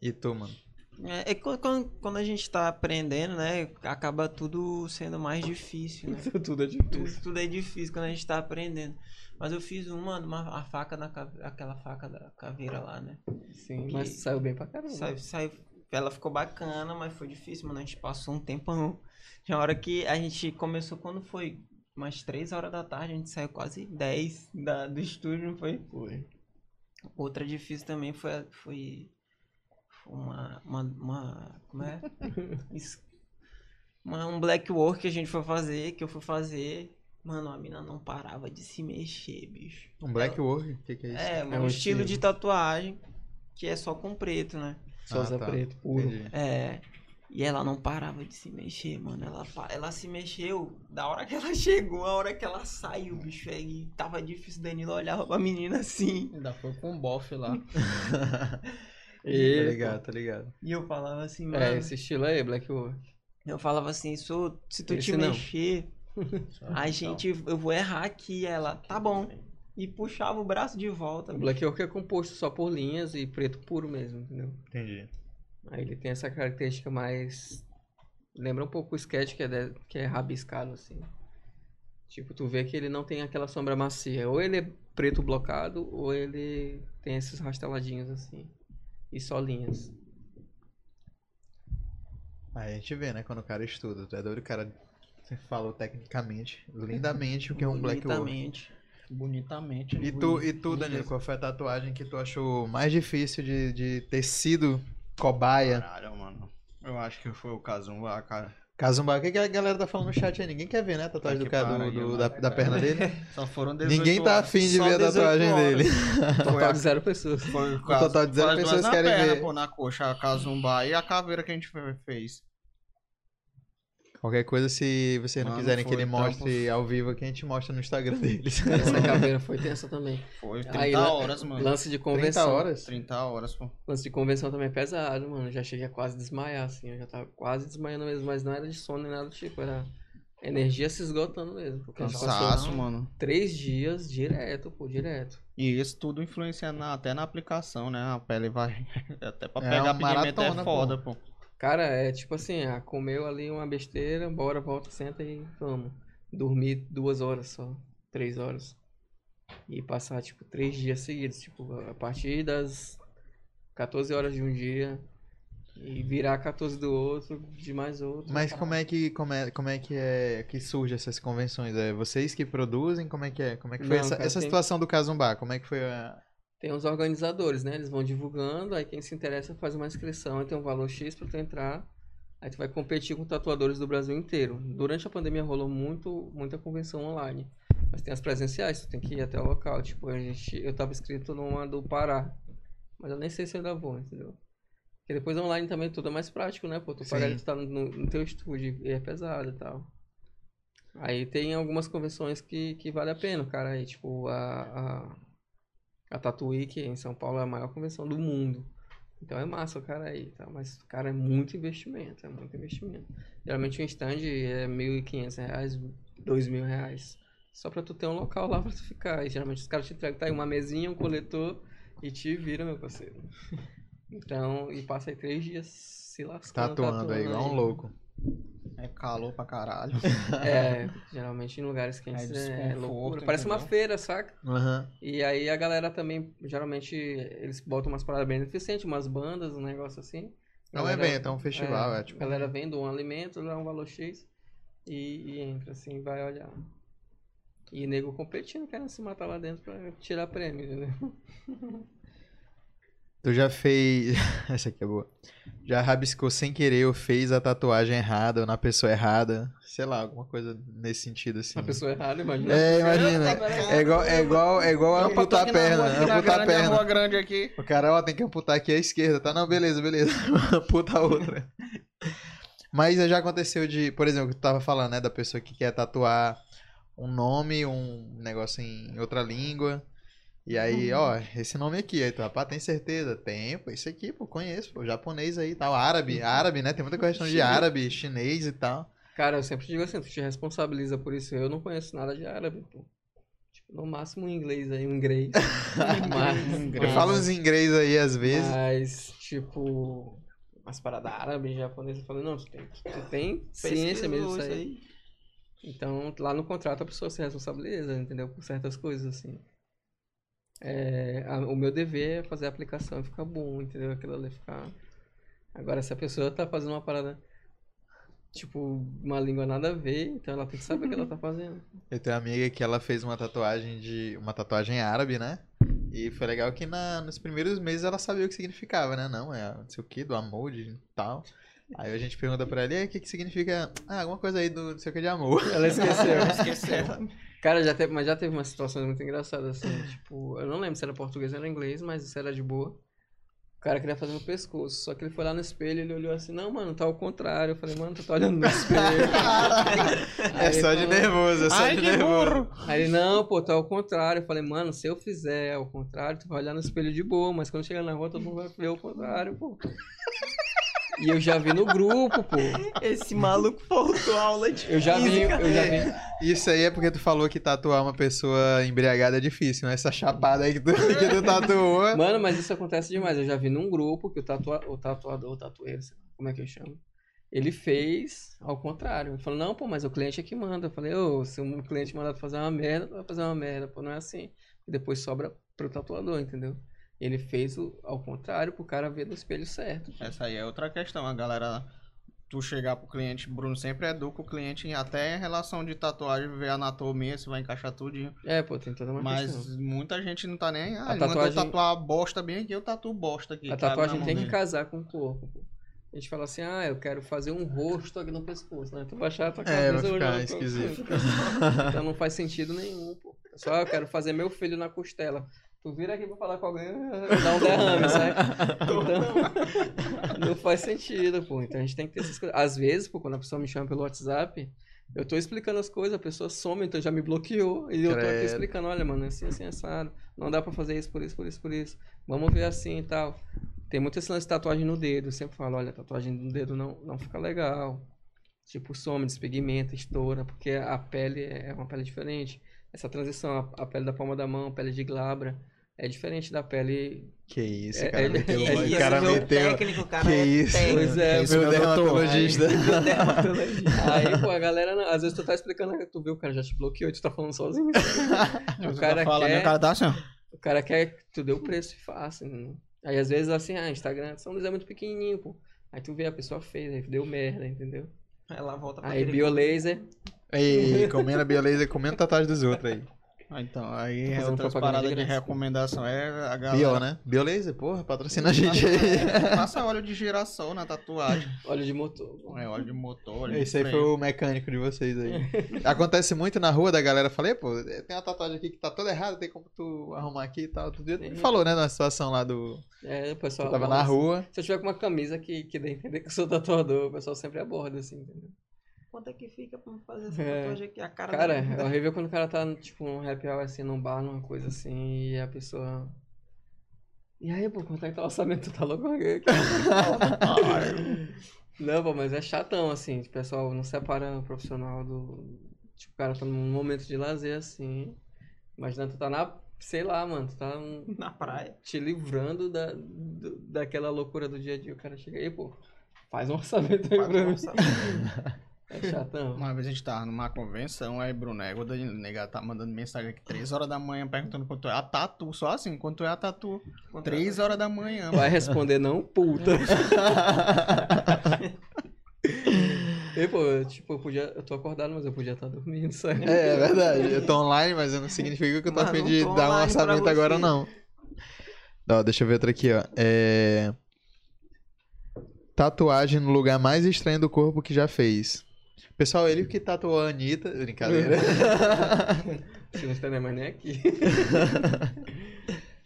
[SPEAKER 1] E tu, mano?
[SPEAKER 4] É, é qu- quando, quando a gente tá aprendendo, né? Acaba tudo sendo mais difícil, né?
[SPEAKER 2] tudo é
[SPEAKER 4] Tudo,
[SPEAKER 2] difícil.
[SPEAKER 4] tudo é difícil quando a gente tá aprendendo. Mas eu fiz uma, uma a faca na aquela faca da caveira lá, né?
[SPEAKER 2] Sim, mas saiu bem pra caramba.
[SPEAKER 4] Saiu, saiu, ela ficou bacana, mas foi difícil, mano. A gente passou um tempão. Tinha hora que a gente começou quando foi umas 3 horas da tarde, a gente saiu quase 10 da, do estúdio, não foi?
[SPEAKER 2] Foi.
[SPEAKER 4] Outra difícil também foi, foi uma, uma, uma como é? Isso. Uma, um black work que a gente foi fazer, que eu fui fazer. Mano, a mina não parava de se mexer, bicho.
[SPEAKER 1] Um black work? O que, que é isso?
[SPEAKER 4] É, um,
[SPEAKER 2] É um
[SPEAKER 4] estilo,
[SPEAKER 2] estilo.
[SPEAKER 4] de tatuagem que é só com preto, né?
[SPEAKER 2] Só usa
[SPEAKER 1] Ah, tá.
[SPEAKER 2] preto, puro.
[SPEAKER 1] Entendi.
[SPEAKER 4] É. E ela não parava de se mexer, mano. Ela, ela se mexeu da hora que ela chegou, a hora que ela saiu, bicho. Aí tava difícil. Danilo olhava pra menina assim.
[SPEAKER 3] Ainda foi com um bofe lá.
[SPEAKER 1] Tá
[SPEAKER 2] E,
[SPEAKER 1] ligado, tá ligado.
[SPEAKER 4] E eu falava assim, mano.
[SPEAKER 2] é, esse estilo aí, Black Work.
[SPEAKER 4] Eu falava assim, "Sô, se tu
[SPEAKER 2] Esse
[SPEAKER 4] te
[SPEAKER 2] não.
[SPEAKER 4] mexer, a gente. Eu vou errar aqui. Ela, tá bom. E puxava o braço de volta.
[SPEAKER 2] O. Black Work é composto só por linhas e preto puro mesmo, entendeu?
[SPEAKER 1] Entendi.
[SPEAKER 2] Aí ele tem essa característica mais. Lembra um pouco o sketch que é, de- que é rabiscado, assim. Tipo, tu vê que ele não tem aquela sombra macia. Ou ele é preto blocado, ou ele tem esses rasteladinhos assim. E só linhas.
[SPEAKER 1] Aí a gente vê, né, quando o cara estuda. Tu é doido, o cara você falou tecnicamente, lindamente o que é um black work.
[SPEAKER 4] Bonitamente.
[SPEAKER 3] Bonitamente.
[SPEAKER 1] E tu, e tu, Danilo, qual foi a tatuagem que tu achou mais difícil de, de ter sido cobaia?
[SPEAKER 3] Caralho, mano. Eu acho que foi o Kazumba, cara.
[SPEAKER 1] Kazumba, o que, que a galera tá falando no chat aí? Ninguém quer ver, né, a tatuagem do cara do, do- da, da perna dele?
[SPEAKER 3] Só foram 18
[SPEAKER 1] Ninguém tá
[SPEAKER 3] horas.
[SPEAKER 1] afim de
[SPEAKER 4] Só
[SPEAKER 1] ver a
[SPEAKER 4] 18
[SPEAKER 1] tatuagem
[SPEAKER 4] horas.
[SPEAKER 1] dele.
[SPEAKER 2] Total de zero pessoas.
[SPEAKER 3] Foi o
[SPEAKER 1] total de zero pessoas
[SPEAKER 3] na
[SPEAKER 1] querem
[SPEAKER 3] perna,
[SPEAKER 1] ver.
[SPEAKER 3] Pô, na coxa, a Kazumba e a caveira que a gente fe- fez.
[SPEAKER 1] Qualquer coisa, se vocês não
[SPEAKER 3] Mano,
[SPEAKER 1] quiserem que ele mostre ao vivo aqui, a gente mostra no Instagram deles.
[SPEAKER 2] Essa caveira foi tensa também.
[SPEAKER 3] Foi 30
[SPEAKER 2] Aí,
[SPEAKER 3] horas, mano.
[SPEAKER 2] Lance de
[SPEAKER 1] 30
[SPEAKER 2] convenção.
[SPEAKER 1] horas?
[SPEAKER 3] 30 horas, pô.
[SPEAKER 2] Lance de convenção também é pesado, mano. Já cheguei a quase desmaiar, assim. Eu já tava quase desmaiando mesmo, mas não era de sono nem nada do tipo. Era energia se esgotando mesmo. A
[SPEAKER 3] Cansaço, mano.
[SPEAKER 2] três dias direto, pô, direto.
[SPEAKER 3] E isso tudo influencia na- até na aplicação, né? A pele vai. Até pra
[SPEAKER 1] É
[SPEAKER 3] pegar
[SPEAKER 1] uma
[SPEAKER 3] pigmento
[SPEAKER 1] maratona,
[SPEAKER 3] é foda, pô.
[SPEAKER 2] Cara, é tipo assim, ah, comeu ali uma besteira, bora, volta, senta e vamos. Dormir duas horas só, três horas. E passar, tipo, três dias seguidos. Tipo, a partir das 14 horas de um dia e virar 14 do outro, de mais outro.
[SPEAKER 1] Mas como é que como é, como é que é que surge essas convenções? É vocês que produzem? Como é que é? Como é que foi
[SPEAKER 2] Não,
[SPEAKER 1] essa, essa
[SPEAKER 2] tem-
[SPEAKER 1] situação do Casumbá? Como é que foi a...
[SPEAKER 2] Tem os organizadores, né? Eles vão divulgando, aí quem se interessa faz uma inscrição, aí tem um valor X pra tu entrar. Aí tu vai competir com tatuadores do Brasil inteiro. Durante a pandemia rolou muito, muita convenção online. Mas tem as presenciais, tu tem que ir até o local. Tipo, a gente, eu tava inscrito numa do Pará. Mas eu nem sei se eu ainda vou, entendeu? Porque depois online também tudo é mais prático, né? Pô, tu paga tu tá no, no teu estúdio e é pesado e tal. Aí tem algumas convenções que, que vale a pena, cara. Aí, tipo, a, a, a Tatuí, que em São Paulo é a maior convenção do mundo. Então é massa o cara aí, tá? Mas, cara, é muito investimento, é muito investimento. Geralmente um stand é 1.500 reais, 2.000 reais. Só pra tu ter um local lá pra tu ficar. E geralmente os caras te entregam, tá aí uma mesinha, um coletor e te vira, meu parceiro. Então, e passa aí três dias se lascando.
[SPEAKER 1] Tatuando aí, igual um louco.
[SPEAKER 3] É calor pra caralho.
[SPEAKER 2] É, geralmente em lugares quentes
[SPEAKER 3] É
[SPEAKER 2] é, loucura. Parece uma feira, saca?
[SPEAKER 1] Aham.
[SPEAKER 2] E aí a galera também, geralmente, eles botam umas paradas bem beneficentes, umas bandas, um negócio assim.
[SPEAKER 1] É um evento, é um festival, é,
[SPEAKER 2] A
[SPEAKER 1] tipo...
[SPEAKER 2] galera vende um alimento, dá um valor X e, e entra assim, vai olhar. E nego competindo, querendo se matar lá dentro pra tirar prêmio, entendeu?
[SPEAKER 1] Tu já fez. Essa aqui é boa. Já rabiscou sem querer ou fez a tatuagem errada ou na pessoa errada. Sei lá, alguma coisa nesse sentido assim.
[SPEAKER 2] A pessoa errada, imagina.
[SPEAKER 1] É, imagina.
[SPEAKER 2] Peraí.
[SPEAKER 1] É igual, é igual, é igual
[SPEAKER 3] Eu
[SPEAKER 1] amputar a
[SPEAKER 3] na
[SPEAKER 1] perna.
[SPEAKER 3] rua, na
[SPEAKER 1] Amputar a
[SPEAKER 3] grande, a
[SPEAKER 1] perna.
[SPEAKER 3] grande aqui.
[SPEAKER 1] O cara, ó, tem que amputar aqui à esquerda, tá? Não, beleza, beleza. Amputa a outra. Mas já aconteceu de, por exemplo, que tu tava falando, né, da pessoa que quer tatuar um nome, um negócio em outra língua. E aí, ó, esse nome aqui, aí tu, rapaz, tem certeza? Tem, pô, esse aqui, pô, conheço, pô, japonês aí e tal, árabe, árabe, né? Tem muita questão de árabe, chinês e tal.
[SPEAKER 2] Cara, eu sempre digo assim, tu te responsabiliza por isso. Eu não conheço nada de árabe, pô. Tipo, no máximo um inglês aí, um inglês. mas,
[SPEAKER 1] Eu falo uns inglês aí às vezes.
[SPEAKER 2] Mas, tipo, umas paradas árabes, japonesas, eu falei, não, tu tem, tu tem ciência mesmo
[SPEAKER 4] Pesquisou
[SPEAKER 2] disso aí. Então, lá no contrato a pessoa se responsabiliza, entendeu? Por certas coisas, assim. É, a- o meu dever é fazer a aplicação e ficar bom, entendeu? Aquilo ali ficar. Agora, se a pessoa tá fazendo uma parada, tipo, uma língua nada a ver, então ela tem que saber o que ela tá fazendo.
[SPEAKER 1] Eu tenho uma amiga que ela fez uma tatuagem de. uma tatuagem árabe, né? E foi legal que na, nos primeiros meses ela sabia o que significava, né? Não, é não sei o que, do amor e tal. Aí a gente pergunta pra ela, e aí, o que, que significa? Ah, alguma coisa aí do não sei o que de amor.
[SPEAKER 2] Ela esqueceu.
[SPEAKER 3] Esqueceu.
[SPEAKER 2] Cara, já teve, mas já teve umas situações muito engraçadas, assim, tipo, eu não lembro se era português ou era inglês, mas isso era de boa. O cara queria fazer no pescoço, só que ele foi lá no espelho, ele olhou assim, não, mano, tá ao contrário. Eu falei, mano, tu tá olhando no espelho.
[SPEAKER 1] É só
[SPEAKER 2] ele
[SPEAKER 1] de
[SPEAKER 2] falou-
[SPEAKER 1] nervoso, é só
[SPEAKER 3] Ai,
[SPEAKER 1] de nervoso.
[SPEAKER 3] burro.
[SPEAKER 2] Aí ele, não, pô, tá ao contrário. Eu falei, mano, se eu fizer ao contrário, tu vai olhar no espelho de boa, mas quando chegar na rua, todo mundo vai ver o contrário, pô. E eu já vi no grupo, pô.
[SPEAKER 4] Esse maluco faltou aula de
[SPEAKER 2] Eu já vi, eu já vi.
[SPEAKER 1] Isso aí é porque tu falou que tatuar uma pessoa embriagada é difícil, né? Essa chapada aí que tu, que tu tatuou.
[SPEAKER 2] Mano, mas isso acontece demais. Eu já vi num grupo que o, tatua... o tatuador, o tatueiro, como é que eu chamo? Ele fez ao contrário. Ele falou, não, pô, mas o cliente é que manda. Eu falei, ô, se um cliente mandar fazer uma merda, tu vai fazer uma merda. Pô, não é assim. E depois sobra pro tatuador, entendeu? Ele fez o, ao contrário pro cara ver no espelho certo.
[SPEAKER 3] Essa aí é outra questão, a galera. Tu chegar pro cliente, Bruno sempre educa o cliente até em relação de tatuagem, ver a anatomia, se vai encaixar tudinho.
[SPEAKER 2] É, pô, tem toda uma
[SPEAKER 3] Mas
[SPEAKER 2] questão.
[SPEAKER 3] muita gente não tá nem. Ah,
[SPEAKER 2] A
[SPEAKER 3] ele mandou
[SPEAKER 2] tatuagem-
[SPEAKER 3] tatuar bosta bem aqui, eu tatuo bosta aqui.
[SPEAKER 2] A tatuagem tem
[SPEAKER 3] mão
[SPEAKER 2] que
[SPEAKER 3] dele.
[SPEAKER 2] casar com o corpo, pô. A gente fala assim, ah, eu quero fazer um rosto aqui no pescoço, né? Tu baixar a tua
[SPEAKER 1] É, vai
[SPEAKER 2] cabeça
[SPEAKER 1] ficar
[SPEAKER 2] olhando pro-
[SPEAKER 1] esquisito.
[SPEAKER 2] Então não faz sentido nenhum, pô. Só eu quero fazer meu filho na costela. Tu vira aqui pra falar com alguém, dá um derrame, sabe? Então, não faz sentido, pô. Então a gente tem que ter essas coisas. Às vezes, pô, quando a pessoa me chama pelo WhatsApp, eu tô explicando as coisas, a pessoa some, então já me bloqueou. E eu tô aqui
[SPEAKER 1] Credo.
[SPEAKER 2] explicando, olha, mano, assim, assim, assado. Não dá pra fazer isso, por isso, por isso, por isso. Vamos ver assim e tal. Tem muito esse lance de tatuagem no dedo. Eu sempre falo, olha, tatuagem no dedo não, não fica legal. Tipo, some, despigmenta, estoura, porque a pele é uma pele diferente. Essa transição, a, a pele da palma da mão, pele de glabra, é diferente da pele.
[SPEAKER 1] Que isso,
[SPEAKER 2] É-
[SPEAKER 1] cara.
[SPEAKER 2] é-
[SPEAKER 1] meteu,
[SPEAKER 2] é
[SPEAKER 1] o
[SPEAKER 2] isso,
[SPEAKER 1] cara
[SPEAKER 4] meu
[SPEAKER 1] meteu.
[SPEAKER 4] técnico, cara
[SPEAKER 1] que
[SPEAKER 4] é
[SPEAKER 1] isso?
[SPEAKER 4] técnico.
[SPEAKER 2] Pois é,
[SPEAKER 1] isso,
[SPEAKER 2] meu
[SPEAKER 1] meu
[SPEAKER 2] doutor.
[SPEAKER 1] dermatologista.
[SPEAKER 2] Aí, pô, a galera, não- às vezes tu tá explicando, tu viu, o cara já te bloqueou e tu tá falando sozinho. o cara
[SPEAKER 3] falando,
[SPEAKER 2] quer-
[SPEAKER 3] o cara tá assim, ó.
[SPEAKER 2] O cara quer que tu dê o preço e faça. entendeu? Aí às vezes assim, ah, Instagram, São Luís é muito pequenininho, pô. Aí tu vê a pessoa fez, aí deu merda, entendeu?
[SPEAKER 4] Ela volta pra
[SPEAKER 2] Aí biolaser,
[SPEAKER 1] Ei, comendo a biolesa, comendo tatuagem dos outros aí.
[SPEAKER 3] Ah, Então, aí é
[SPEAKER 2] propaganda
[SPEAKER 3] paradas
[SPEAKER 2] de
[SPEAKER 3] de recomendação. É a galera.
[SPEAKER 1] Bio, né? Biolesa, porra, patrocina a gente aí.
[SPEAKER 3] Passa óleo de girassol na tatuagem.
[SPEAKER 2] óleo de motor.
[SPEAKER 3] É óleo de motor, óleo de
[SPEAKER 1] Esse aí foi o mecânico de vocês aí. Acontece muito na rua da galera. Falei, pô, tem uma tatuagem aqui que tá toda errada, tem como tu arrumar aqui e tal. Tu dia tu me
[SPEAKER 2] Sim.
[SPEAKER 1] falou, né, na situação lá do.
[SPEAKER 2] É, o
[SPEAKER 1] Tu
[SPEAKER 2] pessoal.
[SPEAKER 1] tava na
[SPEAKER 2] nossa,
[SPEAKER 1] rua.
[SPEAKER 2] Se eu tiver com uma camisa que, que dê a entender que eu sou tatuador, o pessoal sempre aborda, assim, entendeu?
[SPEAKER 4] Quanto é que fica pra fazer essa
[SPEAKER 2] É.
[SPEAKER 4] tatuagem aqui? A cara
[SPEAKER 2] Cara,
[SPEAKER 4] da-
[SPEAKER 2] é horrível quando o cara tá, tipo, num happy hour, assim, num bar, numa coisa assim, e a pessoa... E aí, pô, quanto é que tá o orçamento? Tu tá louco? não, pô, mas é chatão, assim, o pessoal não separa o profissional do... Tipo, o cara tá num momento de lazer, assim, imagina tu tá na... Sei lá, mano, tu tá um-
[SPEAKER 4] na praia.
[SPEAKER 2] te livrando da, do- daquela loucura do dia a dia. O cara chega aí, pô, faz um orçamento aí
[SPEAKER 4] Faz
[SPEAKER 2] pra
[SPEAKER 4] um
[SPEAKER 2] mim. É chatão.
[SPEAKER 3] Uma vez a gente tava numa convenção, aí Bruno Égua, o nega tá mandando mensagem aqui 3 horas da manhã perguntando quanto é a tatu, só assim, quanto é a tatu. 3 horas da manhã, mano.
[SPEAKER 2] Vai responder não, puta. E, pô, eu, tipo, eu podia. Eu tô acordado, mas eu podia estar dormindo, sabe?
[SPEAKER 1] É, é verdade. Eu tô online, mas não significa que eu tô
[SPEAKER 4] Mas
[SPEAKER 1] afim
[SPEAKER 4] não
[SPEAKER 1] de dar um orçamento agora, não. Ó, deixa eu ver outra aqui, ó. É... Tatuagem no lugar mais estranho do corpo que já fez. Pessoal, ele que tatuou a Anitta. Brincadeira.
[SPEAKER 2] Se não tem mais nem aqui.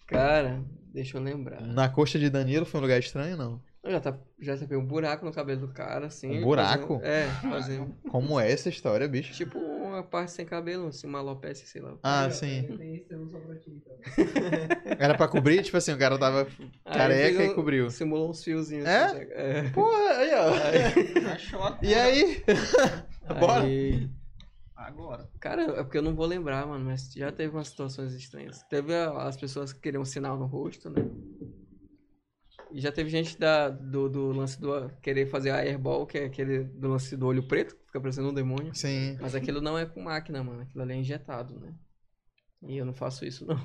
[SPEAKER 2] Cara, deixa eu lembrar.
[SPEAKER 1] Na coxa de Danilo foi um lugar estranho, não?
[SPEAKER 2] Eu já, tá, já tapei um buraco no cabelo do cara, assim.
[SPEAKER 1] Um buraco?
[SPEAKER 2] fazendo- é, fazendo.
[SPEAKER 1] Como é essa história, bicho?
[SPEAKER 2] Tipo uma parte sem cabelo, assim, uma alopecia, sei lá.
[SPEAKER 1] Ah, sim.
[SPEAKER 6] Então.
[SPEAKER 1] Era pra cobrir? Tipo assim, o cara tava
[SPEAKER 2] Aí
[SPEAKER 1] careca e cobriu.
[SPEAKER 2] Simulou uns fiozinhos.
[SPEAKER 1] É?
[SPEAKER 2] assim, é.
[SPEAKER 1] Porra, aí, ó.
[SPEAKER 3] Achou a
[SPEAKER 1] E aí? Bora.
[SPEAKER 2] Aí,
[SPEAKER 3] Agora.
[SPEAKER 2] cara, é porque eu não vou lembrar, mano, mas já teve umas situações estranhas. Teve as pessoas que queriam um sinal no rosto, né? E já teve gente da, do, do lance do querer fazer a airball, que é aquele do lance do olho preto, fica parecendo um demônio.
[SPEAKER 1] Sim.
[SPEAKER 2] Mas aquilo não é com máquina, mano. Aquilo ali é injetado, né? E eu não faço isso, não.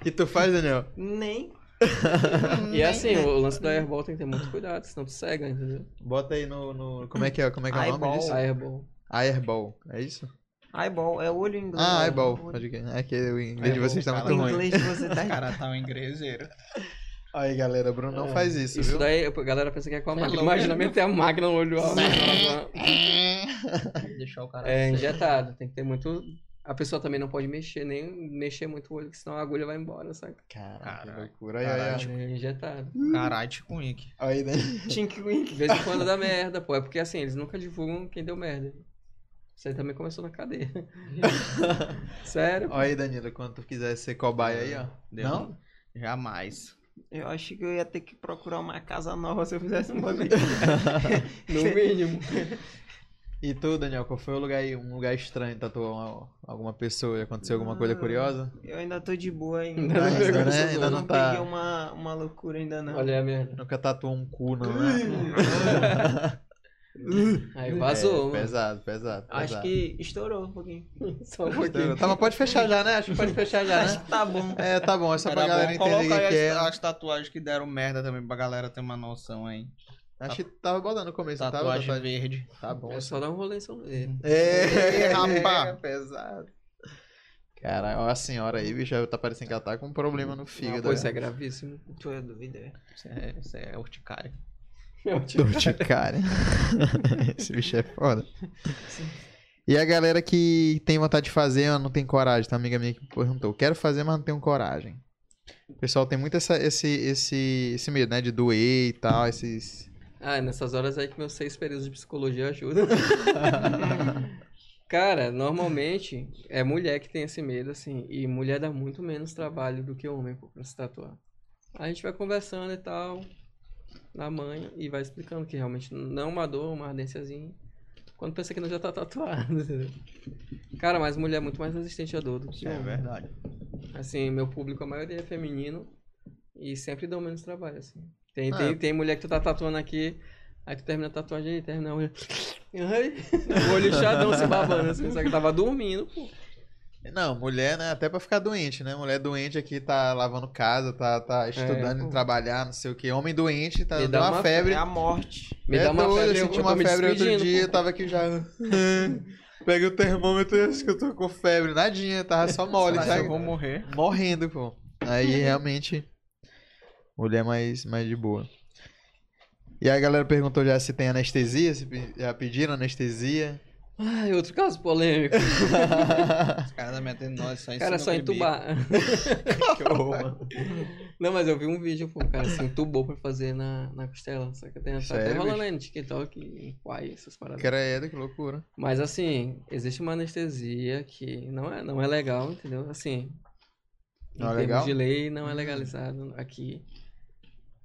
[SPEAKER 1] que tu faz, Daniel?
[SPEAKER 4] Nem.
[SPEAKER 2] e assim, o lance da airball tem que ter muito cuidado, senão tu cega, entendeu?
[SPEAKER 1] Bota aí no, no- Como é que é, como é, que é o nome disso?
[SPEAKER 2] Airball.
[SPEAKER 1] Airball, é isso?
[SPEAKER 4] Eyeball, é olho em inglês.
[SPEAKER 1] Ah, eyeball. É que o inglês de vocês tá
[SPEAKER 3] cara.
[SPEAKER 1] muito
[SPEAKER 4] O
[SPEAKER 1] ruim.
[SPEAKER 4] inglês de você
[SPEAKER 3] O
[SPEAKER 4] tá
[SPEAKER 3] cara tá um ingleseiro.
[SPEAKER 1] Aí, galera, Bruno não
[SPEAKER 2] É,
[SPEAKER 1] faz isso,
[SPEAKER 2] Isso
[SPEAKER 1] viu?
[SPEAKER 2] daí, a galera pensa que é com a
[SPEAKER 3] é
[SPEAKER 2] máquina. Imagina meter a máquina no olho.
[SPEAKER 3] Deixar o cara.
[SPEAKER 2] É
[SPEAKER 3] seco.
[SPEAKER 2] injetado, tem que ter muito. A pessoa também não pode mexer, nem mexer muito o olho, senão a agulha vai embora, saca?
[SPEAKER 1] Caraca, que
[SPEAKER 3] Caralho.
[SPEAKER 1] loucura. Aí, aí,
[SPEAKER 3] Caralho.
[SPEAKER 1] aí.
[SPEAKER 2] É injetado.
[SPEAKER 3] Caralho, com Ike.
[SPEAKER 1] Aí, né?
[SPEAKER 4] Tink Wink.
[SPEAKER 2] De vez em quando dá merda, pô. É porque assim, eles nunca divulgam quem deu merda. Isso aí também começou na cadeia. Sério?
[SPEAKER 1] Ó aí, Danilo, quando tu quiser ser cobaia aí, ó.
[SPEAKER 3] Deu.
[SPEAKER 1] Não?
[SPEAKER 3] Jamais.
[SPEAKER 4] Eu acho que eu ia ter que procurar uma casa nova se eu fizesse um bagulho.
[SPEAKER 2] No mínimo.
[SPEAKER 1] E tu, Daniel, qual foi o lugar aí, um lugar estranho, tatuou uma- alguma pessoa? Aconteceu alguma coisa curiosa?
[SPEAKER 4] Eu ainda tô de boa ainda.
[SPEAKER 2] Ainda não
[SPEAKER 1] Ainda,
[SPEAKER 2] pegou
[SPEAKER 1] né? Ainda não
[SPEAKER 4] não
[SPEAKER 1] tá-
[SPEAKER 4] peguei uma, uma loucura ainda não.
[SPEAKER 2] Olha a merda.
[SPEAKER 1] Nunca tatuou um cu, não, né?
[SPEAKER 2] Aí vazou,
[SPEAKER 1] É,
[SPEAKER 2] mano.
[SPEAKER 1] pesado, pesado,
[SPEAKER 4] Acho
[SPEAKER 1] pesado.
[SPEAKER 4] que estourou um pouquinho.
[SPEAKER 2] Só um pouquinho.
[SPEAKER 1] Tá, mas pode fechar já, né? Acho que pode fechar já,
[SPEAKER 4] Acho
[SPEAKER 1] né?
[SPEAKER 4] que tá bom.
[SPEAKER 1] É, tá bom, é só pra
[SPEAKER 3] Era
[SPEAKER 1] galera
[SPEAKER 3] bom
[SPEAKER 1] entender o
[SPEAKER 3] colocar
[SPEAKER 1] que, é.
[SPEAKER 3] as, tatuagens que deram merda também, pra galera ter uma noção aí.
[SPEAKER 1] Acho que tava botando no começo, não tava?
[SPEAKER 3] Tatuagem
[SPEAKER 1] Tatuagem.
[SPEAKER 3] verde.
[SPEAKER 1] Tá bom.
[SPEAKER 2] É só dar um rolê em São Luís.
[SPEAKER 1] É,
[SPEAKER 3] rapá.
[SPEAKER 1] é pesado. Cara, ó, a senhora aí, bicho, tá parecendo que ela tá com um problema no fígado.
[SPEAKER 2] Pô, isso
[SPEAKER 1] né?
[SPEAKER 2] é gravíssimo.
[SPEAKER 4] Tu é dúvida, é?
[SPEAKER 3] Isso é, isso é urticária.
[SPEAKER 2] Meu tio.
[SPEAKER 1] Urticária. Esse bicho é foda. E a galera que tem vontade de fazer, mas não tem coragem. Tem uma amiga minha que perguntou: quero fazer, mas não tenho coragem. O pessoal tem muito essa, esse, esse, esse medo, né? De doer e tal, esses.
[SPEAKER 2] Ah, nessas horas aí que meus seis períodos de psicologia ajudam. Cara, normalmente é mulher que tem esse medo, assim. E mulher dá muito menos trabalho do que homem pô, pra se tatuar. A gente vai conversando e tal, na manhã, e vai explicando que realmente não é uma dor, uma ardênciazinha. Quando pensa que não já tá tatuado? Cara, mas mulher é muito mais resistente à dor do que
[SPEAKER 3] É
[SPEAKER 2] homem.
[SPEAKER 3] verdade.
[SPEAKER 2] Assim, meu público, a maioria é feminino e sempre dão menos trabalho, assim. Tem,
[SPEAKER 1] Ah,
[SPEAKER 2] tem,
[SPEAKER 1] é.
[SPEAKER 2] tem mulher que tu tá tatuando aqui, aí tu termina a tatuagem aí, termina a. Ai, o olho inchadão se babando, assim, só que tava dormindo, pô.
[SPEAKER 1] Não, mulher, né? Até pra ficar doente, né? Mulher doente aqui tá lavando casa, tá, tá estudando,
[SPEAKER 2] pô.
[SPEAKER 1] e trabalhar, não sei o que. Homem doente, tá
[SPEAKER 2] Me
[SPEAKER 1] dando
[SPEAKER 2] dá
[SPEAKER 1] uma
[SPEAKER 2] uma
[SPEAKER 1] febre.
[SPEAKER 4] É a morte.
[SPEAKER 2] Me
[SPEAKER 1] é
[SPEAKER 2] dá uma
[SPEAKER 1] doido,
[SPEAKER 2] febre,
[SPEAKER 1] eu senti
[SPEAKER 2] eu
[SPEAKER 1] uma febre outro dia,
[SPEAKER 2] pô.
[SPEAKER 1] eu tava aqui já. Pega o termômetro e acho que eu tô com febre. Nadinha, tava só mole, sabe?
[SPEAKER 3] eu vou morrer.
[SPEAKER 1] Morrendo, pô. Aí realmente. Mulher mais, mais de boa. E aí a galera perguntou já se tem anestesia, se já pediram anestesia.
[SPEAKER 2] Ai, outro caso polêmico.
[SPEAKER 3] Os caras da metendo nós só
[SPEAKER 2] Cara, só entubar.
[SPEAKER 1] que horror.
[SPEAKER 2] Não, mas eu vi um vídeo, pô, o cara se entubou pra fazer na, na costela. Só que tem tá até
[SPEAKER 1] Sério,
[SPEAKER 2] rolando
[SPEAKER 1] bicho?
[SPEAKER 2] aí no TikTok, em Quai, essas paradas.
[SPEAKER 1] Credo, que loucura.
[SPEAKER 2] Mas assim, existe uma anestesia que não é, não é legal, entendeu? Assim, em
[SPEAKER 1] Não é
[SPEAKER 2] termos
[SPEAKER 1] legal?
[SPEAKER 2] de lei, não é legalizado aqui.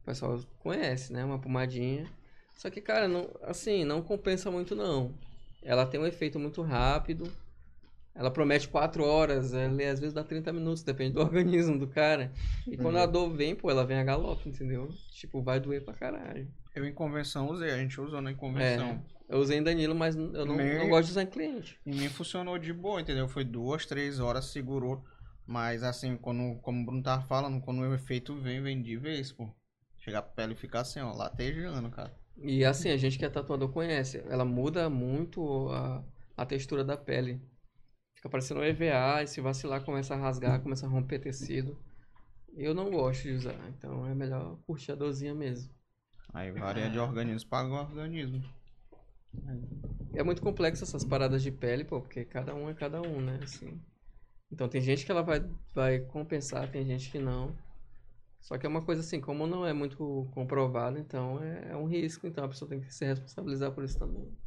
[SPEAKER 2] O pessoal conhece, né? Uma pomadinha. Só que, cara, não, assim, não compensa muito não. Ela tem um efeito muito rápido. Ela promete 4 horas, ela às vezes dá 30 minutos, depende do organismo do cara. E quando
[SPEAKER 1] Uhum.
[SPEAKER 2] a dor vem, pô, ela vem a galope, entendeu? Tipo, vai doer pra caralho.
[SPEAKER 3] Eu em convenção usei, a gente usou na convenção.
[SPEAKER 2] É, eu usei em Danilo, mas eu não, não gosto de usar em cliente.
[SPEAKER 3] Em mim funcionou de boa, entendeu? Foi duas, três horas, segurou. Mas assim, quando, como o Bruno tava falando, quando o efeito vem, vem de vez, pô. Chegar a pele e ficar assim, ó, latejando, cara.
[SPEAKER 2] E assim, a gente que é tatuador conhece, ela muda muito a, a textura da pele. Fica parecendo um EVA, e se vacilar começa a rasgar, começa a romper tecido. Eu não gosto de usar, então é melhor curtir a dorzinha mesmo.
[SPEAKER 3] Aí varia de organismo para organismo.
[SPEAKER 2] É muito complexo essas paradas de pele, pô, porque cada um é cada um, né? Assim. Então tem gente que ela vai, vai compensar, tem gente que não. Só que é uma coisa assim, como não é muito comprovado, então é, é um risco, então a pessoa tem que se responsabilizar por isso também.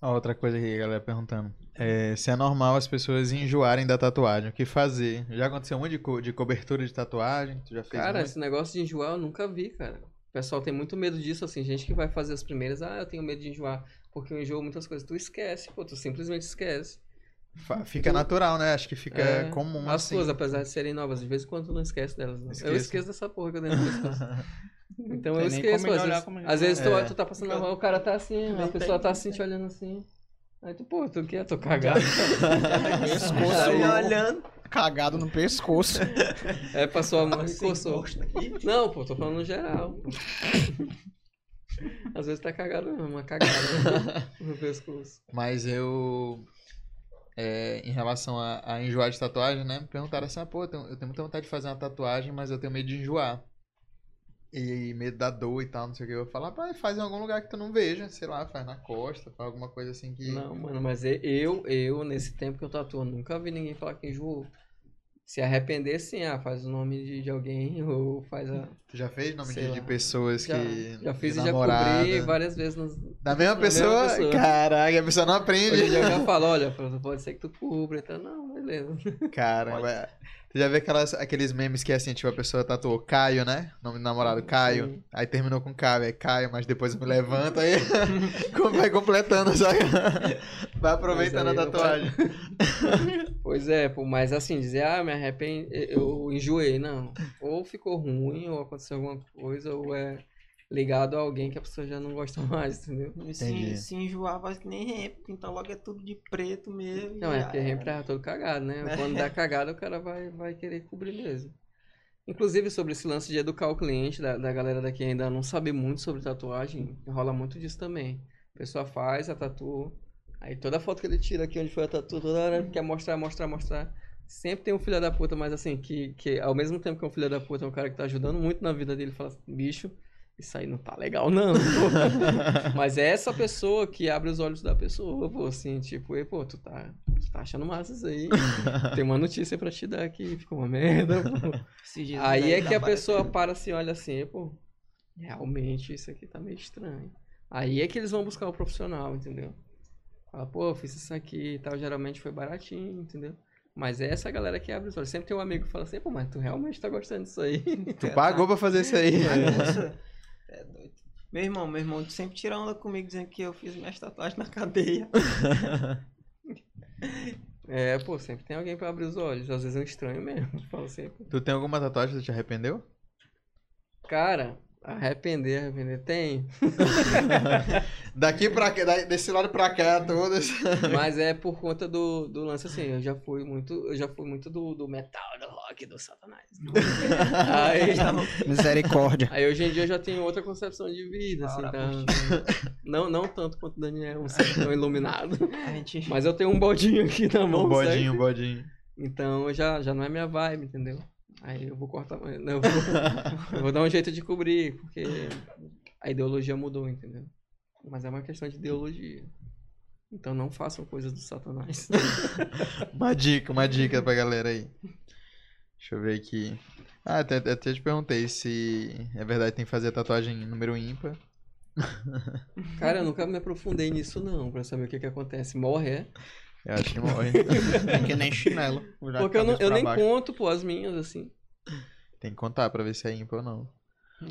[SPEAKER 1] Outra coisa aqui, a galera perguntando. É, se é normal as pessoas enjoarem da tatuagem, o que fazer? Já aconteceu um monte de, co- de cobertura de tatuagem? Tu já fez
[SPEAKER 2] Cara,
[SPEAKER 1] muito?
[SPEAKER 2] esse negócio de enjoar eu nunca vi, cara. O pessoal tem muito medo disso, assim, gente que vai fazer as primeiras, ah, eu tenho medo de enjoar, porque eu enjoo muitas coisas. Tu esquece, pô, tu simplesmente esquece.
[SPEAKER 1] Fica natural, né? Acho que fica
[SPEAKER 2] É,
[SPEAKER 1] comum
[SPEAKER 2] As
[SPEAKER 1] assim.
[SPEAKER 2] coisas, apesar de serem novas, de vez em quando tu não esquece delas. Não. Eu
[SPEAKER 1] Esqueço.
[SPEAKER 2] dessa porra que eu pescoço. Então
[SPEAKER 3] Tem
[SPEAKER 2] eu esqueço,
[SPEAKER 3] como
[SPEAKER 2] às vezes, às vezes tu,
[SPEAKER 1] É.
[SPEAKER 2] tu tá passando na rua, o cara tá assim, a pessoa tá assim te olhando assim. Aí tu, pô, tu quer? Tô cagado.
[SPEAKER 3] Pescoço
[SPEAKER 4] Aí olhando.
[SPEAKER 3] cagado no pescoço.
[SPEAKER 2] É, passou a mão e coçou. Não, pô, tô falando no geral. pô. Às vezes tá cagado mesmo, uma cagada no pescoço.
[SPEAKER 1] Mas eu. É, em relação a, a enjoar de tatuagem, né? Perguntaram assim: ah, pô, eu tenho, eu tenho muita vontade de fazer uma tatuagem, mas eu tenho medo de enjoar. E, medo da dor e tal, não sei o que. Eu falar, pai, faz em algum lugar que tu não veja, sei lá, faz na costa, faz alguma coisa assim que.
[SPEAKER 2] Não, mano, mas e- eu, eu, nesse tempo que eu tatuo, nunca vi ninguém falar que enjoou. Se arrepender, sim, ah, faz o nome de, de alguém ou faz a.
[SPEAKER 1] Tu já fez nome de, de pessoas
[SPEAKER 2] Já,
[SPEAKER 1] que.
[SPEAKER 2] já fiz e já cobri várias vezes nos.
[SPEAKER 1] Da mesma
[SPEAKER 2] Da mesma
[SPEAKER 1] pessoa?
[SPEAKER 2] pessoa.
[SPEAKER 1] Caraca, a pessoa não aprende.
[SPEAKER 2] Hoje já falo, olha, pode ser que tu cubra, então, não, beleza.
[SPEAKER 1] Caramba. Tu já vê aquelas, aqueles memes que é assim, tipo, a pessoa tatuou Caio, né? Nome do namorado, Caio.
[SPEAKER 2] Sim.
[SPEAKER 1] Aí terminou com Caio, é Caio, mas depois eu me levanto, aí vai completando, sabe? Vai aproveitando a tatuagem.
[SPEAKER 2] Pois é, pô, mas assim, dizer, ah, me arrependi, eu enjoei, não. Ou ficou ruim, ou aconteceu alguma coisa, ou é ligado a alguém que a pessoa já não gosta mais, entendeu?
[SPEAKER 4] E se, se enjoar, faz que nem rap, então logo é tudo de preto mesmo.
[SPEAKER 2] Não, é porque sempre é todo cagado, né? Quando dá cagada, o cara vai, vai querer cobrir mesmo. Inclusive, sobre esse lance de educar o cliente, da, da galera daqui ainda não sabe muito sobre tatuagem, rola muito disso também. A pessoa faz a tatu, aí toda foto que ele tira aqui onde foi a tatu, toda hora quer mostrar, mostrar, mostrar. Sempre tem um filho da puta, mas assim, que, que ao mesmo tempo que é um filho da puta, é um cara que tá ajudando muito na vida dele, fala assim, bicho, isso aí não tá legal, não. pô. Mas é essa pessoa que abre os olhos da pessoa, pô, assim, tipo, e, pô, tu tá, tu tá achando massa isso aí. Tem uma notícia pra te dar aqui, ficou uma merda, Aí é que a pessoa para assim, olha assim, pô, realmente isso aqui tá meio estranho. Aí é que eles vão buscar o profissional, entendeu? Fala, pô, eu fiz isso aqui e tal, geralmente foi baratinho, entendeu? Mas é essa galera que abre os olhos. Sempre tem um amigo que fala assim, pô, mas tu realmente tá gostando disso aí.
[SPEAKER 1] Tu pagou pra fazer isso aí.
[SPEAKER 4] Bagunça. É doido. Meu irmão, meu irmão sempre tira onda comigo dizendo que eu fiz minhas tatuagens na cadeia.
[SPEAKER 2] É, pô, sempre tem alguém pra abrir os olhos. Às vezes é um estranho mesmo. Assim, pô.
[SPEAKER 1] Tu tem alguma tatuagem que tu te arrependeu?
[SPEAKER 2] cara, arrepender, arrepender, tem.
[SPEAKER 1] Daqui pra cá, desse lado pra cá, todas.
[SPEAKER 2] Mas é por conta do, do lance assim, eu já fui muito, eu já fui muito do, do metal, do rock, do satanás. aí,
[SPEAKER 3] Misericórdia.
[SPEAKER 2] aí hoje em dia eu já tenho outra concepção de vida, assim, então, não, não tanto quanto o Daniel, assim, tão iluminado. Mas eu tenho um bodinho aqui na mão,
[SPEAKER 1] Um bodinho, um bodinho.
[SPEAKER 2] Então já, já não é minha vibe, entendeu? Aí eu vou cortar, não, eu vou, eu vou dar um jeito de cobrir, porque a ideologia mudou, entendeu? Mas é uma questão de ideologia. Então não façam coisas do satanás.
[SPEAKER 1] Uma dica, uma dica pra galera aí. Deixa eu ver aqui. Ah, até, até te perguntei se é verdade que tem que fazer tatuagem em número ímpar.
[SPEAKER 2] Cara, eu nunca me aprofundei nisso não, pra saber o que que acontece. Morre, é?
[SPEAKER 1] Eu acho que morre.
[SPEAKER 3] É que nem chinelo.
[SPEAKER 2] Porque eu, não, eu nem
[SPEAKER 3] baixo.
[SPEAKER 2] conto, pô, as minhas, assim.
[SPEAKER 1] Tem que contar pra ver se é ímpar ou não.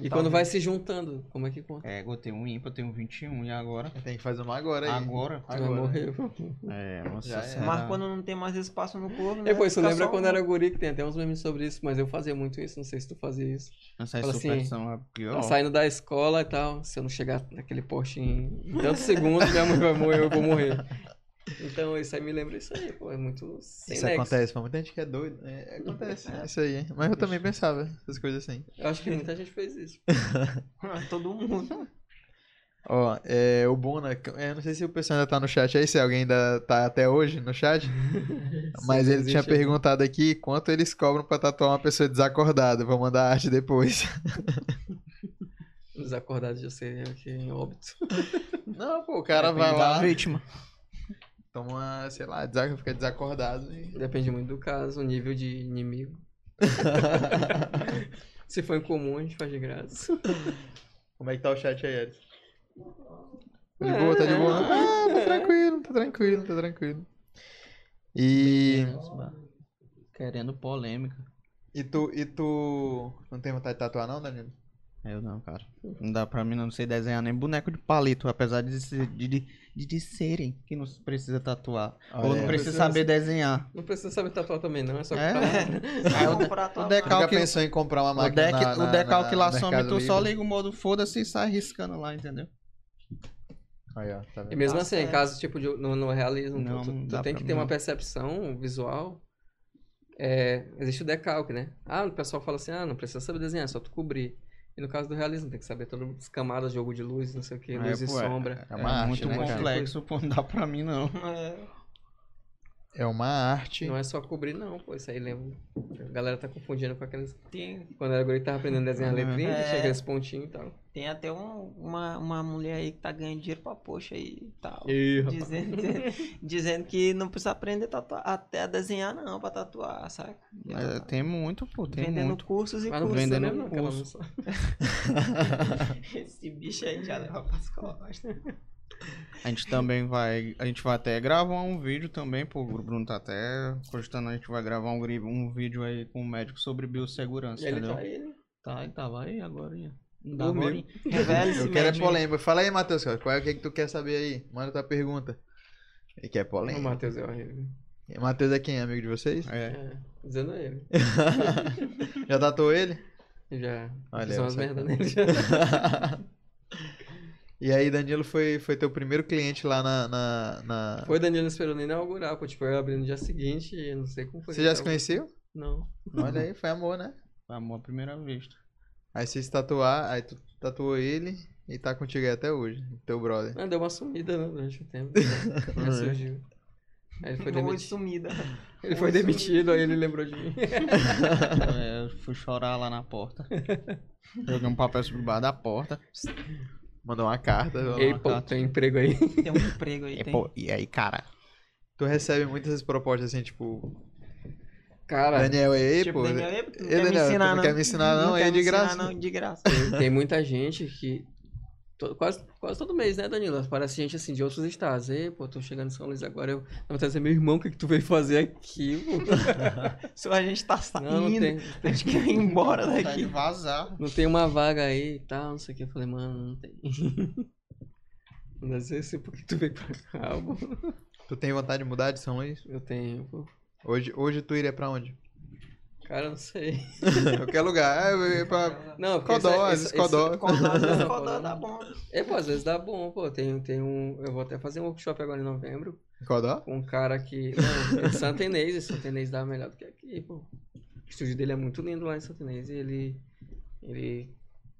[SPEAKER 2] E quando vai se juntando, como é que conta?
[SPEAKER 3] É, eu tenho um ímpar, eu tenho 21 e agora?
[SPEAKER 1] Tem que fazer uma agora aí.
[SPEAKER 3] Agora?
[SPEAKER 2] Vai morrer. pô.
[SPEAKER 3] É, nossa
[SPEAKER 1] Já é.
[SPEAKER 3] senhora.
[SPEAKER 4] Mas quando não tem mais espaço no corpo, né?
[SPEAKER 2] É, pô, isso
[SPEAKER 4] fica
[SPEAKER 2] lembra
[SPEAKER 4] só
[SPEAKER 2] quando
[SPEAKER 4] um-
[SPEAKER 2] era guri, que tem até uns memes sobre isso, mas eu fazia muito isso, não sei se tu fazia isso.
[SPEAKER 3] Essa
[SPEAKER 2] Fala assim,
[SPEAKER 3] superstição é pior.
[SPEAKER 2] Tá saindo da escola e tal, se eu não chegar naquele poste em tantos segundos, minha mãe vai morrer, eu vou morrer. Então isso aí me lembra isso aí, pô, é muito sem
[SPEAKER 1] Isso
[SPEAKER 2] nexo.
[SPEAKER 1] acontece pra muita gente que é doido. É, acontece, é isso aí. Mas eu também pensava essas coisas assim.
[SPEAKER 2] Eu acho que muita gente fez isso.
[SPEAKER 4] Todo mundo.
[SPEAKER 1] Ó, é, o Bona, eu não sei se o pessoal ainda tá no chat aí, se alguém ainda tá até hoje no chat, mas ele tinha perguntado aqui quanto eles cobram pra tatuar uma pessoa desacordada. Vou mandar a arte depois.
[SPEAKER 2] Desacordado de ser aqui em óbito.
[SPEAKER 1] Não, pô, o cara
[SPEAKER 3] Depende
[SPEAKER 1] vai lá,
[SPEAKER 3] vítima.
[SPEAKER 1] Toma sei lá, fica desacordado e...
[SPEAKER 2] Depende muito do caso, o nível de inimigo. Se for em comum, a gente faz de graça.
[SPEAKER 1] Como é que tá o chat aí, Edson? Tá de
[SPEAKER 2] É,
[SPEAKER 1] boa, tá de
[SPEAKER 2] é.
[SPEAKER 1] boa? Ah, tá tranquilo, tá tranquilo, tá tranquilo. E,
[SPEAKER 3] Querendo polêmica.
[SPEAKER 1] e tu, e tu não tem vontade de tatuar não, Danilo?
[SPEAKER 3] Eu não, cara. Não dá pra mim não sei desenhar nem boneco de palito, apesar de, ser- de, de, de, de serem que não precisa tatuar. Ou não precisa
[SPEAKER 2] Precisa-
[SPEAKER 3] saber desenhar.
[SPEAKER 2] Não precisa saber tatuar também, não, é só
[SPEAKER 3] É.
[SPEAKER 2] comprar.
[SPEAKER 3] Aí o, de-
[SPEAKER 4] comprar
[SPEAKER 3] o
[SPEAKER 1] Nunca
[SPEAKER 3] decalque,
[SPEAKER 1] pensou em comprar uma
[SPEAKER 3] o,
[SPEAKER 1] máquina
[SPEAKER 3] deck,
[SPEAKER 1] na, na,
[SPEAKER 3] o decalque
[SPEAKER 1] na,
[SPEAKER 3] lá
[SPEAKER 1] na
[SPEAKER 3] some,
[SPEAKER 1] Mercado
[SPEAKER 3] tu só
[SPEAKER 1] Livre?
[SPEAKER 3] liga o modo foda-se e sai riscando lá, entendeu?
[SPEAKER 1] Aí, ó, tá
[SPEAKER 2] E
[SPEAKER 1] vendo?
[SPEAKER 2] mesmo
[SPEAKER 4] Tá
[SPEAKER 2] assim, em
[SPEAKER 4] certo.
[SPEAKER 2] caso tipo de, no, no realismo,
[SPEAKER 3] Não,
[SPEAKER 2] tu,
[SPEAKER 3] não
[SPEAKER 2] tu
[SPEAKER 3] dá
[SPEAKER 2] tem
[SPEAKER 3] pra
[SPEAKER 2] que
[SPEAKER 3] mim,
[SPEAKER 2] ter uma
[SPEAKER 3] não.
[SPEAKER 2] percepção visual. É, existe o decalque, né? Ah, o pessoal fala assim, ah, não precisa saber desenhar, é só tu cobrir. E no caso do realismo, tem que saber todas as camadas, jogo de luz, não sei o que,
[SPEAKER 3] É,
[SPEAKER 2] luz e
[SPEAKER 3] pô, é-
[SPEAKER 2] sombra.
[SPEAKER 1] É uma arte,
[SPEAKER 3] muito
[SPEAKER 1] né, cara?
[SPEAKER 3] complexo, pô, não dá pra mim não.
[SPEAKER 4] É,
[SPEAKER 1] É uma arte.
[SPEAKER 2] Não é só cobrir, não, pô. Isso aí lembra. A galera tá confundindo com aqueles.
[SPEAKER 4] tem,
[SPEAKER 2] Quando era guri, tava aprendendo a desenhar letrinha,
[SPEAKER 4] É.
[SPEAKER 2] tinha aqueles pontinhos e tal.
[SPEAKER 4] Tem até um- uma, uma mulher aí que tá ganhando dinheiro pra poxa aí e tal.
[SPEAKER 2] Ih.
[SPEAKER 4] Dizendo, dizendo, que não precisa aprender tatuar, até a desenhar não, pra tatuar, saca?
[SPEAKER 3] É, tem muito, pô, tem
[SPEAKER 4] Vendendo
[SPEAKER 3] muito.
[SPEAKER 4] cursos e
[SPEAKER 2] Mas não
[SPEAKER 4] cursos.
[SPEAKER 3] vendendo
[SPEAKER 2] ela
[SPEAKER 3] curso.
[SPEAKER 2] sabe.
[SPEAKER 4] Esse bicho aí já leva pras costas.
[SPEAKER 3] A gente também vai. A gente vai até gravar um vídeo também, pô. O Bruno tá até cogitando, a gente vai gravar um, um vídeo aí com o médico sobre biossegurança,
[SPEAKER 2] E ele
[SPEAKER 3] entendeu?
[SPEAKER 2] tá aí, né?
[SPEAKER 3] Tá, e tava aí agora. ia. Hein?
[SPEAKER 4] Revela-se,
[SPEAKER 1] Eu quero é polêmica. Fala aí, Matheus, qual é o que, que tu quer saber aí? Manda tua pergunta. Ele quer
[SPEAKER 2] O
[SPEAKER 1] polêmica.
[SPEAKER 2] Matheus é horrível.
[SPEAKER 1] Matheus é quem? Amigo de vocês?
[SPEAKER 3] É.
[SPEAKER 2] É, dizendo a ele.
[SPEAKER 1] Já tatuou ele?
[SPEAKER 2] Já.
[SPEAKER 1] Olha,
[SPEAKER 2] São as merdas nele já.
[SPEAKER 1] e aí, Danilo foi, foi teu primeiro cliente lá na. na, na-
[SPEAKER 2] Foi Danilo não esperou nem inaugurar, pô. Tipo, eu abri no dia seguinte e não sei como foi.
[SPEAKER 1] Você já se conheceu?
[SPEAKER 2] Não.
[SPEAKER 1] Olha aí, foi amor, né?
[SPEAKER 3] Amor à primeira vista.
[SPEAKER 1] Aí você se tatuar, aí tu tatuou ele e tá contigo aí até hoje, teu brother.
[SPEAKER 2] Ah, deu uma sumida, né, durante o tempo. Surgiu. Aí ele foi
[SPEAKER 4] Oi,
[SPEAKER 2] demitido.
[SPEAKER 4] sumida.
[SPEAKER 2] Ele foi demitido, aí ele lembrou de mim.
[SPEAKER 3] É, eu fui chorar lá na porta. Joguei um papel sobre baixo da porta.
[SPEAKER 1] Mandou uma carta.
[SPEAKER 2] Ei, pô, tem emprego aí.
[SPEAKER 4] Tem um emprego aí.
[SPEAKER 3] E,
[SPEAKER 4] tem.
[SPEAKER 3] pô, e aí, cara?
[SPEAKER 1] Tu recebe muitas propostas assim, tipo,
[SPEAKER 2] Cara,
[SPEAKER 1] Daniel, ei,
[SPEAKER 4] tipo,
[SPEAKER 1] pô.
[SPEAKER 4] Daniel, "Ei, tu não
[SPEAKER 1] Ei,
[SPEAKER 4] quer me
[SPEAKER 1] Daniel, tu
[SPEAKER 4] ensinar,
[SPEAKER 1] não
[SPEAKER 4] não.
[SPEAKER 1] quer me ensinar, não?
[SPEAKER 4] quer
[SPEAKER 1] É
[SPEAKER 4] me
[SPEAKER 1] de
[SPEAKER 4] ensinar,
[SPEAKER 1] graça.
[SPEAKER 4] não, de graça.
[SPEAKER 2] tem muita gente que. to- quase, quase todo mês, né, Danilo? Parece gente assim de outros estados. Ei, pô, tô chegando em São Luís agora. Eu, na verdade, é meu irmão, o que, que tu veio fazer aqui, pô?
[SPEAKER 4] Se a gente tá saindo,
[SPEAKER 2] Não, não tem.
[SPEAKER 4] a gente quer ir embora
[SPEAKER 3] Tá
[SPEAKER 4] daqui.
[SPEAKER 3] vazar.
[SPEAKER 2] Não tem uma vaga aí e tal, não sei o que. Eu falei, mano, não tem. Não sei se por que tu veio pra cá, pô.
[SPEAKER 1] Tu tem vontade de mudar de São Luís?
[SPEAKER 2] Eu tenho, pô.
[SPEAKER 1] Hoje, hoje tu iria pra onde?
[SPEAKER 2] Cara, eu não sei.
[SPEAKER 1] Qualquer lugar. Eu ia pra
[SPEAKER 2] Não, porque
[SPEAKER 1] Codó, às vezes Codó.
[SPEAKER 4] Codó dá bom.
[SPEAKER 2] É, pô, às vezes dá bom, pô. Tem, tem um. Eu vou até fazer um workshop agora em novembro.
[SPEAKER 1] Codó?
[SPEAKER 2] Com um cara que. Não, em Santa Inês, Santa Inês dá melhor do que aqui, pô. O estúdio dele é muito lindo lá em Santa Inês e ele. Ele.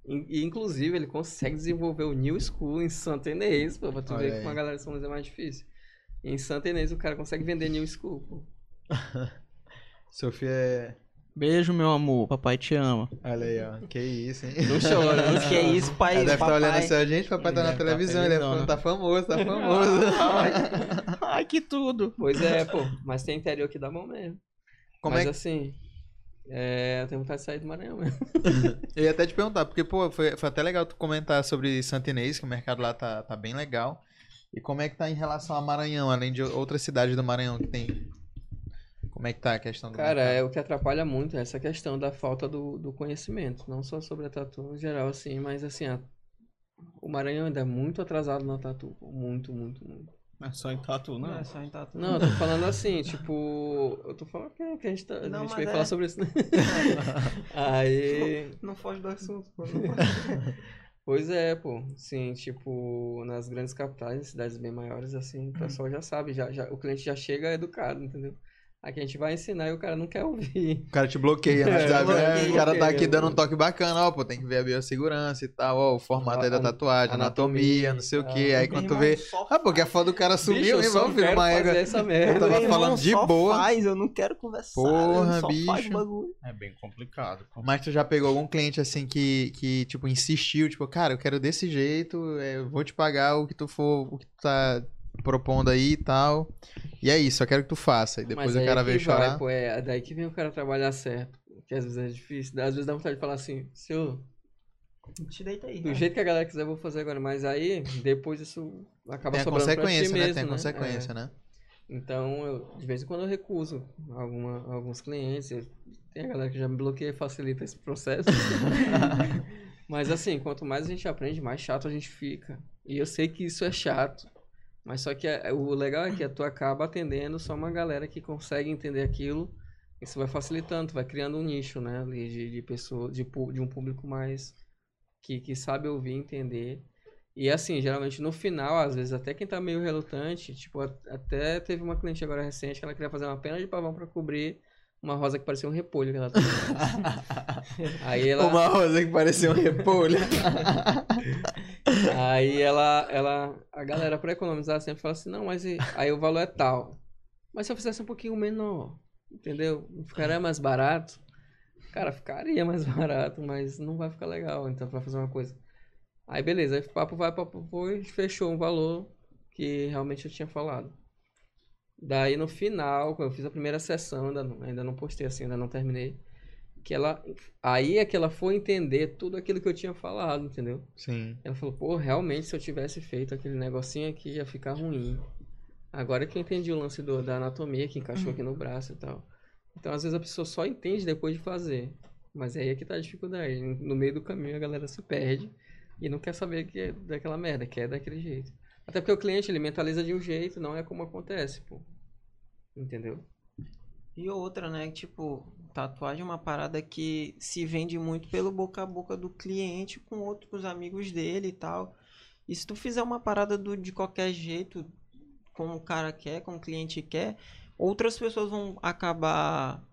[SPEAKER 2] E, inclusive, ele consegue desenvolver o New School em Santa Inês, pô, pra tu
[SPEAKER 1] Olha
[SPEAKER 2] ver
[SPEAKER 1] aí.
[SPEAKER 2] que com a galera de São Luís é mais difícil. Em Santa Inês o cara consegue vender New School, pô.
[SPEAKER 1] Sofia é.
[SPEAKER 3] Beijo, meu amor. Papai te ama.
[SPEAKER 1] Olha aí, ó. Que isso, hein?
[SPEAKER 2] Não chora, não
[SPEAKER 4] Que é isso, pai?
[SPEAKER 1] Ela deve estar
[SPEAKER 4] papai.
[SPEAKER 1] olhando assim, a gente, papai tá
[SPEAKER 3] Ele
[SPEAKER 1] na
[SPEAKER 3] tá
[SPEAKER 1] televisão, ele deve
[SPEAKER 3] felizão,
[SPEAKER 1] falando, tá famoso, tá famoso.
[SPEAKER 3] Ai, que tudo.
[SPEAKER 2] Pois é, pô. Mas tem interior que dá bom mesmo.
[SPEAKER 1] Como
[SPEAKER 2] mas
[SPEAKER 1] é que...
[SPEAKER 2] assim. É, eu tenho vontade de sair do Maranhão mesmo.
[SPEAKER 1] Eu ia até te perguntar, porque, pô, foi, foi até legal tu comentar sobre Santa Inês, que o mercado lá tá, tá bem legal. E como é que tá em relação a Maranhão, além de outras cidades do Maranhão que tem? Como é que tá a questão do
[SPEAKER 2] Cara,
[SPEAKER 1] mercado?
[SPEAKER 2] é o que atrapalha muito é essa questão da falta do, do conhecimento. Não só sobre a tatu no geral, assim, mas assim, a- o Maranhão ainda é muito atrasado na tatu. Muito, muito, muito.
[SPEAKER 3] Não é só em tatu,
[SPEAKER 4] Não,
[SPEAKER 3] não.
[SPEAKER 4] é só em tatu.
[SPEAKER 2] Não, eu tô falando assim, tipo. Eu tô falando que, que a gente, tá, a
[SPEAKER 4] Não,
[SPEAKER 2] gente
[SPEAKER 4] mas
[SPEAKER 2] veio
[SPEAKER 4] é.
[SPEAKER 2] falar sobre isso, né? Aí.
[SPEAKER 4] Não foge do assunto, pô.
[SPEAKER 2] Pois é, pô. Sim, tipo, nas grandes capitais, em cidades bem maiores, assim, o pessoal já sabe, já, já, o cliente já chega educado, entendeu? Aqui a gente vai ensinar e o cara não quer ouvir.
[SPEAKER 1] O cara te bloqueia, né?
[SPEAKER 2] É, bloqueia,
[SPEAKER 1] o cara tá aqui dando um toque bacana, ó, pô, tem que ver a biossegurança e tal, ó, o formato aí da tatuagem, anatomia, não sei o
[SPEAKER 2] tal.
[SPEAKER 1] que. Aí quando tu vê. Ah, porque a foto do cara sumiu, hein?
[SPEAKER 2] só
[SPEAKER 1] Vamos,
[SPEAKER 2] quero
[SPEAKER 1] uma égua.
[SPEAKER 2] essa
[SPEAKER 1] Eu
[SPEAKER 2] merda.
[SPEAKER 1] tava falando de boa.
[SPEAKER 4] Faz, eu não quero conversar.
[SPEAKER 1] Porra, bicho.
[SPEAKER 3] É bem complicado. pô.
[SPEAKER 1] Mas tu já pegou algum cliente assim que, que tipo, insistiu, tipo, cara, eu quero desse jeito, é, eu vou te pagar o que tu for, o que tu tá propondo aí e tal. E é isso, eu quero que tu faça. E depois
[SPEAKER 2] Mas
[SPEAKER 1] o cara veio
[SPEAKER 2] vai,
[SPEAKER 1] chorar.
[SPEAKER 2] Pô, é daí que vem o cara trabalhar certo. Que às vezes é difícil. Às vezes dá vontade de falar assim, seu,
[SPEAKER 4] Te deita aí.
[SPEAKER 2] do
[SPEAKER 4] cara.
[SPEAKER 2] jeito que a galera quiser, eu vou fazer agora. Mas aí, depois isso acaba
[SPEAKER 1] Tem a
[SPEAKER 2] sobrando pra ti
[SPEAKER 1] consequência, né?
[SPEAKER 2] mesmo,
[SPEAKER 1] Tem
[SPEAKER 2] né?
[SPEAKER 1] consequência,
[SPEAKER 2] É.
[SPEAKER 1] né?
[SPEAKER 2] Então, eu, de vez em quando eu recuso alguma, alguns clientes. Eu- tem a galera que já me bloqueia e facilita esse processo. mas assim, quanto mais a gente aprende, mais chato a gente fica. E eu sei que isso é chato. Mas só que é- o legal é que tu acaba atendendo só uma galera que consegue entender aquilo. Isso vai facilitando, tu vai criando um nicho, né? De, de pessoas, de, de um público mais que, que sabe ouvir, entender. E assim, geralmente no final, às vezes até quem tá meio relutante, tipo, até teve uma cliente agora recente que ela queria fazer uma pena de pavão pra cobrir uma rosa que parecia um repolho que ela tinha. Aí ela,
[SPEAKER 1] Uma rosa que parecia um repolho.
[SPEAKER 2] aí ela, ela, a galera pra economizar sempre fala assim, não, mas e- aí o valor é tal. Mas se eu fizesse um pouquinho menor, entendeu? Ficaria mais barato? Cara, ficaria mais barato, mas não vai ficar legal, então pra fazer uma coisa. Aí beleza, aí papo vai, papo foi, fechou um valor que realmente eu tinha falado. Daí no final, quando eu fiz a primeira sessão, ainda não, ainda não postei assim, ainda não terminei. Que ela. Aí é que ela foi entender tudo aquilo que eu tinha falado, entendeu?
[SPEAKER 1] Sim.
[SPEAKER 2] Ela falou, pô, realmente se eu tivesse feito aquele negocinho aqui ia ficar ruim. Agora que eu entendi o lance do, da anatomia que encaixou aqui no braço e tal. Então às vezes a pessoa só entende depois de fazer. Mas aí é que tá a dificuldade. No meio do caminho a galera se perde e não quer saber que é daquela merda, que é daquele jeito. Até porque o cliente ele mentaliza de um jeito, não é como acontece, pô. Entendeu?
[SPEAKER 4] E outra, né? Tipo, tatuagem é uma parada que se vende muito pelo boca a boca do cliente com outros amigos dele e tal. E se tu fizer uma parada do, de qualquer jeito, como o cara quer, como o cliente quer, outras pessoas vão acabar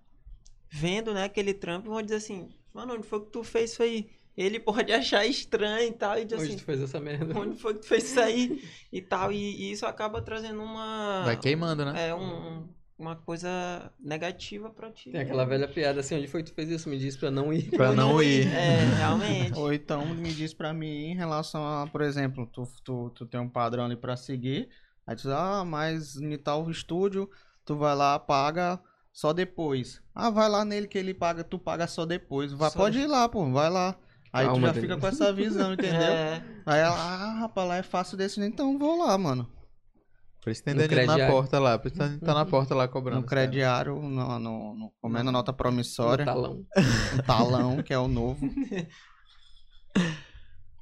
[SPEAKER 4] vendo, né, aquele trampo e vão dizer assim, mano, onde foi que tu fez isso aí? ele pode achar estranho e tal, e diz
[SPEAKER 2] Hoje
[SPEAKER 4] assim,
[SPEAKER 2] tu fez essa merda.
[SPEAKER 4] onde foi que tu fez isso aí e tal, e, e isso acaba trazendo uma...
[SPEAKER 1] Vai queimando, né?
[SPEAKER 4] É, um, uma coisa negativa pra ti.
[SPEAKER 2] Tem aquela velha piada assim, onde foi que tu fez isso? Me diz pra não ir.
[SPEAKER 1] Pra não ir.
[SPEAKER 4] É, realmente.
[SPEAKER 3] Ou então me diz pra mim em relação a, por exemplo, tu, tu, tu tem um padrão ali pra seguir, aí tu diz, ah, mas em tal estúdio, tu vai lá, paga só depois. Ah, vai lá nele que ele paga, tu paga só depois. Vai,
[SPEAKER 4] Só
[SPEAKER 3] pode ir lá, pô, vai lá. Aí tu
[SPEAKER 2] Calma,
[SPEAKER 3] já
[SPEAKER 2] Denis.
[SPEAKER 3] fica com essa visão, entendeu?
[SPEAKER 4] É,
[SPEAKER 3] Aí ela, ah, rapaz, lá é fácil desse, então vou lá, mano.
[SPEAKER 1] Por isso tem
[SPEAKER 2] No
[SPEAKER 1] na porta lá. Por isso tá, na porta lá cobrando.
[SPEAKER 3] No crediário, no, no, no, comendo nota
[SPEAKER 2] No
[SPEAKER 3] promissória,
[SPEAKER 2] talão.
[SPEAKER 3] no talão, que é o novo.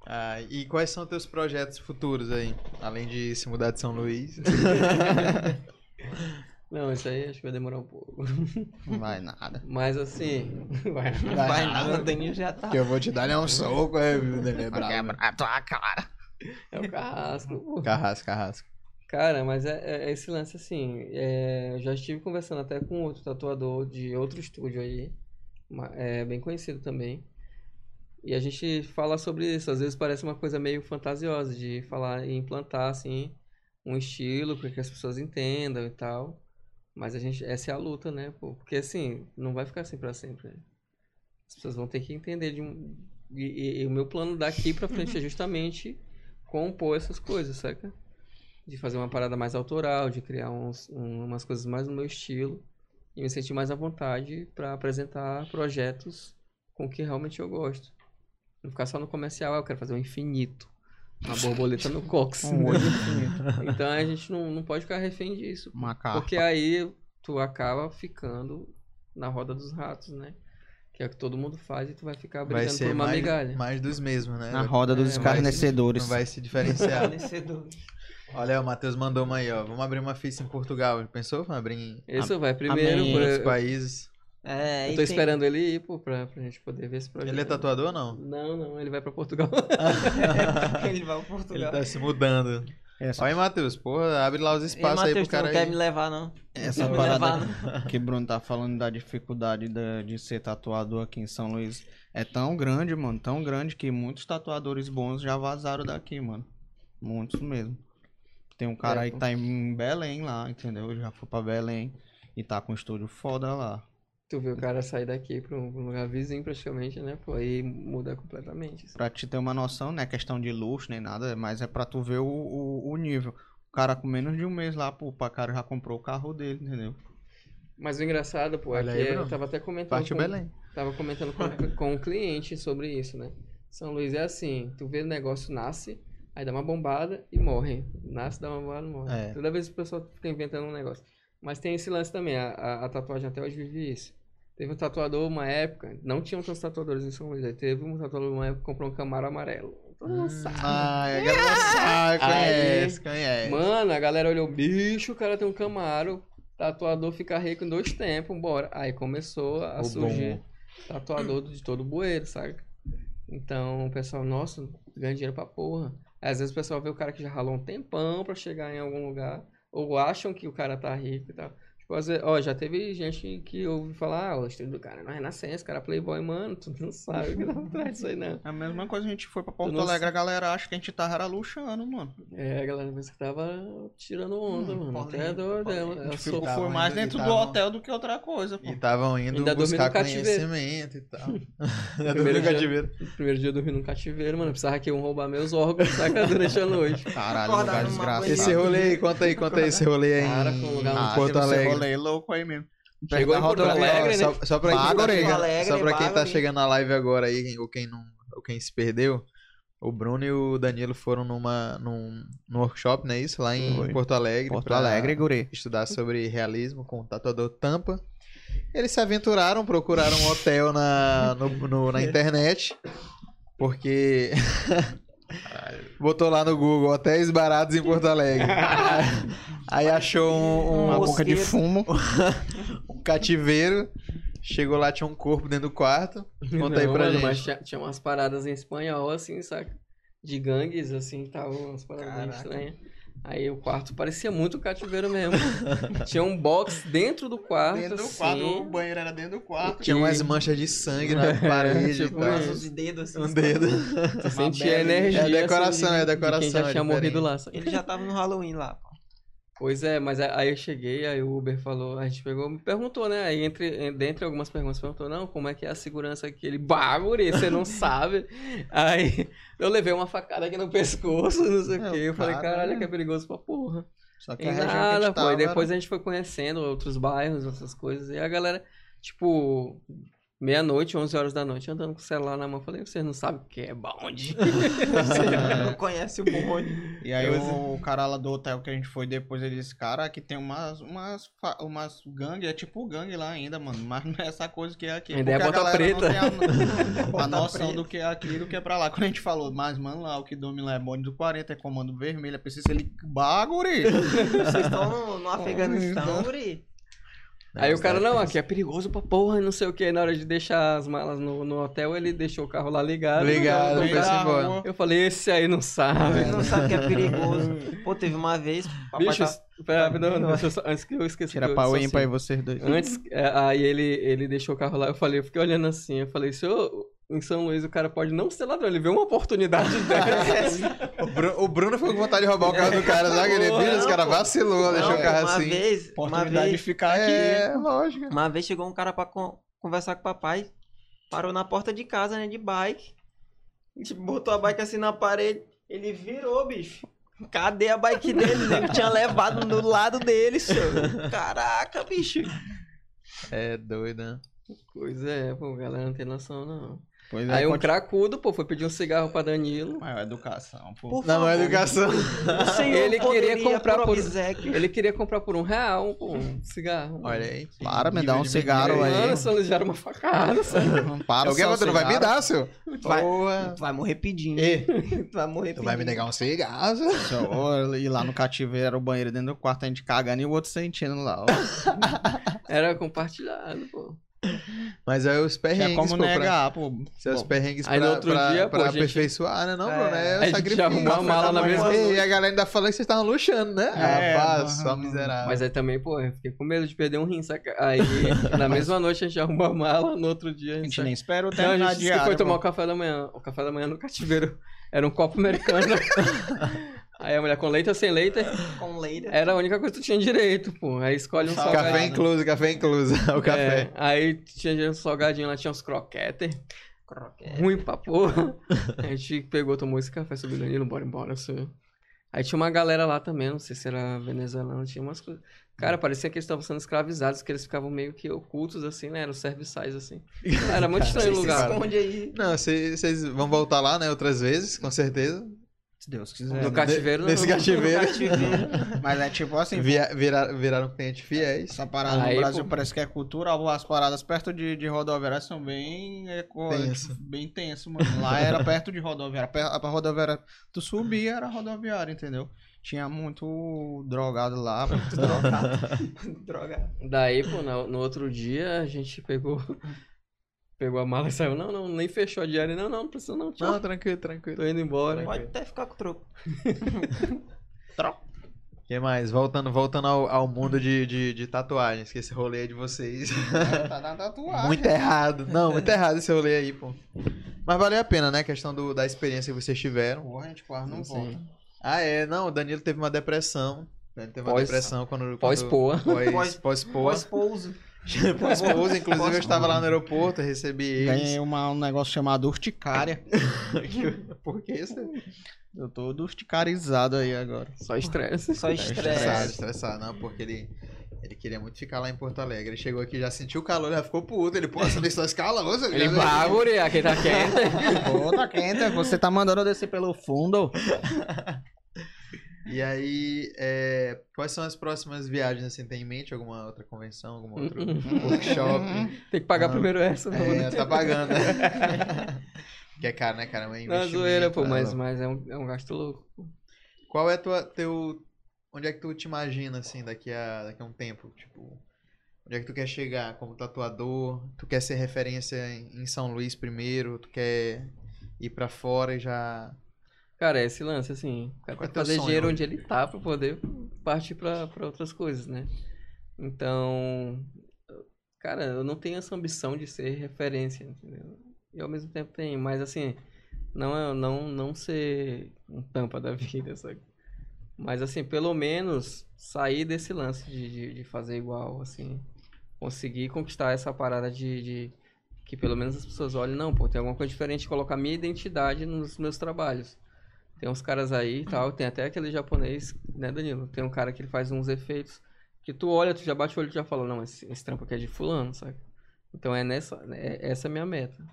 [SPEAKER 1] Ah, e quais são teus projetos futuros aí? Além de se mudar de São Luís.
[SPEAKER 2] Não, isso aí acho que vai demorar um pouco.
[SPEAKER 3] Não vai nada.
[SPEAKER 2] Mas assim. Vai.
[SPEAKER 4] vai nada, o Danilo já tá.
[SPEAKER 1] que eu vou te dar um soco, é, Danilo é
[SPEAKER 3] Vai quebrar a tua cara.
[SPEAKER 2] É o carrasco. pô.
[SPEAKER 1] Carrasco, carrasco.
[SPEAKER 2] Cara, mas é, é- é esse lance assim. é, eu já estive conversando até com outro tatuador de outro estúdio aí. É bem conhecido também. E a gente fala sobre isso. Às vezes parece uma coisa meio fantasiosa de falar e implantar assim um estilo para que as pessoas entendam e tal. Mas a gente, essa é a luta, né? pô? Porque assim, não vai ficar assim pra sempre. né? As pessoas vão ter que entender de um. E, e- e o meu plano daqui pra frente é justamente compor essas coisas, saca? De fazer uma parada mais autoral, de criar uns, um- umas coisas mais no meu estilo e me sentir mais à vontade pra apresentar projetos com o que realmente eu gosto. Não ficar só no comercial, ah, eu quero fazer um infinito. Uma borboleta no cox.
[SPEAKER 3] Um olho infinito.
[SPEAKER 2] Então a gente não, não pode ficar refém disso.
[SPEAKER 3] Uma carpa.
[SPEAKER 2] Porque aí tu acaba ficando na roda dos ratos, né? Que é o que todo mundo faz e tu vai ficar
[SPEAKER 1] Vai
[SPEAKER 2] brigando por
[SPEAKER 1] ser
[SPEAKER 2] uma
[SPEAKER 1] mais,
[SPEAKER 2] migalha.
[SPEAKER 1] mais dos mesmos, né?
[SPEAKER 3] Na roda dos
[SPEAKER 2] É, vai-
[SPEAKER 3] escarnecedores.
[SPEAKER 1] Não vai se diferenciar. Olha, o Matheus mandou uma aí, ó. Vamos abrir uma ficha em Portugal. Já Pensou? Vamos abrir em
[SPEAKER 2] Isso vai primeiro.
[SPEAKER 3] amém.
[SPEAKER 2] pra-
[SPEAKER 1] outros
[SPEAKER 2] eu,
[SPEAKER 1] países.
[SPEAKER 4] É,
[SPEAKER 2] eu tô
[SPEAKER 4] tem-
[SPEAKER 2] esperando ele ir, pô, pra, pra gente poder ver esse projeto.
[SPEAKER 1] Ele é tatuador ou não?
[SPEAKER 2] Não, não, ele vai pra Portugal.
[SPEAKER 4] Ele vai pro
[SPEAKER 1] Ele
[SPEAKER 4] Portugal.
[SPEAKER 1] tá se mudando.
[SPEAKER 3] Essa,
[SPEAKER 1] Olha aí, Matheus. Porra, abre lá os
[SPEAKER 4] Ei,
[SPEAKER 1] espaços aí pro
[SPEAKER 4] tu não
[SPEAKER 1] cara
[SPEAKER 4] quer
[SPEAKER 1] aí.
[SPEAKER 4] me levar, não?
[SPEAKER 3] essa
[SPEAKER 4] Quer me
[SPEAKER 3] parada
[SPEAKER 4] levar, não?
[SPEAKER 3] que Bruno tá falando da dificuldade da- de ser tatuador aqui em São Luís é tão grande, mano, tão grande que muitos tatuadores bons já vazaram daqui, mano. Muitos mesmo. Tem um cara
[SPEAKER 2] É,
[SPEAKER 3] aí que tá em Belém lá, entendeu? Já foi pra Belém e tá com um estúdio foda lá.
[SPEAKER 2] tu vê o cara sair daqui pra um um lugar vizinho praticamente, né? Pô, aí muda completamente. assim.
[SPEAKER 3] Pra te ter uma noção, não é questão de luxo nem nada, mas é pra tu ver o, o, o nível. O cara com menos de um mês lá, pô, o cara já comprou o carro dele, entendeu?
[SPEAKER 2] Mas o engraçado, pô,
[SPEAKER 1] Olha
[SPEAKER 2] aqui
[SPEAKER 1] aí,
[SPEAKER 2] é-
[SPEAKER 1] Bruno.
[SPEAKER 2] eu tava até comentando
[SPEAKER 1] Partiu
[SPEAKER 2] com,
[SPEAKER 1] Belém.
[SPEAKER 2] Tava comentando com, com o cliente sobre isso, né? São Luís é assim, tu vê o negócio nasce, aí dá uma bombada e morre. Nasce, dá uma bombada e morre.
[SPEAKER 1] É.
[SPEAKER 2] Toda vez o pessoal fica inventando um negócio. Mas tem esse lance também, a, a, a tatuagem até hoje vive isso. Teve um tatuador uma época, não tinham tantos tatuadores em São Luís, aí teve um tatuador uma época que comprou um Camaro amarelo. Todo mundo sabe.
[SPEAKER 1] Ah, a galera sabe, conhece, conhece.
[SPEAKER 2] Mano, a galera olhou, bicho, o cara tem um Camaro, tatuador fica rico em dois tempos, bora. Aí começou a
[SPEAKER 1] O
[SPEAKER 2] surgir
[SPEAKER 1] bom.
[SPEAKER 2] tatuador de todo bueiro, sabe? Então o pessoal, nossa, ganha dinheiro pra porra. Às vezes o pessoal vê o cara que já ralou um tempão pra chegar em algum lugar, ou acham que o cara tá rico e tal. Vezes, ó, já teve gente que ouve falar, ah, o estúdio do cara não é renascença, o cara é playboy, mano, tu não sabe o que dá por trás disso aí, não.
[SPEAKER 3] É a mesma coisa a gente foi pra Porto Alegre, a galera acha que a gente tava era luxando, mano.
[SPEAKER 2] É, a galera pensa que tava tirando onda, mano.
[SPEAKER 4] polêmico,
[SPEAKER 2] Até doido,
[SPEAKER 3] A gente
[SPEAKER 2] sou
[SPEAKER 3] ficou,
[SPEAKER 1] tavam
[SPEAKER 3] foi mais dentro do
[SPEAKER 1] tavam-
[SPEAKER 3] hotel do que outra coisa, pô.
[SPEAKER 1] E estavam indo
[SPEAKER 2] Ainda
[SPEAKER 1] buscar
[SPEAKER 2] no cativeiro.
[SPEAKER 1] conhecimento e tal.
[SPEAKER 2] Primeiro
[SPEAKER 1] no
[SPEAKER 2] dia-
[SPEAKER 1] cativeiro.
[SPEAKER 2] No primeiro dia eu dormi num cativeiro, mano. Precisava que iam roubar meus órgãos, saca? Durante a noite.
[SPEAKER 3] Caralho, lugar desgraçado.
[SPEAKER 1] Esse rolê aí, conta aí, conta aí esse rolê aí
[SPEAKER 2] Cara, foi um lugar
[SPEAKER 1] em
[SPEAKER 3] Ah,
[SPEAKER 1] Porto Alegre.
[SPEAKER 3] Rolê louco aí mesmo.
[SPEAKER 2] Chegou em Porto. Alegre, né?
[SPEAKER 1] Só, só pra quem tá
[SPEAKER 4] Alegre,
[SPEAKER 1] só pra quem tá chegando na live agora aí, ou quem, não, ou quem se perdeu, o Bruno e o Danilo foram numa, num, num workshop, não é isso? Lá em
[SPEAKER 3] Foi.
[SPEAKER 1] Porto Alegre.
[SPEAKER 3] Porto Alegre, guri.
[SPEAKER 1] Estudar sobre realismo com o tatuador Tampa. Eles se aventuraram, procuraram um hotel na, no- no- na internet, porque botou lá no Google hotéis baratos em Porto Alegre. Aí achou um,
[SPEAKER 3] Uma
[SPEAKER 1] um,
[SPEAKER 3] boca de fumo.
[SPEAKER 1] um cativeiro. Chegou lá, tinha um corpo dentro do quarto. Conta aí
[SPEAKER 2] Não,
[SPEAKER 1] pra
[SPEAKER 2] mano,
[SPEAKER 1] gente.
[SPEAKER 2] Mas tinha, tinha umas paradas em espanhol, assim, saca? De gangues, assim, tal, umas paradas
[SPEAKER 4] Caraca.
[SPEAKER 2] estranhas. Aí o quarto parecia muito um cativeiro mesmo. Tinha um box dentro do quarto.
[SPEAKER 3] Dentro do
[SPEAKER 2] assim.
[SPEAKER 3] quarto, o banheiro era dentro do quarto.
[SPEAKER 1] Tinha umas manchas de sangue na parede e
[SPEAKER 2] tipo.
[SPEAKER 4] Os dedos assim.
[SPEAKER 1] Um dedo.
[SPEAKER 2] Tu sentia energia.
[SPEAKER 1] É decoração,
[SPEAKER 2] assim, de-
[SPEAKER 1] é decoração,
[SPEAKER 2] De quem já
[SPEAKER 1] é
[SPEAKER 2] tinha
[SPEAKER 1] diferente.
[SPEAKER 2] morrido lá. sabe?
[SPEAKER 4] Ele já tava no Halloween lá, pô.
[SPEAKER 2] Pois é, mas aí eu cheguei, aí o Uber falou, a gente pegou, me perguntou, né? Aí entre, dentre algumas perguntas, perguntou, não, como é que é a segurança aqui? Ele, bagulho, você não sabe. Aí eu levei uma facada aqui no pescoço, não sei o
[SPEAKER 3] É,
[SPEAKER 2] quê. Eu falei,
[SPEAKER 3] cara,
[SPEAKER 2] caralho, que é perigoso pra porra.
[SPEAKER 3] Só que
[SPEAKER 2] E
[SPEAKER 3] a
[SPEAKER 2] nada, pô. E depois
[SPEAKER 3] era-
[SPEAKER 2] a gente foi conhecendo outros bairros, outras coisas. E a galera, tipo, meia-noite, 11 horas da noite, andando com o celular na mão. Falei, vocês não sabem o que é bonde.
[SPEAKER 4] Você não conhece o bonde.
[SPEAKER 3] E aí o, o cara lá do hotel que a gente foi depois, ele disse, cara, aqui tem umas, umas, umas gangue, é tipo gangue lá ainda, mano. Mas não é essa coisa que é aqui.
[SPEAKER 2] Ainda é bota
[SPEAKER 3] galera
[SPEAKER 2] preta.
[SPEAKER 3] não tem a, a noção
[SPEAKER 4] preta.
[SPEAKER 3] do que é aqui e do que é pra lá. Quando a gente falou, mas mano, lá o que domina lá é bonde do 40, é comando vermelho, é preciso ele baguri.
[SPEAKER 4] Vocês estão no, no Afeganistão, Guri?
[SPEAKER 2] Aí o cara, não, aqui é perigoso pra porra, e não sei o que. Na hora de deixar as malas no, no hotel, ele deixou o carro lá ligado.
[SPEAKER 1] Ligado,
[SPEAKER 2] Eu
[SPEAKER 1] foi
[SPEAKER 2] falei,
[SPEAKER 1] assim embora.
[SPEAKER 2] Eu falei, esse aí não sabe.
[SPEAKER 4] Ele não sabe que é perigoso. Pô, teve uma vez.
[SPEAKER 2] Bicho,
[SPEAKER 4] tá-
[SPEAKER 2] pera, não, não, eu só- antes que eu esqueça.
[SPEAKER 3] Tira
[SPEAKER 2] eu
[SPEAKER 3] pau ímpar aí
[SPEAKER 2] assim.
[SPEAKER 3] vocês dois.
[SPEAKER 2] Antes, é, aí ele, ele deixou o carro lá, eu falei, eu fiquei olhando assim, eu falei, senhor, em São Luís o cara pode não ser ladrão, ele vê uma oportunidade dessa.
[SPEAKER 1] O Bruno, o Bruno ficou com vontade de roubar o carro do cara, sabe? Ele, bicho, esse cara vacilou, deixou
[SPEAKER 4] Não,
[SPEAKER 1] o carro
[SPEAKER 4] uma
[SPEAKER 1] assim.
[SPEAKER 4] Vez, uma
[SPEAKER 3] Oportunidade de
[SPEAKER 4] vez,
[SPEAKER 3] ficar aqui.
[SPEAKER 1] É, lógico.
[SPEAKER 4] uma vez chegou um cara pra con- conversar com o papai. Parou na porta de casa, né? De bike. Tipo, botou a bike assim na parede. Ele virou, bicho. Cadê a bike dele? né? Tinha levado no lado dele, senhor. Caraca, bicho.
[SPEAKER 1] É doido, né?
[SPEAKER 2] pois é, pô, a galera não tem noção, não.
[SPEAKER 3] Pois
[SPEAKER 2] Aí um
[SPEAKER 3] continua-
[SPEAKER 2] cracudo, pô, foi pedir um cigarro pra Danilo.
[SPEAKER 3] Maior educação, pô.
[SPEAKER 4] Por favor.
[SPEAKER 1] má educação.
[SPEAKER 4] O senhor
[SPEAKER 2] Ele queria comprar por-. Ele queria comprar por um real, pô, um cigarro.
[SPEAKER 1] Olha aí.
[SPEAKER 3] Para, me dá um cigarro aí.
[SPEAKER 2] Mano, só eles deram uma facada, sabe?
[SPEAKER 3] Para
[SPEAKER 1] Alguém mas tu não vai me dar, seu?
[SPEAKER 4] Vai,
[SPEAKER 1] Porra.
[SPEAKER 4] tu vai morrer pedindo.
[SPEAKER 1] Ê,
[SPEAKER 4] Tu vai morrer
[SPEAKER 1] tu vai me negar um cigarro, seu?
[SPEAKER 3] E lá no cativeiro era o banheiro dentro do quarto, a gente cagando e o outro sentindo lá. Ó.
[SPEAKER 2] Era compartilhado, pô.
[SPEAKER 1] Mas é os perrengues,
[SPEAKER 3] Tinha como
[SPEAKER 1] pô, pra...
[SPEAKER 3] negar, pô.
[SPEAKER 1] São os perrengues
[SPEAKER 2] Aí
[SPEAKER 1] pra,
[SPEAKER 2] no outro
[SPEAKER 1] pra,
[SPEAKER 2] dia, pô,
[SPEAKER 1] pra
[SPEAKER 2] gente-
[SPEAKER 1] aperfeiçoar, né? Não,
[SPEAKER 4] É,
[SPEAKER 1] Bruno, é
[SPEAKER 2] a
[SPEAKER 1] o
[SPEAKER 2] gente
[SPEAKER 1] sacrifício.
[SPEAKER 2] arrumou a mala na mesma
[SPEAKER 1] E a galera ainda falou que vocês estavam luxando, né?
[SPEAKER 3] É,
[SPEAKER 1] Rapaz, só miserável.
[SPEAKER 2] Mas aí também, pô, eu fiquei com medo de perder um rim, saca? Aí, na mesma noite a gente arrumou a mala, no outro dia a
[SPEAKER 3] A
[SPEAKER 2] gente...
[SPEAKER 3] gente nem espera o
[SPEAKER 2] Não, a
[SPEAKER 3] terminar
[SPEAKER 2] gente disse que foi tomar o café da manhã. O café da manhã no cativeiro era um copo americano. Aí a mulher com leite ou sem leite,
[SPEAKER 4] Com leite.
[SPEAKER 2] era a única coisa que tu tinha direito, pô. Aí escolhe um salgadinho.
[SPEAKER 1] Café incluso, café incluso. o café.
[SPEAKER 2] É, aí tinha um salgadinho lá, tinha uns croquetes.
[SPEAKER 4] Croquete.
[SPEAKER 2] Ruim pra porra. A gente pegou, tomou esse café sobre o Danilo, bora embora, senhor. Aí tinha uma galera lá também, não sei se era venezuelano, tinha umas coisas. Cara, parecia que eles estavam sendo escravizados, que eles ficavam meio que ocultos, assim, né? Eram serviçais, assim. Era muito estranho o
[SPEAKER 4] Se
[SPEAKER 2] lugar.
[SPEAKER 4] esconde aí.
[SPEAKER 1] Não, vocês vão voltar lá, né? Outras vezes, com certeza.
[SPEAKER 3] Se Deus quiser.
[SPEAKER 2] No
[SPEAKER 3] né?
[SPEAKER 2] cativeiro,
[SPEAKER 1] Nesse
[SPEAKER 2] não.
[SPEAKER 1] cativeiro.
[SPEAKER 3] Mas é tipo assim,
[SPEAKER 1] Via- viraram, viraram clientes fiéis.
[SPEAKER 3] essa parada
[SPEAKER 2] Aí,
[SPEAKER 3] no Brasil
[SPEAKER 2] pô.
[SPEAKER 3] parece que é cultural. As paradas perto de, de rodoviária são bem... É, co-
[SPEAKER 1] Tenso.
[SPEAKER 3] Bem tenso, mano. Lá era perto de rodoviária. A rodoviária, tu subia, era rodoviária, entendeu? Tinha muito drogado lá. muito drogado.
[SPEAKER 4] Droga.
[SPEAKER 2] Daí, pô, no, no outro dia a gente pegou. Pegou a mala e saiu. Não, não, nem fechou a diária. Não, não, não precisa não. Tchau.
[SPEAKER 1] Não, tranquilo, tranquilo.
[SPEAKER 2] Tô indo embora.
[SPEAKER 4] Pode até ficar com o troco.
[SPEAKER 1] O que mais? Voltando, voltando ao, ao mundo de, de, de tatuagens, que esse rolê é de vocês.
[SPEAKER 3] tá na tatuagem.
[SPEAKER 1] muito errado. Não, muito errado esse rolê aí, pô. Mas valeu a pena, né? A questão do, da experiência que vocês tiveram.
[SPEAKER 3] Porra, a gente quase não
[SPEAKER 2] Sim.
[SPEAKER 3] volta.
[SPEAKER 1] Ah, é. Não, o Danilo teve uma depressão. Ele teve uma
[SPEAKER 2] Pós-
[SPEAKER 1] depressão quando. quando-
[SPEAKER 2] pós-poa.
[SPEAKER 1] Pós,
[SPEAKER 4] Pós-
[SPEAKER 1] pós-poa.
[SPEAKER 4] Pós-pouso.
[SPEAKER 1] Pós-pouso. Inclusive, eu estava lá no aeroporto, recebi eles.
[SPEAKER 3] Ganhei uma, um negócio chamado urticária.
[SPEAKER 1] Por que isso?
[SPEAKER 3] Eu tô urticarizado aí agora.
[SPEAKER 2] Só estresse.
[SPEAKER 4] Só
[SPEAKER 1] Estressado,
[SPEAKER 4] estresse.
[SPEAKER 1] estressado. Não, porque ele, ele queria muito ficar lá em Porto Alegre. Ele chegou aqui, já sentiu o calor, já ficou puto. Ele, pô, você deixou escala, você
[SPEAKER 2] Ele bagulho, aqui tá quente.
[SPEAKER 3] Pô, tá quente. Você tá mandando eu descer pelo fundo.
[SPEAKER 1] E aí, é, quais são as próximas viagens, assim, tem em mente? Alguma outra convenção, algum outro workshop?
[SPEAKER 2] Tem que pagar
[SPEAKER 1] Não.
[SPEAKER 2] primeiro essa.
[SPEAKER 1] É,
[SPEAKER 2] poder-
[SPEAKER 1] tá pagando, né? que é caro, né, cara? É um investimento,
[SPEAKER 2] zoeira, pô, mas, mas é, um, é um gasto louco.
[SPEAKER 1] Qual é tua, teu... Onde é que tu te imagina, assim, daqui a, daqui a um tempo? Tipo, onde é que tu quer chegar como tatuador? Tu quer ser referência em, em São Luís primeiro? Tu quer ir pra fora e já...
[SPEAKER 2] Cara, é esse lance, assim, o cara
[SPEAKER 7] é
[SPEAKER 2] tem
[SPEAKER 7] teu
[SPEAKER 2] fazer
[SPEAKER 7] sonho
[SPEAKER 2] dinheiro onde ele tá pra poder partir pra, pra outras coisas, né? Então, cara, eu não tenho essa ambição de ser referência, entendeu? E ao mesmo tempo tenho, mas assim, não é não não ser um tampa da vida, sabe? Mas assim, pelo menos sair desse lance de, de, de fazer igual, assim, conseguir conquistar essa parada de, de que pelo menos as pessoas olhem, não, pô, tem alguma coisa diferente, colocar minha identidade nos meus trabalhos. Tem uns caras aí e tal, tem até aquele japonês, né, Danilo? Tem um cara que ele faz uns efeitos que tu olha, tu já bate o olho e já fala, não, esse, esse trampo aqui é de fulano, sabe? Então é nessa, é, essa é a minha meta.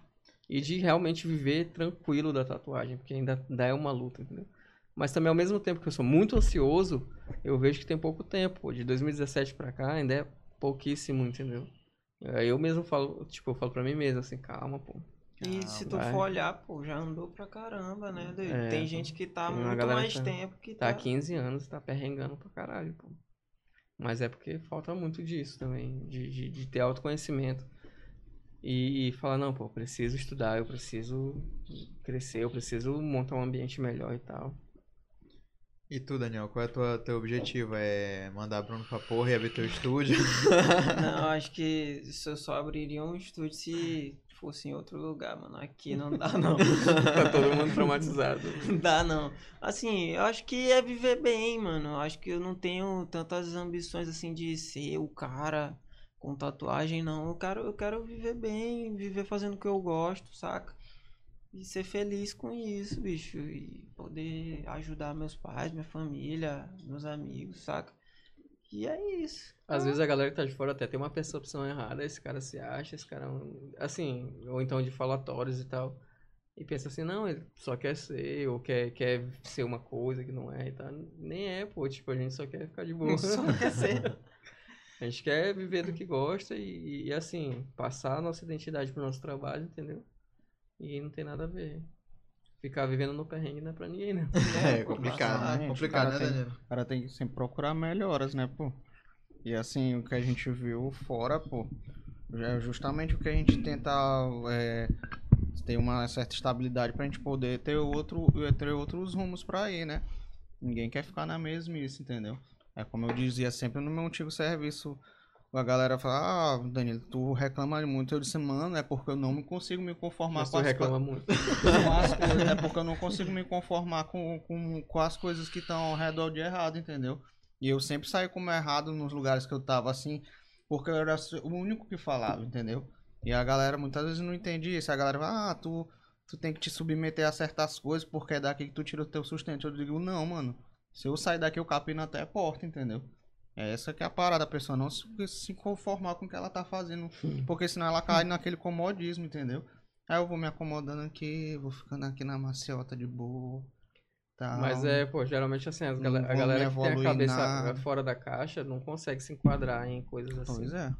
[SPEAKER 2] E de realmente viver tranquilo da tatuagem, porque ainda, ainda é uma luta, entendeu? Mas também ao mesmo tempo que eu sou muito ansioso, eu vejo que tem pouco tempo. De 2017 pra cá ainda é pouquíssimo, entendeu? Aí Eu mesmo falo, tipo, eu falo pra mim mesmo assim, calma, pô.
[SPEAKER 4] E se tu
[SPEAKER 2] vai.
[SPEAKER 4] for olhar, pô, já andou pra caramba, né? doido?
[SPEAKER 2] É,
[SPEAKER 4] Tem gente que tá muito mais
[SPEAKER 2] que tá-
[SPEAKER 4] tempo que
[SPEAKER 2] Tá há
[SPEAKER 4] tá.
[SPEAKER 2] 15 anos, tá perrengando pra caralho, pô. Mas é porque falta muito disso também, de, de, de ter autoconhecimento. E, e falar, não, pô, eu preciso estudar, eu preciso crescer, eu preciso montar um ambiente melhor e tal.
[SPEAKER 7] E tu, Daniel, qual é o tua- teu objetivo? É mandar Bruno pra porra e abrir teu estúdio?
[SPEAKER 4] Não, acho que eu só abriria um estúdio se fosse em outro lugar, mano. Aqui não dá, não.
[SPEAKER 2] tá todo mundo traumatizado.
[SPEAKER 4] Não dá, não. Assim, eu acho que é viver bem, mano. Eu acho que eu não tenho tantas ambições assim de ser o cara com tatuagem, não. Eu quero, eu quero viver bem, viver fazendo o que eu gosto, saca? E ser feliz com isso, bicho. E poder ajudar meus pais, minha família, meus amigos, saca? E é isso.
[SPEAKER 2] Às vezes a galera que tá de fora até tem uma percepção errada, esse cara se acha, esse cara. é um- Assim, ou então de falatórios e tal. E pensa assim, não, ele só quer ser, ou quer, quer ser uma coisa que não é e tal. Nem é, pô, tipo, a gente só quer ficar de boa.
[SPEAKER 4] Só quer ser.
[SPEAKER 2] A gente quer viver do que gosta e, e, assim, passar a nossa identidade pro nosso trabalho, entendeu? E não tem nada a ver. Ficar vivendo no perrengue não é pra ninguém, né?
[SPEAKER 7] É complicado, né?
[SPEAKER 3] Exatamente,
[SPEAKER 7] Complicado,
[SPEAKER 3] o cara
[SPEAKER 7] né,
[SPEAKER 3] tem-
[SPEAKER 7] Danilo?
[SPEAKER 3] O cara tem que sempre procurar melhoras, né, pô? E assim, o que a gente viu fora, pô, é justamente o que a gente tenta é, ter uma certa estabilidade pra gente poder ter, outro, ter outros rumos pra ir, né? Ninguém quer ficar na mesmice, entendeu? É como eu dizia sempre no meu antigo serviço, a galera fala, ah, Danilo, tu reclama muito. Eu disse, mano, é porque eu não me consigo me conformar
[SPEAKER 2] Mas
[SPEAKER 3] com
[SPEAKER 2] tu
[SPEAKER 3] as
[SPEAKER 2] reclama muito.
[SPEAKER 3] com as coisas, é porque eu não consigo me conformar com, com, com as coisas que estão ao redor de errado, entendeu? E eu sempre saí como errado nos lugares que eu tava assim, porque eu era o único que falava, entendeu? E a galera muitas vezes não entende isso. A galera fala, ah, tu, tu tem que te submeter a certas coisas porque é daqui que tu tira o teu sustento. Eu digo, não, mano. Se eu sair daqui, eu capino até a porta, entendeu? É essa que é a parada, a pessoa não se, se conformar com o que ela tá fazendo. Porque senão ela cai naquele comodismo, entendeu? Aí eu vou me acomodando aqui, vou ficando aqui na maciota de boa. Tal.
[SPEAKER 2] Mas é, pô, geralmente assim, as gala- a galera que tem a cabeça
[SPEAKER 3] nada.
[SPEAKER 2] fora da caixa não consegue se enquadrar em coisas assim.
[SPEAKER 3] Pois é.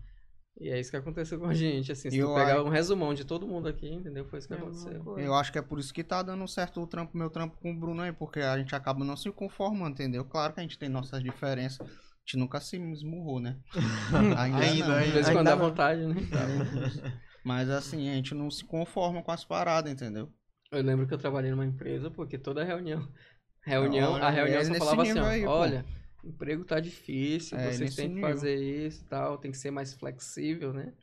[SPEAKER 2] E é isso que aconteceu com a gente, assim, se
[SPEAKER 3] E
[SPEAKER 2] tu
[SPEAKER 3] eu
[SPEAKER 2] pegar
[SPEAKER 3] acho-
[SPEAKER 2] um resumão de todo mundo aqui, entendeu? Foi isso que
[SPEAKER 4] É
[SPEAKER 2] aconteceu.
[SPEAKER 3] Eu acho que é por isso que tá dando certo o trampo, meu trampo com o Bruno aí, porque a gente acaba não se conformando, entendeu? Claro que a gente tem nossas diferenças, a gente nunca se esmurrou, né? Ainda,
[SPEAKER 7] Ainda,
[SPEAKER 3] não.
[SPEAKER 2] De vez em
[SPEAKER 7] Aí
[SPEAKER 2] quando dá
[SPEAKER 7] tava-
[SPEAKER 2] vontade, né?
[SPEAKER 3] Mas assim, a gente não se conforma com as paradas, entendeu?
[SPEAKER 2] Eu lembro que eu trabalhei numa empresa, porque toda reunião. Reunião, a reunião só falava assim,
[SPEAKER 3] aí, pô.
[SPEAKER 2] olha, emprego tá difícil,
[SPEAKER 3] É,
[SPEAKER 2] vocês têm que fazer isso e tal, tem que ser mais flexível, né?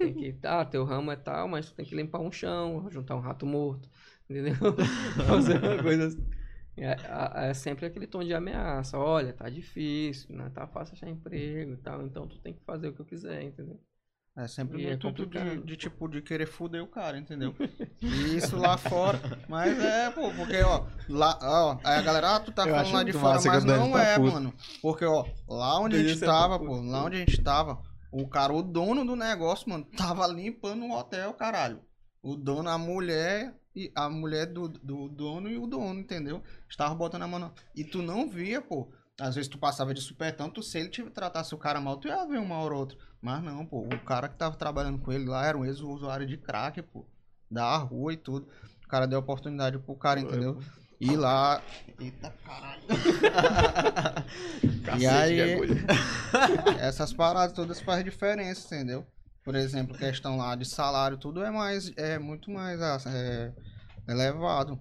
[SPEAKER 2] Tem que, tá, teu ramo é tal, mas tu tem que limpar um chão, juntar um rato morto, entendeu? Fazer uma coisa assim. É, é- sempre aquele tom de ameaça, olha, tá difícil, não tá fácil achar emprego e tal, então tu tem que fazer o que eu quiser, entendeu?
[SPEAKER 3] É sempre
[SPEAKER 2] E
[SPEAKER 3] no
[SPEAKER 2] é
[SPEAKER 3] intuito de, de, tipo, de querer foder o cara, entendeu? E isso lá fora. Mas é, pô, porque, ó, lá, ó, aí a galera, ah, tu tá
[SPEAKER 7] Eu
[SPEAKER 3] falando lá de fora, mas não
[SPEAKER 7] tá
[SPEAKER 3] é,
[SPEAKER 7] puto.
[SPEAKER 3] mano. Porque, ó, lá onde a gente
[SPEAKER 2] tá
[SPEAKER 3] tava, pô, lá onde a gente tava, o cara, o dono do negócio, mano, tava limpando o hotel, caralho. O dono, a mulher, e a mulher do, do dono e o dono, entendeu? Estava botando a mão na... E tu não via, pô. Às vezes tu passava de supetão, tu, se ele te tratasse o cara mal, tu ia ver uma hora ou outra. Mas não, pô. O cara que tava trabalhando com ele lá era um ex-usuário de crack, pô. Da rua e tudo. O cara deu oportunidade pro cara, entendeu? E lá. Eita caralho.
[SPEAKER 2] Cacete
[SPEAKER 3] aí-. Essas paradas todas fazem diferença, entendeu? Por exemplo, questão lá de salário, tudo é mais. É muito mais ah, é, elevado.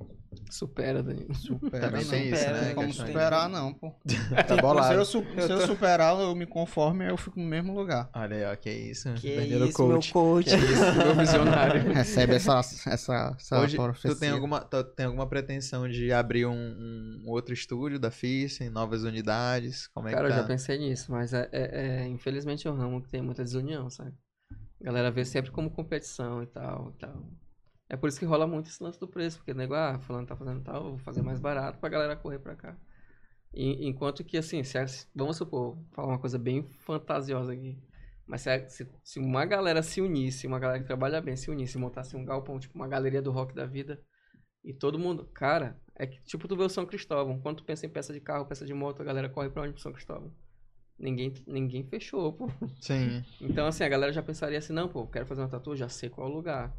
[SPEAKER 2] Supera, Danilo.
[SPEAKER 3] Supera,
[SPEAKER 1] Também
[SPEAKER 3] não.
[SPEAKER 1] tem isso, né?
[SPEAKER 3] Como superar, não, pô.
[SPEAKER 1] Tá bolado.
[SPEAKER 3] Se eu, se eu superar, eu me conformo e eu fico no mesmo lugar.
[SPEAKER 1] Olha aí, ó, que isso.
[SPEAKER 4] Que
[SPEAKER 1] Danilo
[SPEAKER 4] isso, meu
[SPEAKER 1] Coach.
[SPEAKER 4] coach.
[SPEAKER 2] Meu visionário.
[SPEAKER 3] Recebe essa, essa, essa
[SPEAKER 1] Hoje, tu
[SPEAKER 3] profecia.
[SPEAKER 1] tem alguma, tu tem alguma pretensão de abrir um, um outro estúdio da FIS em novas unidades? Como é
[SPEAKER 2] Cara, eu
[SPEAKER 1] que
[SPEAKER 2] já
[SPEAKER 1] tá?
[SPEAKER 2] pensei nisso, mas é, é- é, infelizmente é um ramo que tem muita desunião, sabe? A galera vê sempre como competição e tal, e tal. É por isso que rola muito esse lance do preço, porque o nego, ah, fulano tá fazendo tal, eu vou fazer mais barato pra galera correr pra cá. E- enquanto que, assim, se, a- vamos supor, falar uma coisa bem fantasiosa aqui, mas se, a- se, se uma galera se unisse, uma galera que trabalha bem se unisse, montasse um galpão, tipo uma galeria do rock da vida, e todo mundo, cara, é que tipo tu vê o São Cristóvão, quando tu pensa em peça de carro, peça de moto, a galera corre pra onde pro São Cristóvão? Ninguém, ninguém fechou, pô.
[SPEAKER 1] Sim.
[SPEAKER 2] Então, assim, a galera já pensaria assim, não, pô, quero fazer uma tatu, já sei qual lugar.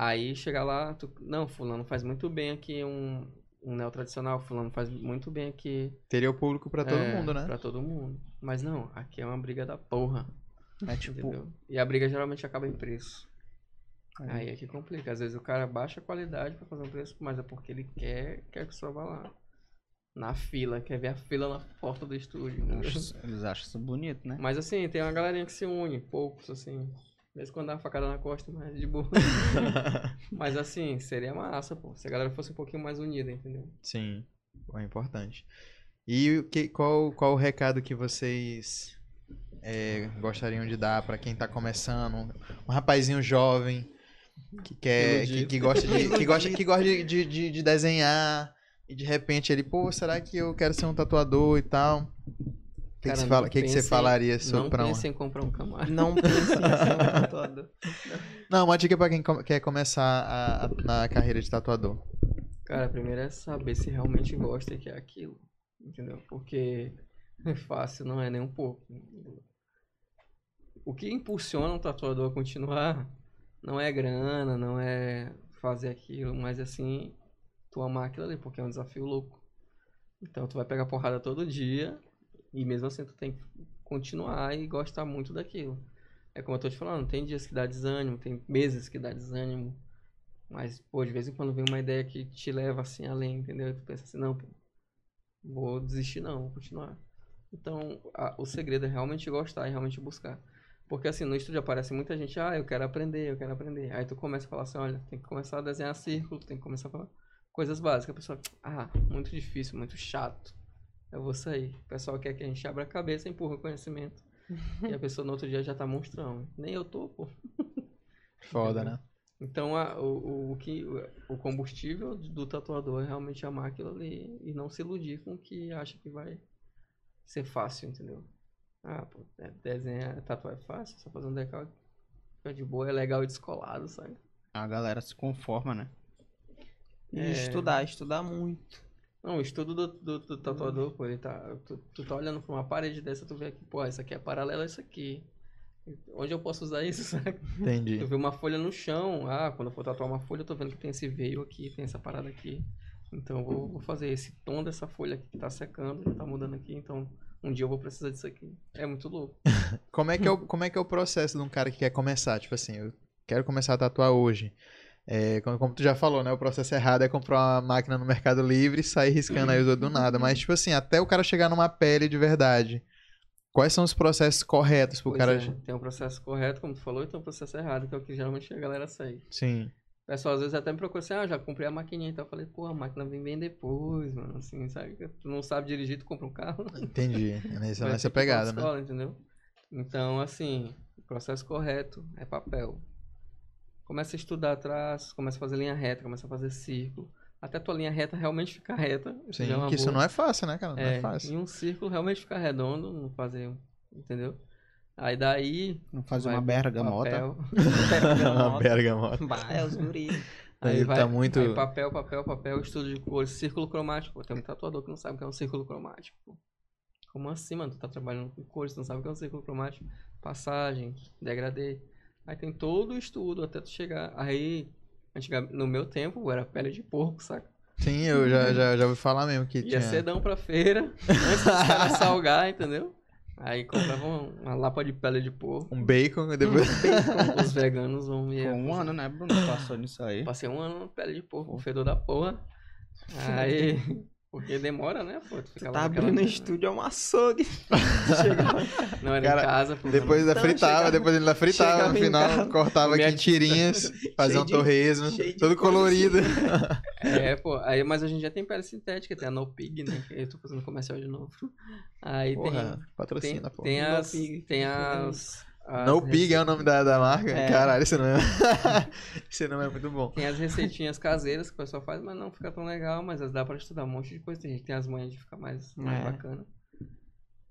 [SPEAKER 2] Aí chegar lá, tu, não, fulano faz muito bem aqui um, um neo tradicional, fulano faz muito bem aqui.
[SPEAKER 1] Teria o público pra todo
[SPEAKER 2] é,
[SPEAKER 1] mundo, né?
[SPEAKER 2] Pra todo mundo. Mas não, aqui é uma briga da porra,
[SPEAKER 3] É tipo,
[SPEAKER 2] entendeu? E a briga geralmente acaba em preço.
[SPEAKER 3] É.
[SPEAKER 2] Aí é que complica. Às vezes o cara baixa a qualidade pra fazer um preço, mas é porque ele quer que a pessoa vá lá. Na fila, quer ver a fila na porta do estúdio.
[SPEAKER 3] eles acham isso bonito, né?
[SPEAKER 2] Mas assim, tem uma galerinha que se une, poucos, assim. Em quando dá uma facada na costa, mas de boa. mas assim, seria massa, pô. Se a galera fosse um pouquinho mais unida, entendeu?
[SPEAKER 1] Sim, é importante. E o que, qual, qual o recado que vocês é, gostariam de dar pra quem tá começando? Um rapazinho jovem que quer, que, que gosta de, que gosta, que gosta de, de- de desenhar e de repente ele, pô, será que eu quero ser um tatuador e tal? O que, que,
[SPEAKER 2] Cara, não
[SPEAKER 1] fala, que, que você falaria sobre
[SPEAKER 2] Não
[SPEAKER 1] pra um...
[SPEAKER 2] pense em comprar um Camaro.
[SPEAKER 4] Não pense em ser um tatuador.
[SPEAKER 1] Não, uma dica pra quem com- quer começar a- a- na carreira de tatuador.
[SPEAKER 2] Cara, primeiro é saber se realmente gosta e quer aquilo. Entendeu? Porque é fácil, não é nem um pouco. entendeu? O que impulsiona um tatuador a continuar não é grana, não é fazer aquilo, mas assim, tu amar aquilo ali, porque é um desafio louco. Então tu vai pegar porrada todo dia e mesmo assim tu tem que continuar e gostar muito daquilo. É como eu tô te falando, tem dias que dá desânimo, tem meses que dá desânimo, mas, pô, de vez em quando vem uma ideia que te leva assim além, entendeu? Tu pensa assim, não, pô, vou desistir não, vou continuar. Então, a- o segredo é realmente gostar e realmente buscar. Porque assim, no estúdio aparece muita gente, ah, eu quero aprender, eu quero aprender. Aí tu começa a falar assim, olha, tem que começar a desenhar círculo, tem que começar a falar coisas básicas. A pessoa, ah, muito difícil, muito chato. Eu vou sair. O pessoal quer que a gente abra a cabeça e empurra o conhecimento. e a pessoa no outro dia já tá monstrão. Nem eu tô, pô.
[SPEAKER 1] Foda, né?
[SPEAKER 2] Então, a- o, o, o que, o combustível do tatuador é realmente amar aquilo ali e não se iludir com o que acha que vai ser fácil, entendeu? Ah, pô, é, desenhar, tatuar é fácil, só fazer um decalque fica de boa, é legal e descolado, sabe?
[SPEAKER 3] A galera se conforma, né?
[SPEAKER 4] E
[SPEAKER 2] É.
[SPEAKER 4] estudar, estudar muito.
[SPEAKER 2] Não, o estudo do, do, do tatuador, pô, ele tá. Tu, tu tá olhando pra uma parede dessa, tu vê que, pô, isso aqui é paralela a isso aqui. Onde eu posso usar isso, sabe?
[SPEAKER 1] Entendi.
[SPEAKER 2] Tu vê uma folha no chão, ah, quando eu for tatuar uma folha, eu tô vendo que tem esse veio aqui, tem essa parada aqui. Então eu vou, vou fazer esse tom dessa folha aqui que tá secando, já tá mudando aqui, então um dia eu vou precisar disso aqui. É muito louco.
[SPEAKER 1] Como é, que é o, como é que é o processo de um cara que quer começar? Tipo assim, eu quero começar a tatuar hoje. É, como, como tu já falou, né? O processo errado é comprar uma máquina no Mercado Livre e sair riscando aí os outros do nada. Mas, tipo assim, até o cara chegar numa pele de verdade. Quais são os processos corretos pro
[SPEAKER 2] Pois
[SPEAKER 1] cara.
[SPEAKER 2] é, tem um processo correto, como tu falou, e tem um processo errado, que é o que geralmente a galera segue.
[SPEAKER 1] Sim.
[SPEAKER 2] O pessoal às vezes até me procura assim, ah, já comprei a maquininha, então eu falei, pô, a máquina vem bem depois, mano, assim, sabe? Tu não sabe dirigir, tu compra um carro.
[SPEAKER 1] Entendi. É nessa, pegada, né?
[SPEAKER 2] escola, entendeu? Então, assim, o processo correto é papel. Começa a estudar atrás, começa a fazer linha reta, começa a fazer círculo. Até tua linha reta realmente ficar reta.
[SPEAKER 1] Sim,
[SPEAKER 2] é
[SPEAKER 1] que isso não é fácil, né, cara? Não é,
[SPEAKER 2] É,
[SPEAKER 1] fácil.
[SPEAKER 2] e um círculo realmente ficar redondo, não fazer, um- entendeu? Aí daí...
[SPEAKER 3] Vamos fazer uma bergamota.
[SPEAKER 2] papel.
[SPEAKER 1] Uma bergamota.
[SPEAKER 4] Bah, é os guri.
[SPEAKER 1] Aí
[SPEAKER 2] vai,
[SPEAKER 1] tá muito-
[SPEAKER 2] aí papel, papel, papel, estudo de cores, círculo cromático. Pô, tem um tatuador que não sabe o que é um círculo cromático. pô. Como assim, mano? Tu tá trabalhando com cores, tu não sabe o que é um círculo cromático. Passagem, degradê. Aí tem todo o estudo até tu chegar. Aí, no meu tempo, era pele de porco, saca?
[SPEAKER 1] Sim, eu já, já, já ouvi falar mesmo que
[SPEAKER 2] Ia
[SPEAKER 1] tinha.
[SPEAKER 2] cedão pra feira, antes dos caras salgar, entendeu? Aí comprava uma, uma lapa de pele de porco.
[SPEAKER 1] Um bacon e depois.
[SPEAKER 2] Os veganos vão me
[SPEAKER 3] Ficou um ano, né, Bruno? Passou nisso aí.
[SPEAKER 2] Passei um ano na pele de porco, o fedor da porra. Aí, porque demora, né, pô? Tu fica
[SPEAKER 4] Tá
[SPEAKER 2] lá naquela-
[SPEAKER 4] abrindo o estúdio, é um açougue.
[SPEAKER 2] Não era
[SPEAKER 1] Cara,
[SPEAKER 2] em casa, pô.
[SPEAKER 1] Depois ainda
[SPEAKER 4] Então,
[SPEAKER 1] fritava,
[SPEAKER 4] chegava-
[SPEAKER 1] depois ainda fritava, no
[SPEAKER 4] em
[SPEAKER 1] final
[SPEAKER 4] casa,
[SPEAKER 1] cortava aqui em tirinhas, fazia um
[SPEAKER 4] de-
[SPEAKER 1] torresmo, todo colorido.
[SPEAKER 2] É, pô. Aí, mas a gente já tem pele sintética, tem a No Pig, né? que Eu tô fazendo comercial de novo. Aí
[SPEAKER 1] Porra,
[SPEAKER 2] tem.
[SPEAKER 1] patrocina,
[SPEAKER 2] Tem,
[SPEAKER 1] pô.
[SPEAKER 2] tem
[SPEAKER 4] No
[SPEAKER 2] as.
[SPEAKER 4] Pig.
[SPEAKER 2] Tem as. As
[SPEAKER 1] No Pig é o nome da, da marca?
[SPEAKER 4] É.
[SPEAKER 1] Caralho, esse nome é... esse nome é muito bom.
[SPEAKER 2] Tem as receitinhas caseiras que o pessoal faz, mas não fica tão legal, mas dá pra estudar um monte de coisa. Tem gente que tem as manhas de ficar mais, mais
[SPEAKER 4] É.
[SPEAKER 2] bacana.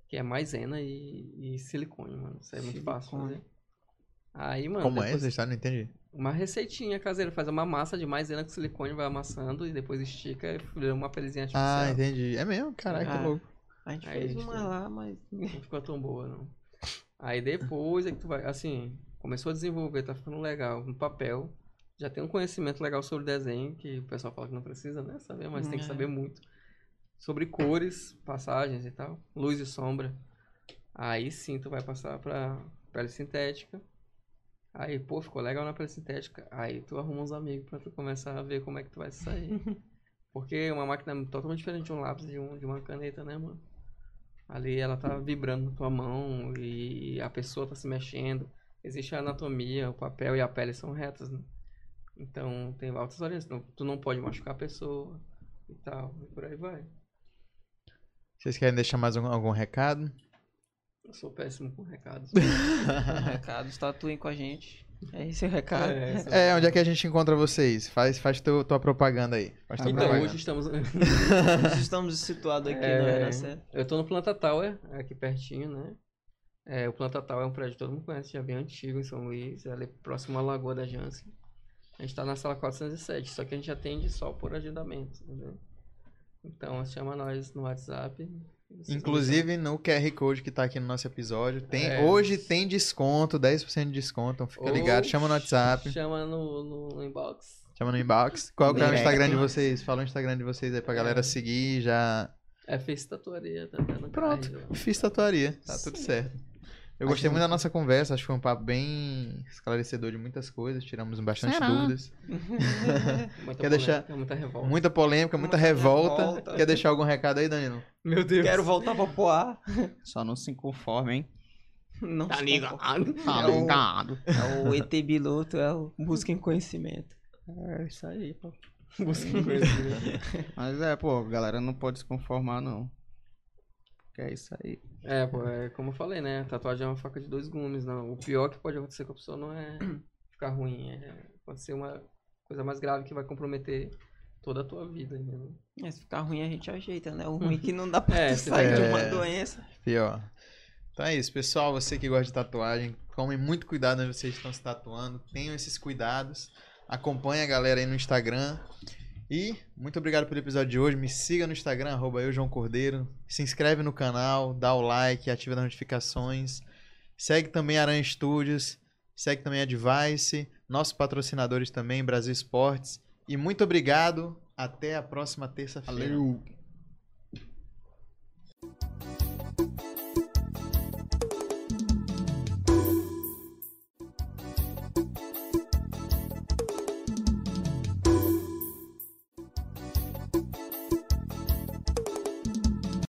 [SPEAKER 2] Que é maisena e, e silicone, mano. Isso é muito fácil
[SPEAKER 4] Silicone.
[SPEAKER 2] fazer. Aí, mano,
[SPEAKER 1] Como é
[SPEAKER 2] depois-
[SPEAKER 1] essa história? Não entendi.
[SPEAKER 2] uma receitinha caseira. Faz uma massa de maisena com silicone, vai amassando e depois estica e vira uma pelezinha artificial.
[SPEAKER 1] Ah, entendi. É mesmo? Caralho, que
[SPEAKER 4] Ah.
[SPEAKER 1] louco.
[SPEAKER 4] A gente
[SPEAKER 2] Aí,
[SPEAKER 4] fez
[SPEAKER 2] gente,
[SPEAKER 4] uma lá, mas.
[SPEAKER 2] Não ficou tão boa, não. Aí depois é que tu vai, assim, começou a desenvolver, tá ficando legal no papel. Já tem um conhecimento legal sobre desenho, que o pessoal fala que não precisa, né, saber, mas tem que
[SPEAKER 4] É.
[SPEAKER 2] saber muito. Sobre cores, passagens e tal, luz e sombra. Aí sim tu vai passar pra pele sintética. Aí, pô, ficou legal na pele sintética. Aí tu arruma uns amigos pra tu começar a ver como é que tu vai sair. Porque uma máquina é totalmente diferente de um lápis de, um, de uma caneta, né, mano? Ali ela tá vibrando na tua mão e a pessoa tá se mexendo. Existe a anatomia, o papel e a pele são retas, né? Então tem altas orientações. Não- Tu não pode machucar a pessoa e tal. E por aí vai.
[SPEAKER 1] Vocês querem deixar mais algum, algum recado?
[SPEAKER 2] Eu sou péssimo com recados.
[SPEAKER 4] Recados, tatuem com a gente. É esse o recado.
[SPEAKER 2] É, essa-
[SPEAKER 1] É, onde é que a gente encontra vocês? Faz, faz teu, tua propaganda aí. Faz tua
[SPEAKER 2] Então
[SPEAKER 1] propaganda.
[SPEAKER 2] hoje estamos.
[SPEAKER 4] Estamos situados aqui
[SPEAKER 2] É,
[SPEAKER 4] na.
[SPEAKER 2] Eu tô no Planta Tower, aqui pertinho, né? É, o Planta Tower é um prédio que todo mundo conhece, já bem antigo em São Luís, é ali próximo à Lagoa da Jansen. A gente tá na sala 407, só que a gente atende só por agendamento, entendeu? Então chama nós no WhatsApp.
[SPEAKER 1] Inclusive no QR Code que tá aqui no nosso episódio. Tem,
[SPEAKER 2] É.
[SPEAKER 1] Hoje tem desconto, 10% de desconto. Então fica
[SPEAKER 2] Ou
[SPEAKER 1] ligado, chama no WhatsApp,
[SPEAKER 2] Chama no, no, no inbox.
[SPEAKER 1] chama no inbox. Qual que é o. Instagram de vocês? Fala o Instagram de vocês aí pra galera
[SPEAKER 2] É.
[SPEAKER 1] seguir já.
[SPEAKER 2] É Face Tatuaria, tá
[SPEAKER 1] Pronto, fiz tatuaria. Tá tudo certo. Eu gostei muito da nossa conversa, acho que foi um papo bem esclarecedor de muitas coisas, tiramos bastante
[SPEAKER 3] Será?
[SPEAKER 1] dúvidas.
[SPEAKER 2] Muita
[SPEAKER 1] Quer deixar-
[SPEAKER 2] polêmica, Muita revolta.
[SPEAKER 1] Muita polêmica, muita
[SPEAKER 4] Muita
[SPEAKER 1] revolta.
[SPEAKER 4] revolta.
[SPEAKER 1] Quer deixar algum recado aí, Danilo?
[SPEAKER 2] Meu Deus.
[SPEAKER 4] Quero voltar pra Poá.
[SPEAKER 3] Só não se conforme, hein?
[SPEAKER 4] Não
[SPEAKER 2] Tá ligado?
[SPEAKER 3] Tá
[SPEAKER 4] É o-
[SPEAKER 3] ligado.
[SPEAKER 4] É o ET Biloto, é o Busquem Conhecimento.
[SPEAKER 3] É isso aí, pô.
[SPEAKER 2] Busca conhecimento.
[SPEAKER 3] Mas é, pô, a galera não pode se conformar, não. Porque é isso aí.
[SPEAKER 2] É, pô, é como eu falei, né? Tatuagem é uma faca de dois gumes, não. O pior que pode acontecer com a pessoa não é ficar ruim, é pode ser uma coisa mais grave que vai comprometer toda a tua vida, entendeu?
[SPEAKER 4] É, se ficar ruim a gente ajeita, né? O ruim é que não dá pra
[SPEAKER 2] É,
[SPEAKER 4] sair de
[SPEAKER 1] vai-
[SPEAKER 4] uma
[SPEAKER 1] É.
[SPEAKER 4] doença.
[SPEAKER 1] Pior. Então é isso, pessoal. Você que gosta de tatuagem, tomem muito cuidado onde vocês estão se tatuando. Tenham esses cuidados. Acompanhe a galera aí no Instagram. E muito obrigado pelo episódio de hoje. Me siga no Instagram, arroba eu, João Cordeiro. Se inscreve no canal, dá o like, ativa as notificações. Segue também Aranha Studios. Segue também a Device. Nossos patrocinadores também, Brasil Esportes. E muito obrigado. Até a próxima terça-feira.
[SPEAKER 3] Valeu!